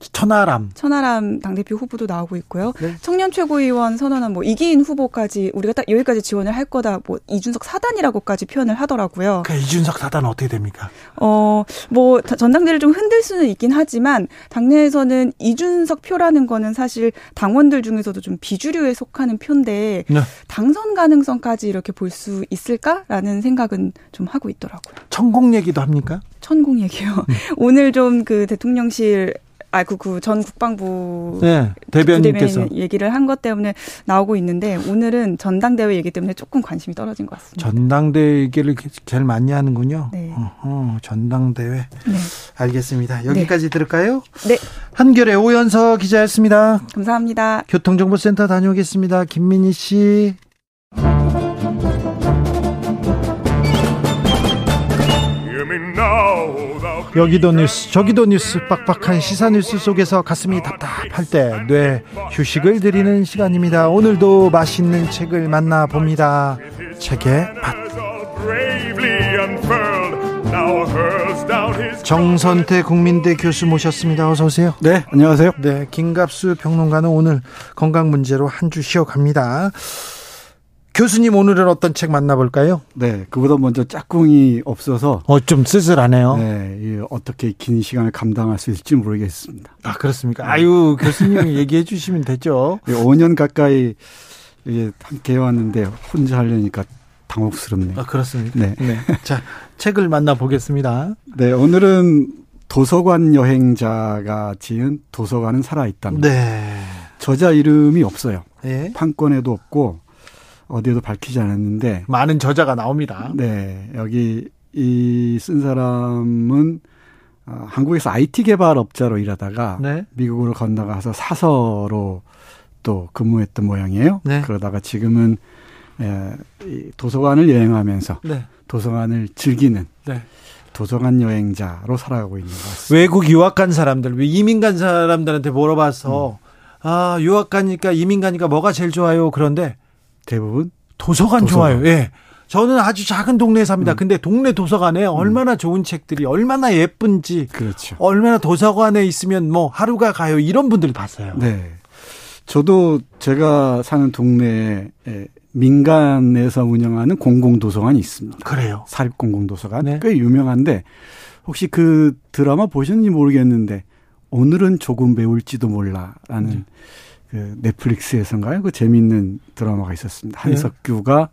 천하람. 천하람 당대표 후보도 나오고 있고요. 네. 청년 최고위원 선언한 뭐 이기인 후보까지 우리가 딱 여기까지 지원을 할 거다. 뭐 이준석 사단이라고까지 표현을 하더라고요. 그 이준석 사단 어떻게 됩니까? 어, 뭐 전당대를 좀 흔들 수는 있긴 하지만 당내에서는 이준석 표라는 거는 사실 당원들 중에서도 좀 비주류에 속하는 표인데 네. 당선 가능성까지 이렇게 볼 수 있을까라는 생각은 좀 하고 있더라고요. 천공 얘기도 합니까? 천공 얘기요. 음. <laughs> 오늘 좀 그 대통령실 아, 그, 그, 전 국방부. 네, 대변인께서. 얘기를 한 것 때문에 나오고 있는데, 오늘은 전당대회 얘기 때문에 조금 관심이 떨어진 것 같습니다. 전당대회 얘기를 제일 많이 하는군요. 네. 어허, 전당대회. 네. 알겠습니다. 여기까지 네. 들을까요? 네. 한결의 오연서 기자였습니다. 감사합니다. 교통정보센터 다녀오겠습니다. 김민희 씨. 여기도 뉴스 저기도 뉴스 빡빡한 시사 뉴스 속에서 가슴이 답답할 때 뇌 휴식을 드리는 시간입니다. 오늘도 맛있는 책을 만나 봅니다. 책의 맛. 정선태 국민대 교수 모셨습니다. 어서 오세요. 네, 안녕하세요. 네, 김갑수 평론가는 오늘 건강 문제로 한 주 쉬어갑니다. 교수님 오늘은 어떤 책 만나볼까요? 네, 그보다 먼저 짝꿍이 없어서 어 좀 쓸쓸하네요. 네, 어떻게 긴 시간을 감당할 수 있을지 모르겠습니다. 아 그렇습니까? 아유 교수님이 얘기해 주시면 되죠. 5년 가까이 함께 해왔는데 혼자 하려니까 당혹스럽네요. 아 그렇습니까? 네. 네. 자 책을 만나 보겠습니다. 네, 오늘은 도서관 여행자가 지은 도서관은 살아있답니다. 네. 저자 이름이 없어요. 네. 판권에도 없고 어디에도 밝히지 않았는데 많은 저자가 나옵니다. 네, 여기 이 쓴 사람은 어, 한국에서 IT 개발 업자로 일하다가 네. 미국으로 건너가서 사서로 또 근무했던 모양이에요. 네. 그러다가 지금은 도서관을 여행하면서 네. 도서관을 즐기는 네. 도서관 여행자로 살아가고 있는 것 같습니다. 외국 유학 간 사람들, 이민 간 사람들한테 물어봐서 음. 아 유학 가니까 이민 가니까 뭐가 제일 좋아요? 그런데 대부분 도서관, 도서관. 좋아요. 예. 저는 아주 작은 동네에 삽니다. 음. 근데 동네 도서관에 얼마나 좋은 책들이 얼마나 예쁜지 그렇죠. 얼마나 도서관에 있으면 뭐 하루가 가요 이런 분들 봤어요. 네. 저도 제가 사는 동네에 에, 민간에서 운영하는 공공도서관이 있습니다. 그래요. 사립공공도서관 네. 꽤 유명한데 혹시 그 드라마 보셨는지 모르겠는데 오늘은 조금 매울지도 몰라 라는 네. 그 넷플릭스에서인가요? 그 재미있는 드라마가 있었습니다. 네. 한석규가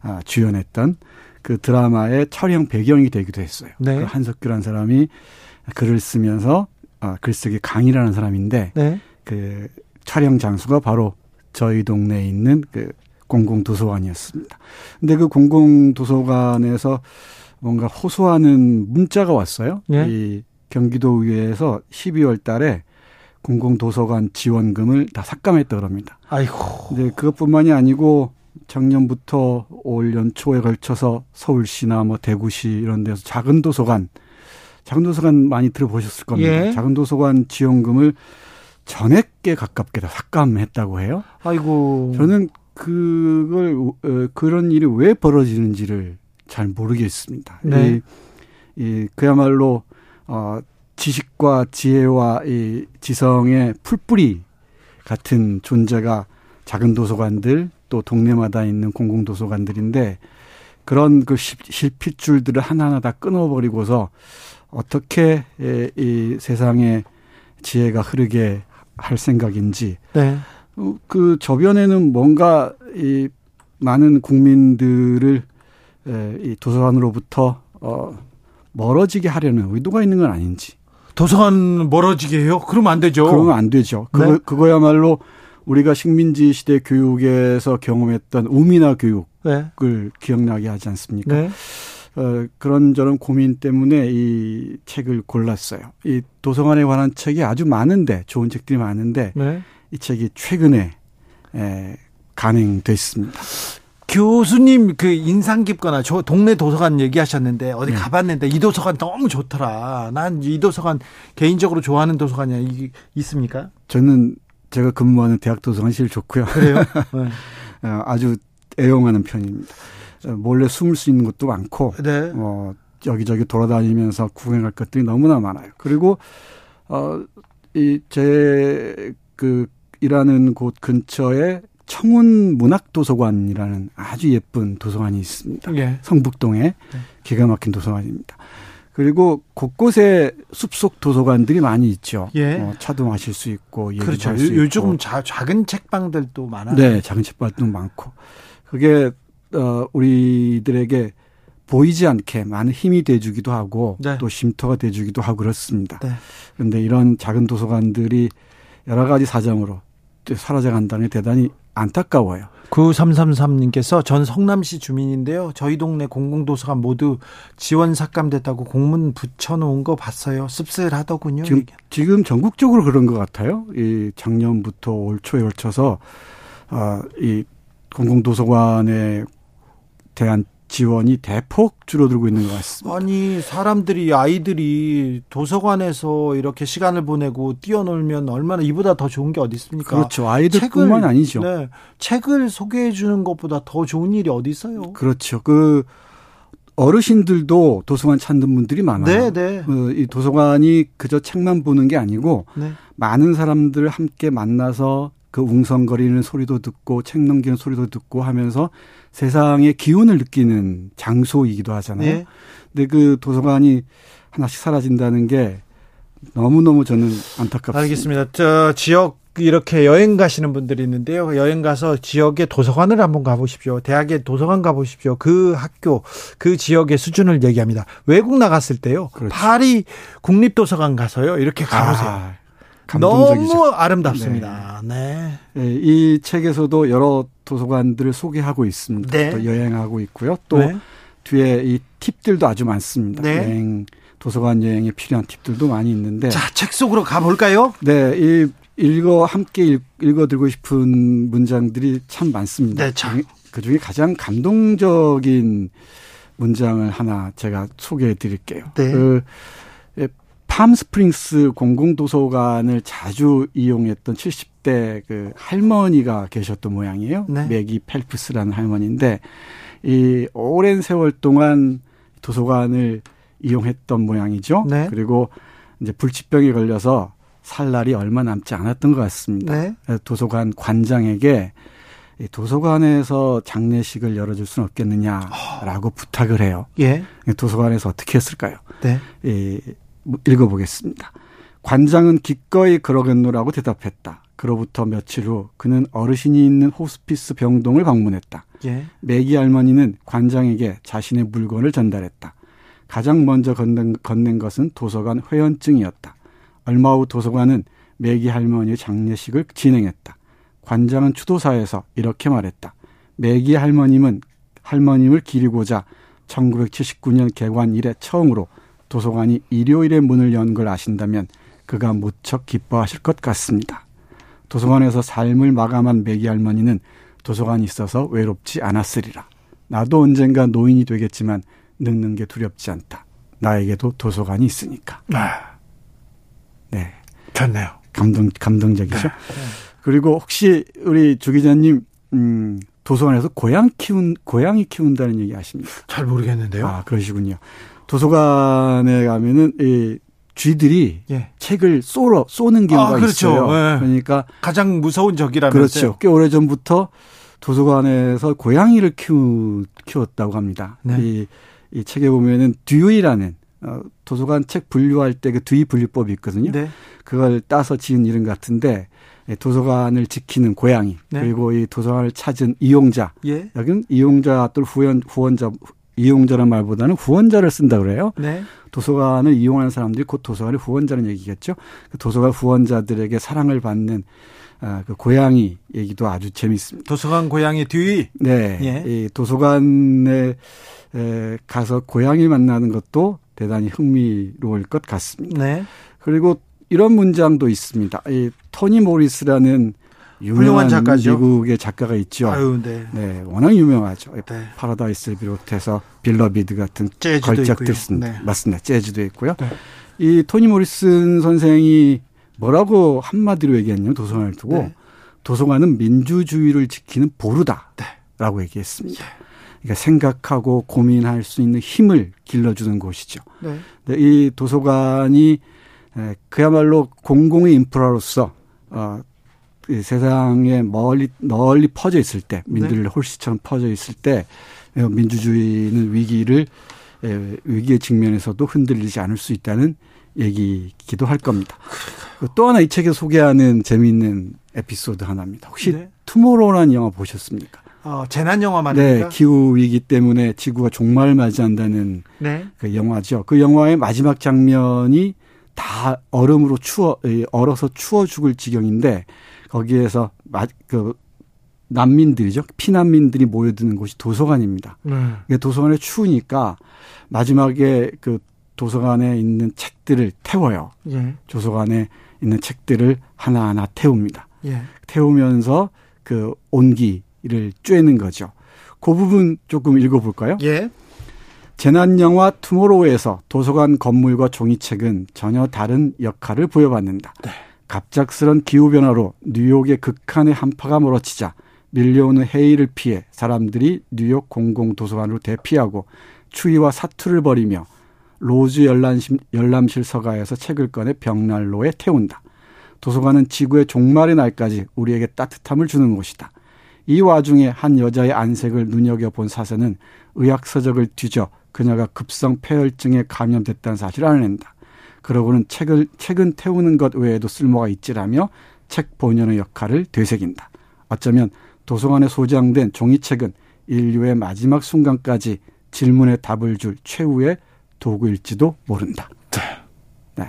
아, 주연했던 그 드라마의 촬영 배경이 되기도 했어요. 네. 그 한석규라는 사람이 글을 쓰면서 아, 글쓰기 강의라는 사람인데 네. 그 촬영 장소가 바로 저희 동네에 있는 그 공공도서관이었습니다. 근데 그 공공도서관에서 뭔가 호소하는 문자가 왔어요. 예. 이 경기도 의회에서 12월 달에 공공도서관 지원금을 다 삭감했다 그럽니다. 아이고. 근데 그것뿐만이 아니고 작년부터 올 연초에 걸쳐서 서울시나 뭐 대구시 이런 데서 작은 도서관, 작은 도서관 많이 들어보셨을 겁니다. 예. 작은 도서관 지원금을 전액에 가깝게 다 삭감했다고 해요. 아이고. 저는 그걸 어, 그런 일이 왜 벌어지는지를 잘 모르겠습니다. 네. 이, 이 그야말로 어 지식과 지혜와 이 지성의 풀뿌리 같은 존재가 작은 도서관들 또 동네마다 있는 공공 도서관들인데 그런 그 실- 실핏줄들을 하나하나 다 끊어버리고서 어떻게 에, 이 세상에 지혜가 흐르게 할 생각인지 네. 어, 그 저변에는 뭔가 이 많은 국민들을 에, 이 도서관으로부터 어 멀어지게 하려는 의도가 있는 건 아닌지 도서관 멀어지게 해요? 그러면 안 되죠. 그러면 안 되죠. 그거 네. 그거야말로 우리가 식민지 시대 교육에서 경험했던 우미나 교육을 네. 기억나게 하지 않습니까? 네. 어, 그런저런 고민 때문에 이 책을 골랐어요. 이 도서관에 관한 책이 아주 많은데 좋은 책들이 많은데 네. 이 책이 최근에 에, 간행됐습니다. 교수님 그 인상 깊거나 저 동네 도서관 얘기하셨는데 어디 네. 가봤는데 이 도서관 너무 좋더라. 난 이 도서관 개인적으로 좋아하는 도서관이 이- 있습니까? 저는 제가 근무하는 대학 도서관이 제일 좋고요. 그래요? <laughs> 네. 어, 아주 애용하는 편입니다. 어, 몰래 숨을 수 있는 것도 많고 네. 어, 여기저기 돌아다니면서 구경할 것들이 너무나 많아요. 그리고 어, 이제그 일하는 곳 근처에 청운 문학도서관이라는 아주 예쁜 도서관이 있습니다. 예. 성북동에 기가 막힌 도서관입니다. 그리고 곳곳에 숲속 도서관들이 많이 있죠. 예. 어, 차도 마실 수 있고 그렇죠. 할수 있고. 요즘 자, 작은 책방들도 많아요. 네, 작은 책방도 많고 그게 어 우리들에게 보이지 않게 많은 힘이 돼주기도 하고 네. 또 쉼터가 돼주기도 하고 그렇습니다. 네. 그런데 이런 작은 도서관들이 여러 가지 사정으로 또 사라져간다는 게 대단히 안타까워요. 9333님께서 전 성남시 주민인데요. 저희 동네 공공도서관 모두 지원 삭감됐다고 공문 붙여놓은 거 봤어요. 씁쓸하더군요. 지금. 지금 전국적으로 그런 것 같아요. 이 작년부터 올 초에 걸쳐서 아 이 공공도서관에 대한 지원이 대폭 줄어들고 있는 것 같습니다. 아니 사람들이 아이들이 도서관에서 이렇게 시간을 보내고 뛰어놀면 얼마나 이보다 더 좋은 게 어디 있습니까? 그렇죠. 아이들뿐만 아니죠. 네, 책을 소개해 주는 것보다 더 좋은 일이 어디 있어요? 그렇죠. 그 어르신들도 도서관 찾는 분들이 많아요. 네, 네. 어, 이 도서관이 그저 책만 보는 게 아니고 네. 많은 사람들을 함께 만나서 그 웅성거리는 소리도 듣고 책 넘기는 소리도 듣고 하면서 세상의 기운을 느끼는 장소이기도 하잖아요. 예. 근데 그 도서관이 하나씩 사라진다는 게 너무너무 저는 안타깝습니다. 알겠습니다. 저 지역 이렇게 여행 가시는 분들이 있는데요. 여행 가서 지역의 도서관을 한번 가보십시오. 대학의 도서관 가보십시오. 그 학교, 그 지역의 수준을 얘기합니다. 외국 나갔을 때요. 그렇죠. 파리 국립도서관 가서요. 이렇게 가보세요. 아, 감동적이죠. 너무 아름답습니다. 네. 예, 이 책에서도 여러 도서관들을 소개하고 있습니다. 네. 또 여행하고 있고요. 또 네. 뒤에 이 팁들도 아주 많습니다. 네. 여행 도서관 여행에 필요한 팁들도 많이 있는데 자, 책 속으로 가 볼까요? 네, 이 읽어 함께 읽, 읽어 들고 싶은 문장들이 참 많습니다. 네, 참. 그 중에 가장 감동적인 문장을 하나 제가 소개해 드릴게요. 네. 그 예, 팜스프링스 공공도서관을 자주 이용했던 70대 그 할머니가 계셨던 모양이에요. 네. 매기 펠프스라는 할머니인데 이 오랜 세월 동안 도서관을 이용했던 모양이죠. 네. 그리고 이제 불치병에 걸려서 살 날이 얼마 남지 않았던 것 같습니다. 네. 도서관 관장에게 이 도서관에서 장례식을 열어줄 수는 없겠느냐라고 부탁을 해요. 예. 도서관에서 어떻게 했을까요? 네. 이, 읽어보겠습니다. 관장은 기꺼이 그러겠노라고 대답했다. 그로부터 며칠 후 그는 어르신이 있는 호스피스 병동을 방문했다. 예. 매기 할머니는 관장에게 자신의 물건을 전달했다. 가장 먼저 건넨, 건넨 것은 도서관 회원증이었다. 얼마 후 도서관은 매기 할머니의 장례식을 진행했다. 관장은 추도사에서 이렇게 말했다. 매기 할머님은 할머님을 기리고자 1979년 개관 이래 처음으로 도서관이 일요일에 문을 연 걸 아신다면 그가 무척 기뻐하실 것 같습니다. 도서관에서 삶을 마감한 매기 할머니는 도서관이 있어서 외롭지 않았으리라. 나도 언젠가 노인이 되겠지만 늙는 게 두렵지 않다. 나에게도 도서관이 있으니까. 아, 네. 좋네요. 감동, 감동적이죠. 그리고 혹시 우리 주 기자님, 음, 도서관에서 고양 키운, 고양이 키운다는 얘기 아십니까? 잘 모르겠는데요. 아, 그러시군요. 도서관에 가면은 이 쥐들이 예. 책을 쏘러 쏘는 경우가 아, 그렇죠. 있어요. 예. 그러니까 가장 무서운 적이라면서요. 그렇죠. 꽤 오래 전부터 도서관에서 고양이를 키우, 키웠다고 합니다. 네. 이, 이 책에 보면은 듀이라는 어, 도서관 책 분류할 때 그 듀이 분류법이 있거든요. 네. 그걸 따서 지은 이름 같은데 예, 도서관을 지키는 고양이 네. 그리고 이 도서관을 찾은 이용자 예. 여기는 이용자 또 후원 후원자 이용자란 말보다는 후원자를 쓴다 그래요. 네. 도서관을 이용하는 사람들이 곧 도서관의 후원자는 얘기겠죠. 그 도서관 후원자들에게 사랑을 받는 아, 그 고양이 얘기도 아주 재밌습니다. 도서관 고양이 뒤. 네, 예. 이 도서관에 에, 가서 고양이 만나는 것도 대단히 흥미로울 것 같습니다. 네. 그리고 이런 문장도 있습니다. 이 토니 모리스라는 훌륭한 유명한 작가죠. 미국의 작가가 있죠. 아유, 네. 네, 워낙 유명하죠. 네. 파라다이스를 비롯해서 빌러비드 같은 재즈도 걸작들 있고요. 쓴 네. 맞습니다. 재즈도 있고요. 네. 이 토니 모리슨 선생이 뭐라고 한마디로 얘기했냐면 도서관을 두고 네. 도서관은 민주주의를 지키는 보루다라고 네. 얘기했습니다. 그러니까 생각하고 고민할 수 있는 힘을 길러주는 곳이죠. 네. 이 도서관이 에, 그야말로 공공의 인프라로서 어, 이 세상에 멀리 널리 퍼져 있을 때 민들레 홀씨처럼 퍼져 있을 때 어, 민주주의는 위기를 에, 위기의 직면에서도 흔들리지 않을 수 있다는 얘기기도 할 겁니다. 또 하나 이 책에 소개하는 재미있는 에피소드 하나입니다. 혹시 네. 투모로우라는 영화 보셨습니까? 어, 재난 영화 네, 말입니까? 기후 위기 때문에 지구가 종말을 맞이한다는 네. 그 영화죠. 그 영화의 마지막 장면이 다 얼음으로 추워 이, 얼어서 추워 죽을 지경인데 거기에서 마, 그 난민들이죠. 피난민들이 모여드는 곳이 도서관입니다. 네. 도서관에 추우니까 마지막에 그 도서관에 있는 책들을 태워요. 예. 도서관에 있는 책들을 하나하나 태웁니다. 예. 태우면서 그 온기를 쬐는 거죠. 그 부분 조금 읽어볼까요? 예. 재난 영화 투모로우에서 도서관 건물과 종이책은 전혀 다른 역할을 부여받는다. 갑작스런 기후 변화로 뉴욕의 극한의 한파가 몰아치자 밀려오는 해일을 피해 사람들이 뉴욕 공공도서관으로 대피하고 추위와 사투를 벌이며 로즈 열람실, 열람실 서가에서 책을 꺼내 벽난로에 태운다. 도서관은 지구의 종말의 날까지 우리에게 따뜻함을 주는 곳이다. 이 와중에 한 여자의 안색을 눈여겨본 사서는 의학서적을 뒤져 그녀가 급성 폐혈증에 감염됐다는 사실을 알아낸다. 그러고는 책을, 책은 태우는 것 외에도 쓸모가 있지라며 책 본연의 역할을 되새긴다. 어쩌면 도서관에 소장된 종이책은 인류의 마지막 순간까지 질문에 답을 줄 최후의 도구일지도 모른다. 네.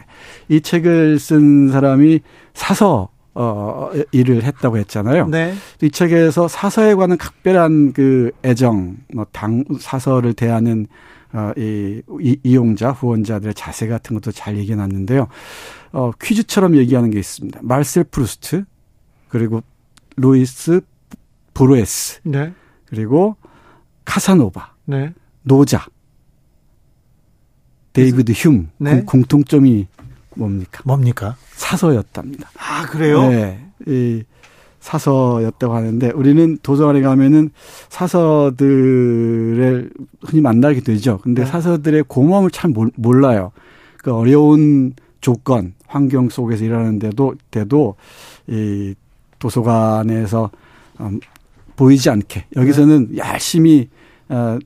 이 책을 쓴 사람이 사서 어 일을 했다고 했잖아요. 네. 이 책에서 사서에 관한 각별한 그 애정, 뭐 당 사서를 대하는 어이 이용자 후원자들의 자세 같은 것도 잘 얘기해 놨는데요. 어 퀴즈처럼 얘기하는 게 있습니다. 말셀 프루스트 그리고 루이스 보르헤스 네. 그리고 카사노바 네. 노자 데이비드 흉 네. 그 공통점이 뭡니까? 뭡니까? 사서였답니다. 아, 그래요? 네. 이 사서였다고 하는데 우리는 도서관에 가면은 사서들을 흔히 만나게 되죠. 근데 네. 사서들의 고마움을 잘 몰- 몰라요. 그 어려운 조건, 환경 속에서 일하는데도 때도 이 도서관에서 음, 보이지 않게 여기서는 네. 열심히 어,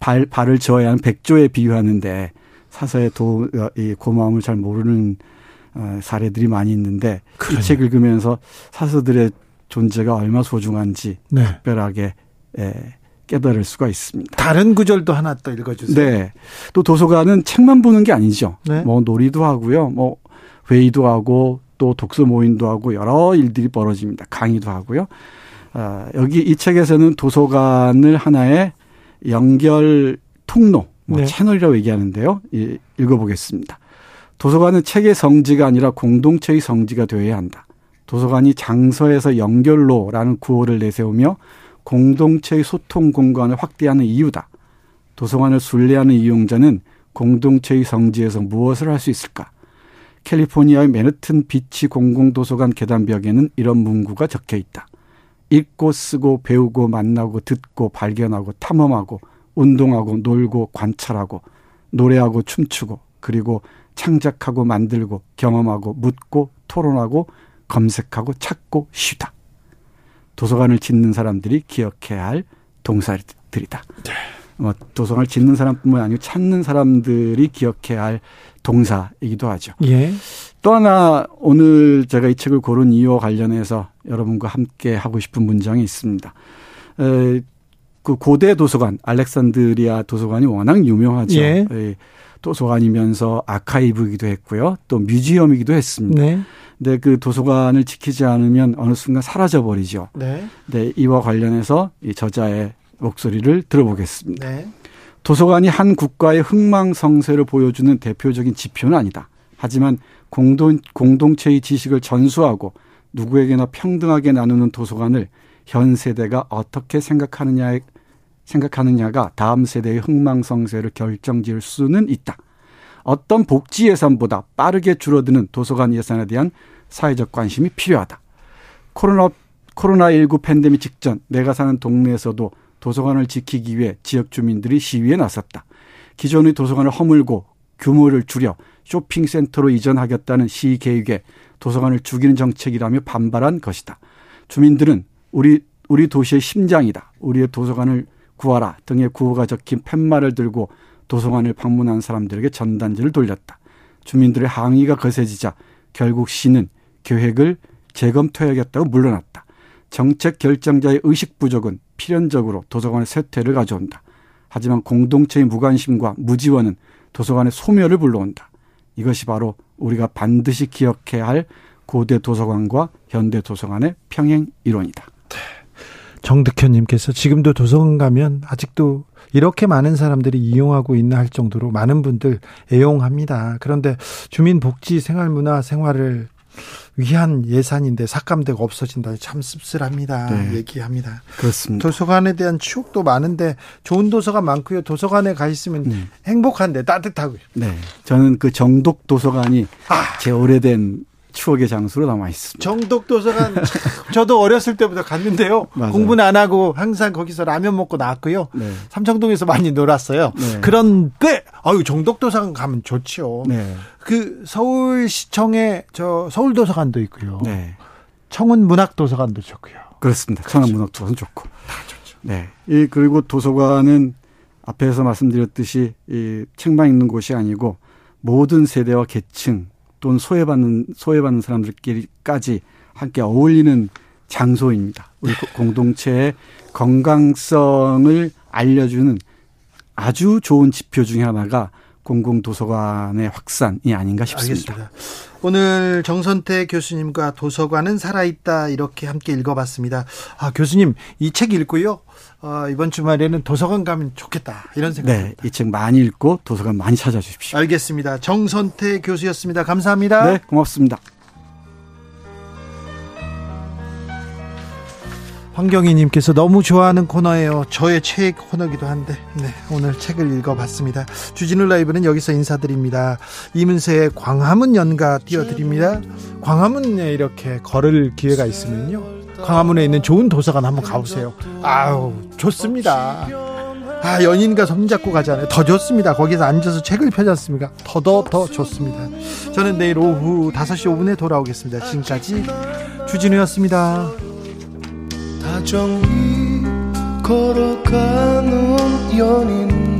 발 발을 저어야 하는 백조에 비유하는데 사서의 도, 어, 이 고마움을 잘 모르는 어, 사례들이 많이 있는데 그러네요. 이책 읽으면서 사서들의 존재가 얼마나 소중한지 네. 특별하게 에, 깨달을 수가 있습니다. 다른 구절도 하나 또 읽어주세요. 네. 또 도서관은 책만 보는 게 아니죠. 네. 뭐 놀이도 하고요. 뭐 회의도 하고 또 독서 모임도 하고 여러 일들이 벌어집니다. 강의도 하고요. 아, 여기 이 책에서는 도서관을 하나의 연결 통로, 뭐 네. 채널이라고 얘기하는데요. 이, 읽어보겠습니다. 도서관은 책의 성지가 아니라 공동체의 성지가 되어야 한다. 도서관이 장서에서 연결로라는 구호를 내세우며 공동체의 소통 공간을 확대하는 이유다. 도서관을 순례하는 이용자는 공동체의 성지에서 무엇을 할 수 있을까? 캘리포니아의 맨해튼 비치 공공도서관 계단벽에는 이런 문구가 적혀 있다. 읽고 쓰고 배우고 만나고 듣고 발견하고 탐험하고 운동하고 놀고 관찰하고 노래하고 춤추고 그리고 창작하고 만들고 경험하고 묻고 토론하고 검색하고 찾고 쉬다. 도서관을 짓는 사람들이 기억해야 할 동사들이다. 뭐 도서관을 짓는 사람뿐만 아니고 찾는 사람들이 기억해야 할 동사이기도 하죠. 예. 또 하나 오늘 제가 이 책을 고른 이유와 관련해서 여러분과 함께 하고 싶은 문장이 있습니다. 에, 그 고대 도서관 알렉산드리아 도서관이 워낙 유명하죠. 예. 에, 도서관이면서 아카이브이기도 했고요. 또 뮤지엄이기도 했습니다. 네. 근데 그 도서관을 지키지 않으면 어느 순간 사라져 버리죠. 네. 네, 이와 관련해서 이 저자의 목소리를 들어보겠습니다. 네. 도서관이 한 국가의 흥망성쇠를 보여주는 대표적인 지표는 아니다. 하지만 공동, 공동체의 지식을 전수하고 누구에게나 평등하게 나누는 도서관을 현 세대가 어떻게 생각하느냐에 생각하느냐가 다음 세대의 흥망성쇠를 결정지을 수는 있다. 어떤 복지 예산보다 빠르게 줄어드는 도서관 예산에 대한 사회적 관심이 필요하다. 코로나 코로나19 팬데믹 직전 내가 사는 동네에서도 도서관을 지키기 위해 지역 주민들이 시위에 나섰다. 기존의 도서관을 허물고 규모를 줄여 쇼핑센터로 이전하겠다는 시 계획에 도서관을 죽이는 정책이라며 반발한 것이다. 주민들은 우리 우리 도시의 심장이다. 우리의 도서관을 구하라 등의 구호가 적힌 팻말을 들고 도서관을 방문한 사람들에게 전단지를 돌렸다. 주민들의 항의가 거세지자 결국 시는 계획을 재검토해야겠다고 물러났다. 정책 결정자의 의식 부족은 필연적으로 도서관의 쇠퇴를 가져온다. 하지만 공동체의 무관심과 무지원은 도서관의 소멸을 불러온다. 이것이 바로 우리가 반드시 기억해야 할 고대 도서관과 현대 도서관의 평행 이론이다. 정득현님께서 지금도 도서관 가면 아직도 이렇게 많은 사람들이 이용하고 있나 할 정도로 많은 분들 애용합니다. 그런데 주민복지 생활문화 생활을 위한 예산인데 삭감되고 없어진다. 참 씁쓸합니다. 네. 얘기합니다. 그렇습니다. 도서관에 대한 추억도 많은데 좋은 도서관 많고요. 도서관에 가 있으면 행복한데 따뜻하고요. 네. 저는 그 정독 도서관이 아. 제 오래된 추억의 장소로 남아 있습니다. 정독 도서관 참, 저도 어렸을 때부터 갔는데요. 맞아요. 공부는 안 하고 항상 거기서 라면 먹고 나왔고요. 네. 삼청동에서 많이 놀았어요. 네. 그런데 아유 정독 도서관 가면 좋지요. 네. 그 서울시청에 저 서울 도서관도 있고요. 네. 청운 문학 도서관도 좋고요. 그렇습니다. 청남문학 도서관 좋고. 다 좋죠. 네. 이 그리고 도서관은 앞에서 말씀드렸듯이 이 책만 읽는 곳이 아니고 모든 세대와 계층 또는 소외받는 소외받는 사람들끼리까지 함께 어울리는 장소입니다. 우리 고- 공동체의 건강성을 알려주는 아주 좋은 지표 중에 하나가 공공도서관의 확산이 아닌가 싶습니다. 알겠습니다. 오늘 정선태 교수님과 도서관은 살아있다 이렇게 함께 읽어봤습니다. 아 교수님 이 책 읽고요. 어, 이번 주말에는 도서관 가면 좋겠다 이런 네, 생각입니다. 이책 많이 읽고 도서관 많이 찾아주십시오. 알겠습니다. 정선태 교수였습니다. 감사합니다. 네, 고맙습니다. 황경희님께서 너무 좋아하는 코너예요. 저의 최애 코너기도 한데, 네, 오늘 책을 읽어봤습니다. 주진우 라이브는 여기서 인사드립니다. 이문세의 광화문 연가 띄워드립니다. 광화문에 이렇게 걸을 기회가 있으면요. 광화문에 있는 좋은 도서관 한번 가보세요. 아우, 좋습니다. 아, 연인과 손잡고 가잖아요. 더 좋습니다. 거기서 앉아서 책을 펴지 않습니까? 더더 더 좋습니다. 저는 내일 오후 5시 5분에 돌아오겠습니다. 지금까지 주진우였습니다. 다정히 걸어가는 연인